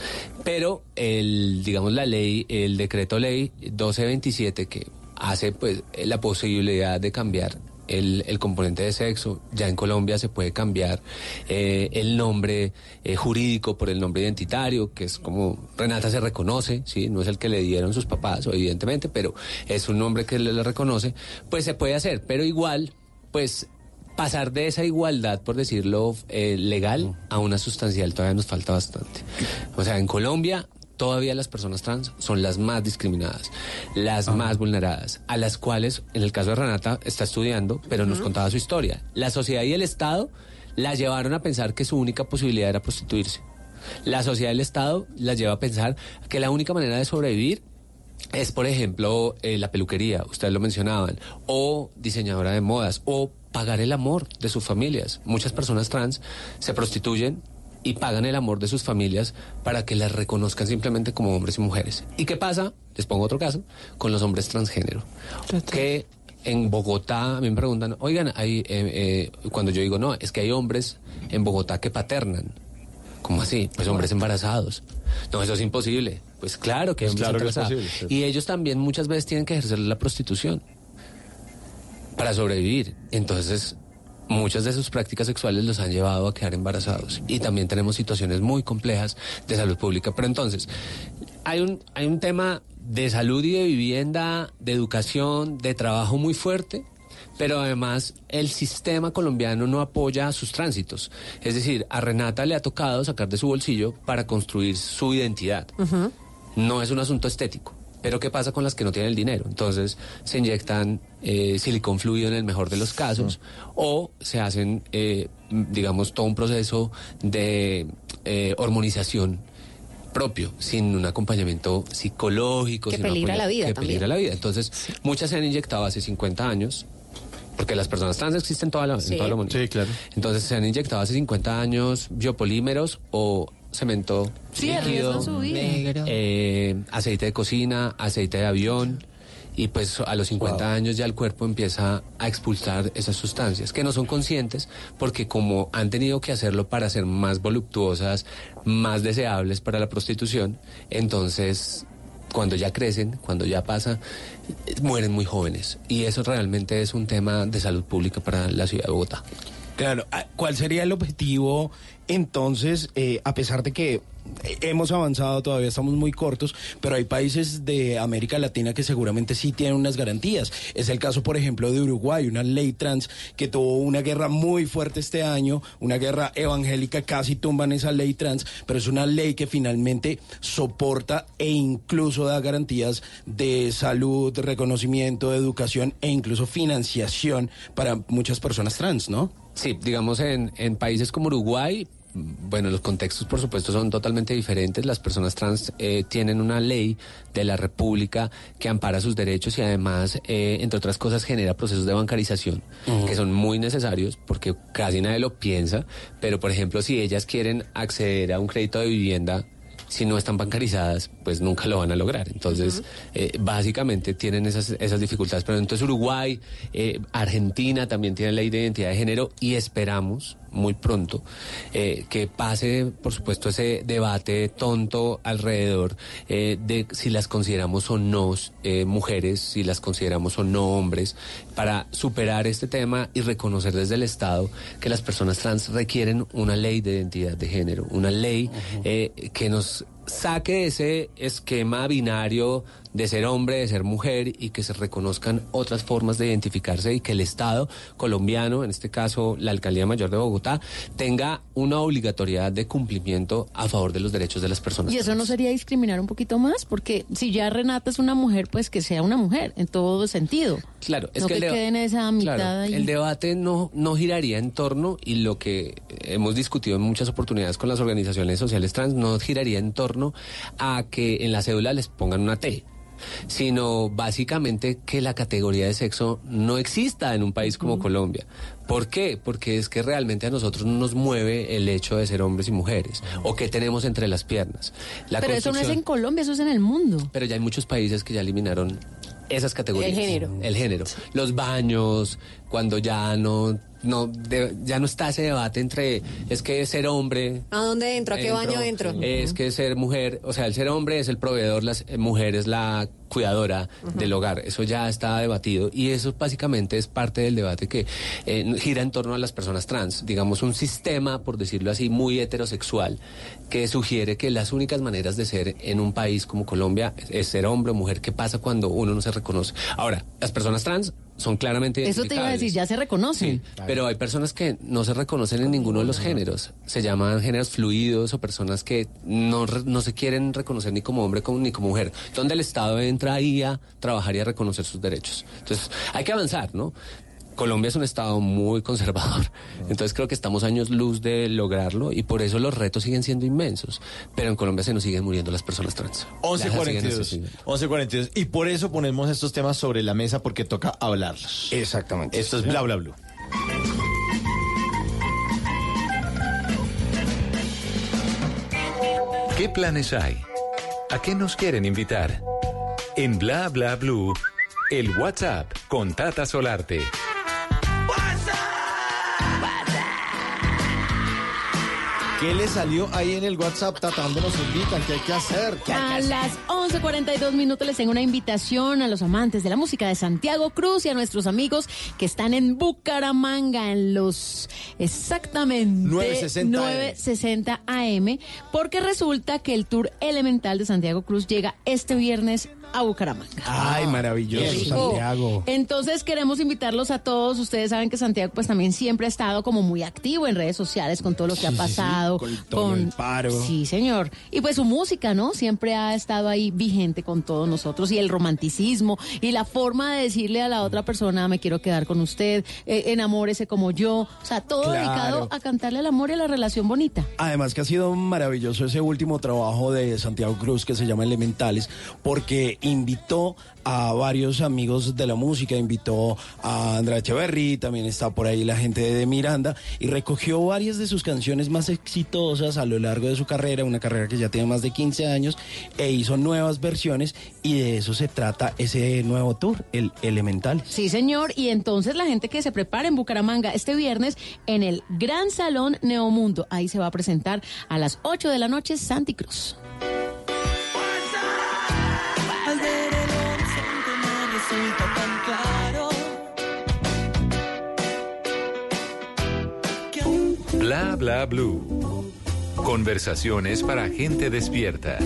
Speaker 42: Pero el, digamos, la ley, el decreto ley 1227 que hace pues la posibilidad de cambiar el, el componente de sexo. Ya en Colombia se puede cambiar eh, el nombre eh, jurídico por el nombre identitario, que es como Renata se reconoce, ¿sí? no es el que le dieron sus papás, evidentemente, pero es un nombre que le, le reconoce, pues se puede hacer, pero igual, pues pasar de esa igualdad, por decirlo, eh, legal a una sustancial todavía nos falta bastante. O sea, en Colombia todavía las personas trans son las más discriminadas, las más vulneradas, a las cuales, en el caso de Renata, está estudiando, pero nos contaba su historia. La sociedad y el Estado la llevaron a pensar que su única posibilidad era prostituirse. La sociedad y el Estado la lleva a pensar que la única manera de sobrevivir es, por ejemplo, eh, la peluquería, ustedes lo mencionaban, o diseñadora de modas, o pagar el amor de sus familias. Muchas personas trans se prostituyen y pagan el amor de sus familias para que las reconozcan simplemente como hombres y mujeres. ¿Y qué pasa? Les pongo otro caso, con los hombres transgénero. Que en Bogotá, a mí me preguntan, oigan, hay, eh, eh, cuando yo digo, no, es que hay hombres en Bogotá que paternan. ¿Cómo así? Pues hombres embarazados. No, eso es imposible. Pues claro que
Speaker 23: Pues
Speaker 42: hombres
Speaker 23: claro que es
Speaker 42: embarazados.
Speaker 23: posible, sí.
Speaker 42: Y ellos también muchas veces tienen que ejercer la prostitución para sobrevivir. Entonces, muchas de sus prácticas sexuales los han llevado a quedar embarazados. Y también tenemos situaciones muy complejas de salud pública. Pero entonces, hay un, hay un tema de salud y de vivienda, de educación, de trabajo muy fuerte, pero además el sistema colombiano no apoya sus tránsitos. Es decir, a Renata le ha tocado sacar de su bolsillo para construir su identidad. No es un asunto estético. Pero ¿qué pasa con las que no tienen el dinero? Entonces se inyectan eh, silicón fluido en el mejor de los casos o se hacen, eh, digamos, todo un proceso de eh, hormonización propio, sin un acompañamiento psicológico.
Speaker 21: Que
Speaker 42: sin un
Speaker 21: peligra
Speaker 42: apoyo-
Speaker 21: la vida
Speaker 42: Que
Speaker 21: también.
Speaker 42: peligra la vida. Entonces, muchas se han inyectado hace 50 años, porque las personas trans existen en toda la,
Speaker 21: Sí.
Speaker 42: en toda la humanidad.
Speaker 23: Sí, claro.
Speaker 42: Entonces, se han inyectado hace 50 años biopolímeros o cemento
Speaker 27: Sí,
Speaker 42: líquido,
Speaker 27: su vida.
Speaker 42: eh, aceite de cocina, aceite de avión. Y pues a los 50 años ya el cuerpo empieza a expulsar esas sustancias que no son conscientes porque como han tenido que hacerlo para ser más voluptuosas, más deseables para la prostitución, entonces cuando ya crecen, cuando ya pasa, mueren muy jóvenes. Y eso realmente es un tema de salud pública para la ciudad de Bogotá.
Speaker 24: Claro, ah, ¿cuál sería el objetivo entonces, eh, a pesar de que hemos avanzado, todavía estamos muy cortos, pero hay países de América Latina que seguramente sí tienen unas garantías. Es el caso, por ejemplo, de Uruguay, una ley trans que tuvo una guerra muy fuerte este año, una guerra evangélica, casi tumban esa ley trans, pero es una ley que finalmente soporta e incluso da garantías de salud, de reconocimiento, de educación e incluso financiación para muchas personas trans, ¿no?
Speaker 42: Sí, digamos en, en países como Uruguay, mm, bueno, los contextos por supuesto son totalmente diferentes. Las personas trans eh, tienen una ley de la República que ampara sus derechos y además, eh, entre otras cosas, genera procesos de bancarización que son muy necesarios porque casi nadie lo piensa. Pero, por ejemplo, si ellas quieren acceder a un crédito de vivienda, si no están bancarizadas, pues nunca lo van a lograr. Entonces, eh, básicamente tienen esas, esas dificultades. Pero entonces Uruguay, eh, Argentina también tiene ley de identidad de género y esperamos muy pronto eh, que pase, por supuesto, ese debate tonto alrededor eh, de si las consideramos o no eh, mujeres, si las consideramos o no hombres, para superar este tema y reconocer desde el Estado que las personas trans requieren una ley de identidad de género, una ley que nos saque ese esquema binario de ser hombre, de ser mujer y que se reconozcan otras formas de identificarse y que el Estado colombiano, en este caso la Alcaldía Mayor de Bogotá, tenga una obligatoriedad de cumplimiento a favor de los derechos de las personas.
Speaker 27: Y eso no sería discriminar un poquito más, porque si ya Renata es una mujer, pues que sea una mujer en todo sentido.
Speaker 42: Claro, es
Speaker 27: no
Speaker 42: que,
Speaker 27: que, quede en esa mitad
Speaker 42: Claro,
Speaker 27: ahí.
Speaker 42: el debate no, no giraría en torno, y lo que hemos discutido en muchas oportunidades con las organizaciones sociales trans, no giraría en torno a que en la cédula les pongan una T sino básicamente que la categoría de sexo no exista en un país como Colombia. ¿Por qué? Porque es que realmente a nosotros no nos mueve el hecho de ser hombres y mujeres o qué tenemos entre las piernas. La
Speaker 27: Pero eso no es en Colombia, eso es en el mundo.
Speaker 42: pero ya hay muchos países que ya eliminaron esas categorías.
Speaker 27: El género.
Speaker 42: El género. Los baños, cuando ya no, no, de- ya no está ese debate entre es que ser hombre.
Speaker 21: ¿A dónde entro? ¿A qué baño entro?
Speaker 42: Es que ser mujer, o sea, el ser hombre es el proveedor, la mujer es la cuidadora del hogar. Eso ya está debatido y eso básicamente es parte del debate que eh, gira en torno a las personas trans. Digamos, un sistema, por decirlo así, muy heterosexual que sugiere que las únicas maneras de ser en un país como Colombia es ser hombre o mujer. ¿Qué pasa cuando uno no se reconoce? Ahora, las personas trans son claramente
Speaker 27: Eso te iba a decir, ya se reconocen.
Speaker 42: Pero hay personas que no se reconocen en ninguno de los géneros. Se llaman géneros fluidos o personas que no, re- no se quieren reconocer ni como hombre como- ni como mujer. Donde el Estado entra ahí a trabajar y a reconocer sus derechos. Entonces, hay que avanzar, ¿no? Colombia es un estado muy conservador, entonces creo que estamos años luz de lograrlo y por eso los retos siguen siendo inmensos. Pero en Colombia se nos siguen muriendo las personas trans. Las siguen
Speaker 23: 11.42.
Speaker 42: asesinando.
Speaker 23: 11.42. Y por eso ponemos estos temas sobre la mesa porque toca hablarlos.
Speaker 24: Exactamente.
Speaker 23: Esto es bla bla bla.
Speaker 3: ¿Qué planes hay? ¿A qué nos quieren invitar? En Bla Bla Blue, el WhatsApp con Tata Solarte.
Speaker 23: ¿Qué le salió ahí en el WhatsApp, Tata? ¿Dónde nos invitan? ¿Qué hay que hacer? ¿Qué hay que
Speaker 27: A
Speaker 23: hacer?
Speaker 27: las 11.42 minutos les tengo una invitación a los amantes de la música de Santiago Cruz y a nuestros amigos que están en Bucaramanga en los exactamente
Speaker 23: 960 AM.
Speaker 27: 960 AM porque resulta que el tour elemental de Santiago Cruz llega este viernes a Bucaramanga.
Speaker 24: Ay, maravilloso,
Speaker 27: Rico.
Speaker 24: Santiago.
Speaker 27: Entonces queremos invitarlos a todos. Ustedes saben que Santiago pues también siempre ha estado como muy activo en redes sociales con todo lo que ha
Speaker 24: Sí, sí, sí,
Speaker 27: pasado.
Speaker 24: con todo el paro.
Speaker 27: Sí, señor. Y pues su música, ¿no? Siempre ha estado ahí vigente con todos nosotros y el romanticismo y la forma de decirle a la otra persona me quiero quedar con usted, eh, enamórese como yo. O sea, todo
Speaker 24: Claro.
Speaker 27: dedicado a cantarle al amor y a la relación bonita.
Speaker 24: Además que ha sido maravilloso ese último trabajo de Santiago Cruz que se llama Elementales, porque invitó a varios amigos de la música, invitó a Andrea Echeverry, también está por ahí la gente de Miranda, y recogió varias de sus canciones más exitosas a lo largo de su carrera, una carrera que ya tiene más de 15 años, e hizo nuevas versiones, y de eso se trata ese nuevo tour, el Elementales.
Speaker 27: Sí, señor. Y entonces la gente que se prepara en Bucaramanga este viernes en el Gran Salón Neomundo. Ahí se va a presentar a las 8 de la noche Santi Cruz.
Speaker 3: Bla bla blue. Conversaciones para gente despierta.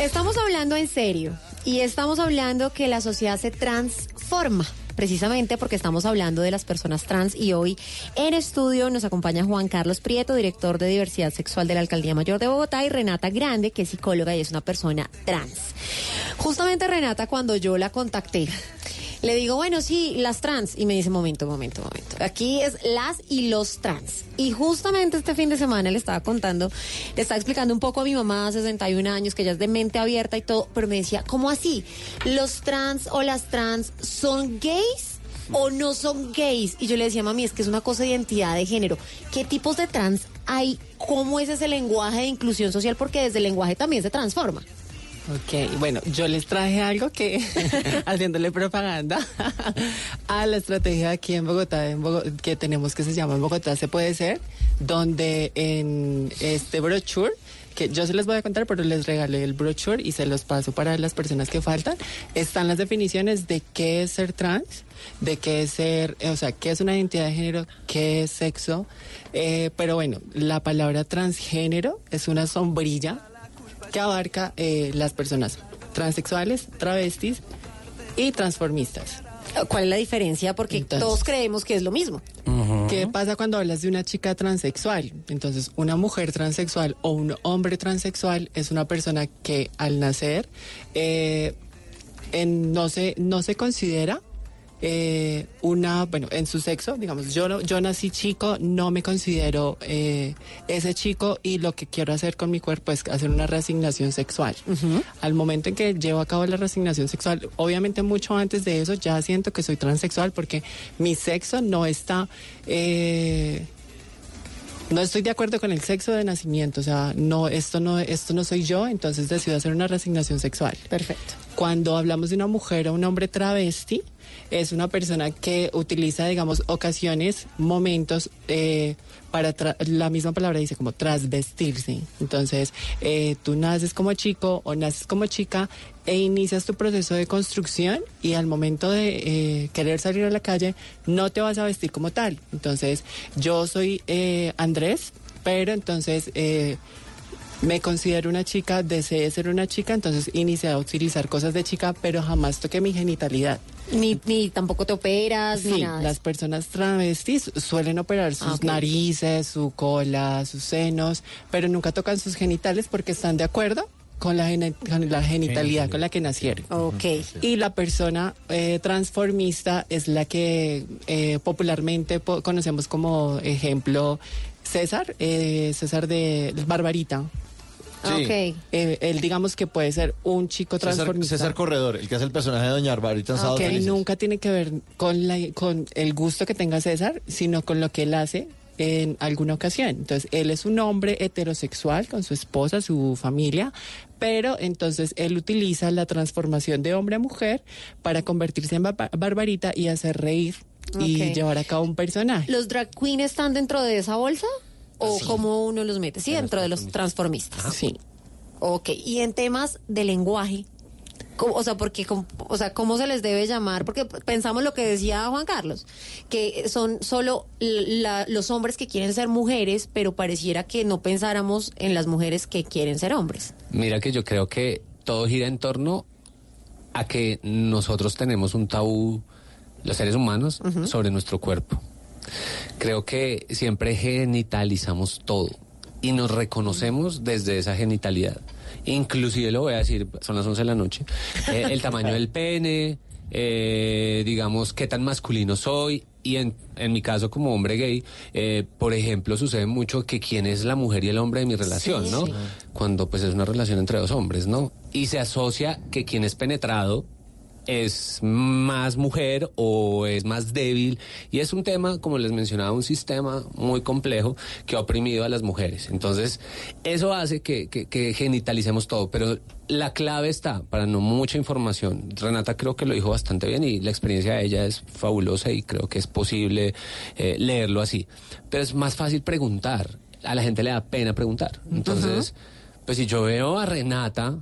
Speaker 21: Estamos hablando en serio y estamos hablando que la sociedad se transforma. Precisamente porque estamos hablando de las personas trans y hoy en estudio nos acompaña Juan Carlos Prieto, director de diversidad sexual de la Alcaldía Mayor de Bogotá, y Renata Grande, que es psicóloga y es una persona trans. Justamente Renata, cuando yo la contacté, le digo, bueno, sí, las trans. Y me dice, momento, momento, momento. Aquí es las y los trans. Y justamente este fin de semana le estaba contando, le estaba explicando un poco a mi mamá, 61 años, que ella es de mente abierta y todo, pero me decía, ¿cómo así? ¿Los trans o las trans son gays? ¿O no son gays? Y yo le decía, mami, es que es una cosa de identidad de género. ¿Qué tipos de trans hay? ¿Cómo es ese lenguaje de inclusión social? Porque desde el lenguaje también se transforma.
Speaker 43: Ok, bueno, yo les traje algo que, haciéndole propaganda a la estrategia aquí en Bogotá, en que tenemos que se llama en Bogotá se puede ser, donde en este brochure, que yo se les voy a contar, pero les regalé el brochure y se los paso para las personas que faltan, están las definiciones de qué es ser trans, de qué es ser, eh, o sea, qué es una identidad de género, qué es sexo, eh, pero bueno, la palabra transgénero es una sombrilla que abarca eh, las personas transexuales, travestis y transformistas.
Speaker 21: ¿Cuál es la diferencia? Porque todos creemos que es lo mismo.
Speaker 43: ¿Qué pasa cuando hablas de una chica transexual? Entonces, una mujer transexual o un hombre transexual es una persona que al nacer eh, en- no, se, no se considera eh, una, bueno, en su sexo, digamos, yo, no- yo nací chico, no me considero eh, ese chico y lo que quiero hacer con mi cuerpo es hacer una reasignación sexual. Al momento en que llevo a cabo la reasignación sexual, obviamente mucho antes de eso ya siento que soy transexual porque mi sexo no está... eh, no estoy de acuerdo con el sexo de nacimiento, o sea, no, esto no, esto no soy yo, entonces decido hacer una resignación sexual.
Speaker 21: Perfecto.
Speaker 43: Cuando hablamos de una mujer o un hombre travesti, es una persona que utiliza, digamos, ocasiones, momentos eh, para, tra- la misma palabra dice como trasvestirse. Entonces, eh, tú naces como chico o naces como chica e inicias tu proceso de construcción y al momento de eh, querer salir a la calle no te vas a vestir como tal. Entonces, yo soy eh, Andrés, pero entonces... eh, me considero una chica, deseé ser una chica, entonces inicié a utilizar cosas de chica, pero jamás toqué mi genitalidad.
Speaker 21: Ni, ni tampoco te operas, ni
Speaker 43: Sí,
Speaker 21: nada. de
Speaker 43: las personas travestis suelen operar sus
Speaker 21: Ah, ok.
Speaker 43: narices, su cola, sus senos, pero nunca tocan sus genitales porque están de acuerdo con la, con la genitalidad con la que nacieron.
Speaker 21: Ok.
Speaker 43: Y la persona eh, transformista es la que eh, popularmente po- conocemos como ejemplo César, eh, César de Barbarita. Sí.
Speaker 21: Ok.
Speaker 43: Eh, él digamos que puede ser un chico transformista.
Speaker 23: César Corredor, el que hace el personaje de Doña Barbarita en Sábado Felices.
Speaker 43: nunca tiene que ver con, la, con el gusto que tenga César, sino con lo que él hace en alguna ocasión. Entonces, él es un hombre heterosexual con su esposa, su familia, pero entonces él utiliza la transformación de hombre a mujer para convertirse en Barba- Barbarita y hacer reír y llevar a cabo un personaje.
Speaker 21: ¿Los drag queen están dentro de esa bolsa? ¿O cómo uno los mete? Sí, dentro de los transformistas.
Speaker 43: Sí.
Speaker 21: Ok, y en temas de lenguaje, ¿cómo- o sea, porque, o sea, ¿cómo se les debe llamar? Porque pensamos lo que decía Juan Carlos, que son solo la- los hombres que quieren ser mujeres, pero pareciera que no pensáramos en las mujeres que quieren ser hombres.
Speaker 42: Mira que yo creo que todo gira en torno a que nosotros tenemos un tabú, los seres humanos, sobre nuestro cuerpo. Creo que siempre genitalizamos todo y nos reconocemos desde esa genitalidad. Inclusive lo voy a decir, son las 11 de la noche, eh, el tamaño del pene, eh, digamos, qué tan masculino soy. Y en, en mi caso como hombre gay, eh, por ejemplo, sucede mucho que quién es la mujer y el hombre de mi relación,
Speaker 21: Sí,
Speaker 42: ¿no?
Speaker 21: sí.
Speaker 42: Cuando pues es una relación entre dos hombres, ¿no? Y se asocia que quien es penetrado es más mujer o es más débil. Y es un tema, como les mencionaba, un sistema muy complejo que ha oprimido a las mujeres. Entonces, eso hace que, que- que genitalicemos todo, pero la clave está, para no mucha información, Renata creo que lo dijo bastante bien y la experiencia de ella es fabulosa y creo que es posible eh, leerlo así, pero es más fácil preguntar, a la gente le da pena preguntar. Entonces, pues si yo veo a Renata...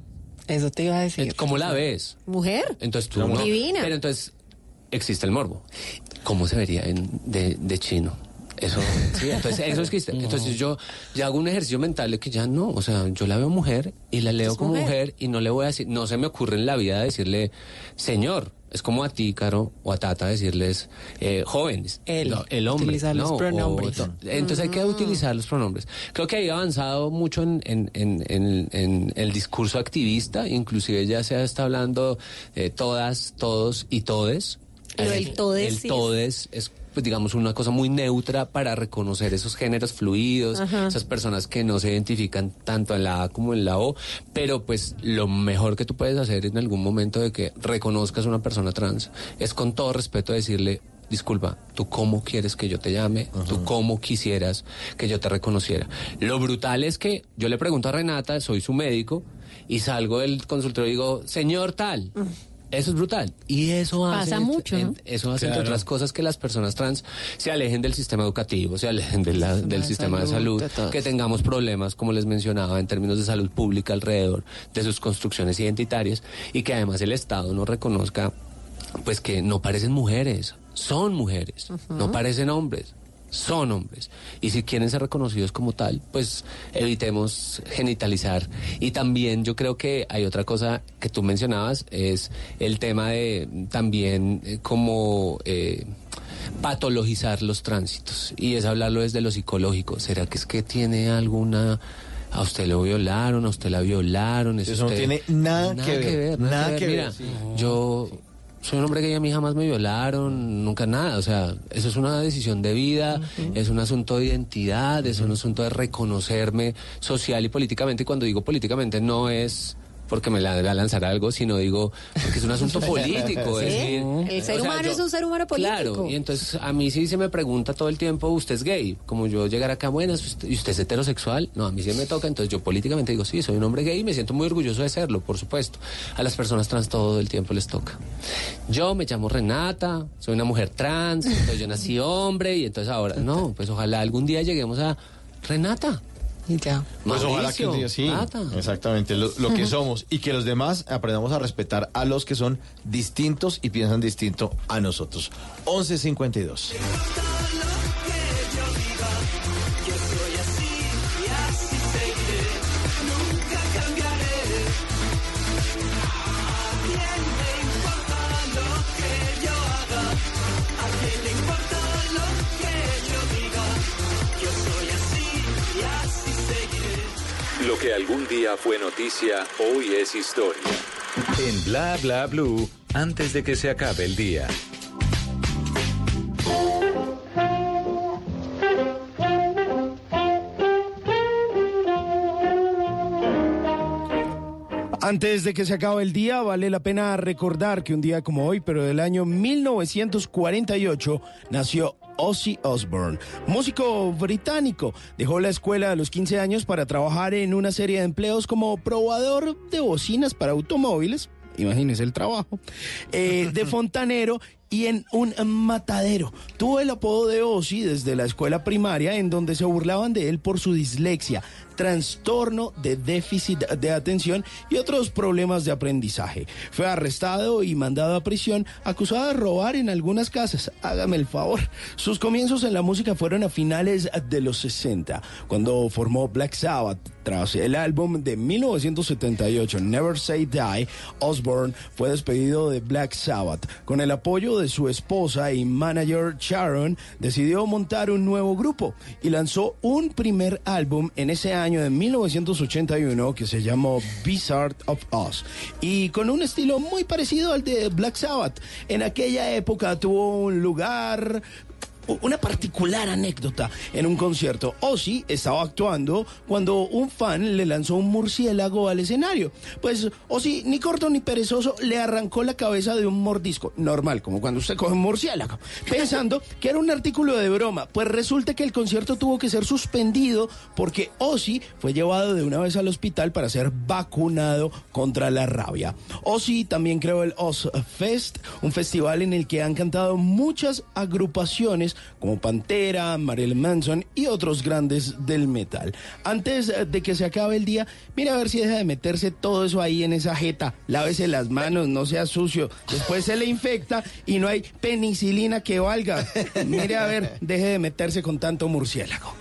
Speaker 43: Eso te iba a decir.
Speaker 42: ¿Cómo la ves?
Speaker 21: Mujer.
Speaker 42: Entonces tú no.
Speaker 21: Divina.
Speaker 42: Pero entonces existe el morbo. ¿Cómo se vería en, de, de chino? Eso, sí, entonces eso existe. Entonces yo ya hago un ejercicio mental de que ya no, o sea, yo la veo mujer y la leo como
Speaker 21: mujer.
Speaker 42: mujer. y no le voy a decir, no se me ocurre en la vida decirle, señor. Es como a ti, Caro, o a Tata decirles eh, jóvenes. No, el hombre.
Speaker 43: Utilizar los
Speaker 42: no,
Speaker 43: pronombres.
Speaker 42: to- entonces hay que utilizar los pronombres. Creo que ha avanzado mucho en, en- en- en- en el discurso activista, inclusive ya se está hablando de todas, todos y todes.
Speaker 21: Lo del todes,
Speaker 42: El
Speaker 21: sí.
Speaker 42: todes es pues digamos una cosa muy neutra para reconocer esos géneros fluidos,
Speaker 21: Ajá.
Speaker 42: esas personas que no se identifican tanto en la A como en la O, pero pues lo mejor que tú puedes hacer en algún momento de que reconozcas una persona trans es con todo respeto decirle Disculpa, ¿tú cómo quieres que yo te llame? ¿Tú cómo quisieras que yo te reconociera? Lo brutal es que yo le pregunto a Renata, soy su médico, y salgo del consultorio y digo, señor tal. Eso es brutal. Y eso hace,
Speaker 27: Pasa mucho, ¿no?
Speaker 42: Eso hace, entre otras cosas, que las personas trans se alejen del sistema educativo, se alejen de la- del sistema de salud,
Speaker 43: de
Speaker 42: que tengamos problemas, como les mencionaba, en términos de salud pública alrededor de sus construcciones identitarias y que además el Estado no reconozca, pues que no parecen mujeres, son mujeres, no parecen hombres. Son hombres. Y si quieren ser reconocidos como tal, pues evitemos genitalizar. Y también yo creo que hay otra cosa que tú mencionabas, es el tema de también eh, como eh, patologizar los tránsitos. Y es hablarlo desde lo psicológico. ¿Será que es que tiene alguna... A usted lo violaron, a usted la violaron. es
Speaker 23: Eso no tiene nada que ver, nada que ver,
Speaker 42: Mira,
Speaker 23: sí.
Speaker 42: yo soy un hombre que a mí jamás me violaron, nunca nada. O sea, eso es una decisión de vida, es un asunto de identidad, es un asunto de reconocerme social y políticamente. Y cuando digo políticamente no es porque me la va a lanzar algo, sino digo porque es un asunto político.
Speaker 21: Sí,
Speaker 42: es decir,
Speaker 21: el ser
Speaker 42: o sea,
Speaker 21: humano
Speaker 42: yo-
Speaker 21: es un ser humano político.
Speaker 42: Claro, y entonces a mí sí se me pregunta todo el tiempo, ¿usted es gay? Como yo llegar acá, buenas, ¿usted- ¿y usted es heterosexual? No, a mí sí me toca, entonces yo políticamente digo, sí, soy un hombre gay y me siento muy orgulloso de serlo, por supuesto. A las personas trans todo el tiempo les toca. Yo me llamo Renata, soy una mujer trans, entonces yo nací hombre y entonces ahora, no, pues ojalá algún día lleguemos a Renata.
Speaker 43: Y ya.
Speaker 23: Pues ojalá que
Speaker 42: Mauricio,
Speaker 23: un día sí. Exactamente, lo, lo que somos. Y que los demás aprendamos a respetar a los que son distintos y piensan distinto a nosotros. 1152.
Speaker 3: Que algún día fue noticia, hoy es historia. En Bla Bla Blue, antes de que se acabe el día.
Speaker 24: Antes de que se acabe el día, vale la pena recordar que un día como hoy, pero del año 1948, nació Ozzy Osbourne, músico británico. Dejó la escuela a los 15 años para trabajar en una serie de empleos como probador de bocinas para automóviles. Imagínese el trabajo. eh, de fontanero y en un matadero. Tuvo el apodo de Ozzy desde la escuela primaria en donde se burlaban de él por su dislexia, trastorno de déficit de atención y otros problemas de aprendizaje. Fue arrestado y mandado a prisión acusado de robar en algunas casas. Hágame el favor. Sus comienzos en la música fueron a finales de los 60, cuando formó Black Sabbath. Tras el álbum de 1978, Never Say Die, Osbourne fue despedido de Black Sabbath. Con el apoyo de su esposa y manager Sharon, decidió montar un nuevo grupo y lanzó un primer álbum en ese año de 1981 que se llamó Bizarre of Us y con un estilo muy parecido al de Black Sabbath. En aquella época tuvo un lugar una particular anécdota en un concierto. Ozzy estaba actuando cuando un fan le lanzó un murciélago al escenario. Pues Ozzy, ni corto ni perezoso, le arrancó la cabeza de un mordisco. Normal, como cuando usted coge un murciélago. Pensando que era un artículo de broma. Pues resulta que el concierto tuvo que ser suspendido porque Ozzy fue llevado de una vez al hospital para ser vacunado contra la rabia. Ozzy también creó el Oz Fest, un festival en el que han cantado muchas agrupaciones como Pantera, Marilyn Manson y otros grandes del metal. Antes eh, de que se acabe el día, mira a ver si deja de meterse todo eso ahí en esa jeta. Lávese las manos, no sea sucio. Después se le infecta y no hay penicilina que valga. Mire a ver, deje de meterse con tanto murciélago.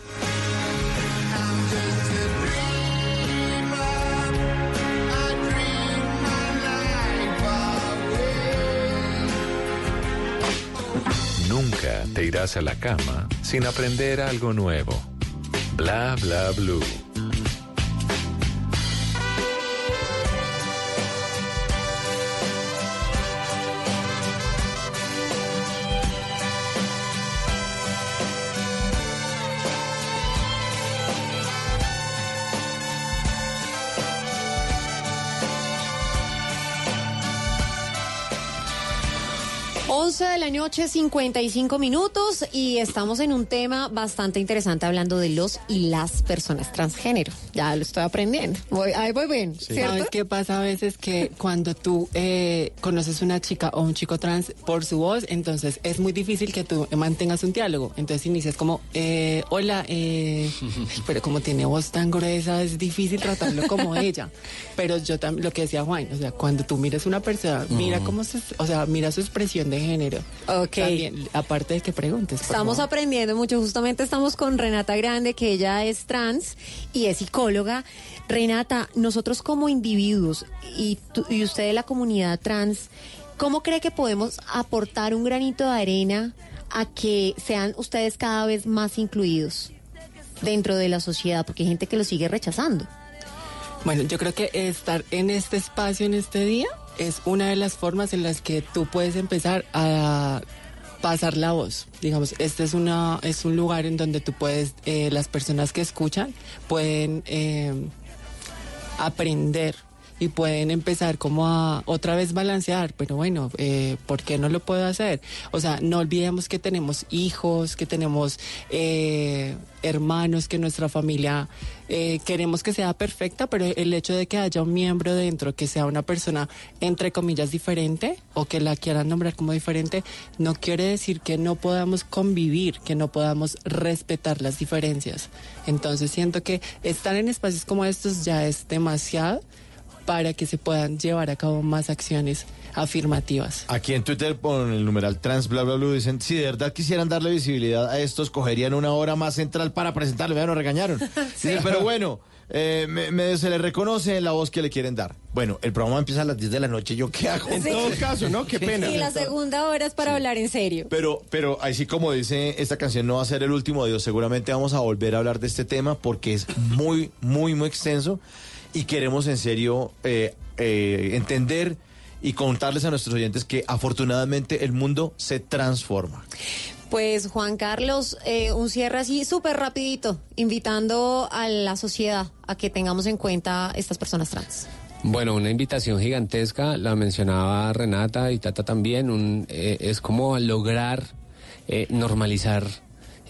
Speaker 3: Te irás a la cama sin aprender algo nuevo. Bla bla blue.
Speaker 21: Once de la noche, 55 minutos, y estamos en un tema bastante interesante hablando de los y las personas transgénero. Ya lo estoy aprendiendo. Voy, ahí voy bien.
Speaker 43: ¿Sabes qué pasa a veces? Que cuando tú eh, conoces una chica o un chico trans por su voz, entonces es muy difícil que tú mantengas un diálogo. Entonces inicias como, eh, hola, eh, pero como tiene voz tan gruesa, es difícil tratarlo como ella. Pero yo también, lo que decía Juan, o sea, cuando tú miras una persona, mira cómo se, o sea, mira su expresión de género.
Speaker 21: Ok.
Speaker 43: También, aparte de que preguntes. por
Speaker 21: Estamos
Speaker 43: favor.
Speaker 21: aprendiendo mucho. Justamente estamos con Renata Grande, que ella es trans y es psicóloga. Renata, nosotros como individuos y, tú- y usted de la comunidad trans, ¿cómo cree que podemos aportar un granito de arena a que sean ustedes cada vez más incluidos dentro de la sociedad? Porque hay gente que lo sigue rechazando.
Speaker 43: Bueno, yo creo que estar en este espacio, en este día, es una de las formas en las que tú puedes empezar a pasar la voz. Digamos, este es una es un lugar en donde tú puedes, eh, las personas que escuchan pueden eh, aprender y pueden empezar como a otra vez balancear, pero bueno, eh, ¿por qué no lo puedo hacer? O sea, no olvidemos que tenemos hijos, que tenemos eh, hermanos, que nuestra familia eh, queremos que sea perfecta, pero el hecho de que haya un miembro dentro que sea una persona entre comillas diferente o que la quieran nombrar como diferente, no quiere decir que no podamos convivir, que no podamos respetar las diferencias. Entonces siento que estar en espacios como estos ya es demasiado para que se puedan llevar a cabo más acciones afirmativas.
Speaker 23: Aquí en Twitter, con el numeral trans, bla, bla, bla, dicen, si de verdad quisieran darle visibilidad a estos, cogerían una hora más central para presentarlo. Ya nos regañaron. Dice, pero bueno, eh, me- me- se le reconoce la voz que le quieren dar. Bueno, el programa empieza a las 10 de la noche. ¿Yo qué hago?
Speaker 24: En todo caso, ¿no? Qué pena.
Speaker 21: Y la segunda hora es para hablar en serio.
Speaker 23: Pero, pero así como dice esta canción, no va a ser el último Dios. Seguramente vamos a volver a hablar de este tema porque es muy, muy, muy extenso y queremos en serio eh, eh, entender y contarles a nuestros oyentes que afortunadamente el mundo se transforma.
Speaker 21: Pues Juan Carlos, eh, un cierre así súper rapidito, invitando a la sociedad a que tengamos en cuenta estas personas trans.
Speaker 42: Bueno, una invitación gigantesca, la mencionaba Renata y Tata también, un, eh, es como lograr eh, normalizar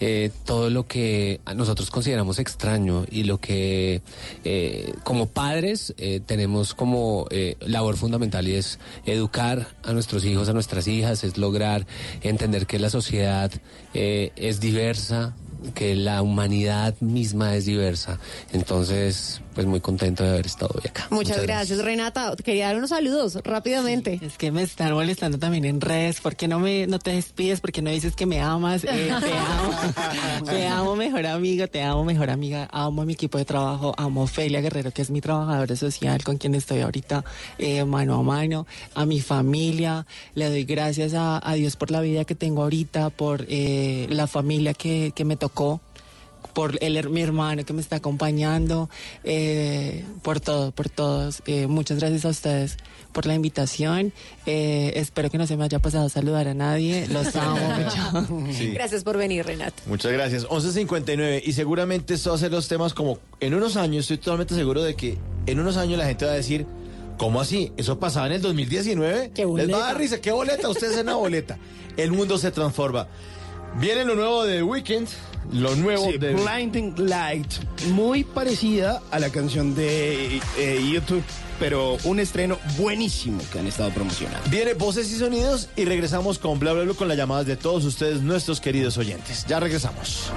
Speaker 42: eh, todo lo que nosotros consideramos extraño y lo que eh, como padres eh, tenemos como eh, labor fundamental y es educar a nuestros hijos, a nuestras hijas, es lograr entender que la sociedad eh, es diversa, que la humanidad misma es diversa. Entonces, pues muy contento de haber estado hoy acá.
Speaker 21: Muchas, gracias, Renata. Quería dar unos saludos rápidamente.
Speaker 43: Es que me están molestando también en redes. ¿Por qué no, me, no te despides? ¿Por qué no dices que me amas? Eh, te amo. te amo, mejor amigo. Te amo, mejor amiga. Amo a mi equipo de trabajo. Amo a Ofelia Guerrero, que es mi trabajadora social con quien estoy ahorita eh, mano a mano. A mi familia. Le doy gracias a, a Dios por la vida que tengo ahorita, por eh, la familia que, que me tocó por el, mi hermano que me está acompañando, eh, por todo, por todos. Eh, muchas gracias a ustedes por la invitación. Eh, espero que no se me haya pasado a saludar a nadie. Los amo mucho.
Speaker 23: Sí.
Speaker 21: Gracias por venir, Renata.
Speaker 23: Muchas gracias. 11.59 y seguramente esto va a ser los temas como en unos años, estoy totalmente seguro de que en unos años la gente va a decir, ¿cómo así? ¿Eso pasaba en el 2019?
Speaker 21: ¿Qué
Speaker 23: Les va a
Speaker 21: boleta?
Speaker 23: dar risa, ¿qué boleta? Ustedes en una boleta. El mundo se transforma. Viene lo nuevo de Weekend, lo nuevo de
Speaker 24: Blinding Light, muy parecida a la canción de eh, YouTube, pero un estreno buenísimo que han estado promocionando.
Speaker 23: Viene voces y sonidos y regresamos con bla bla bla con las llamadas de todos ustedes, nuestros queridos oyentes. Ya regresamos.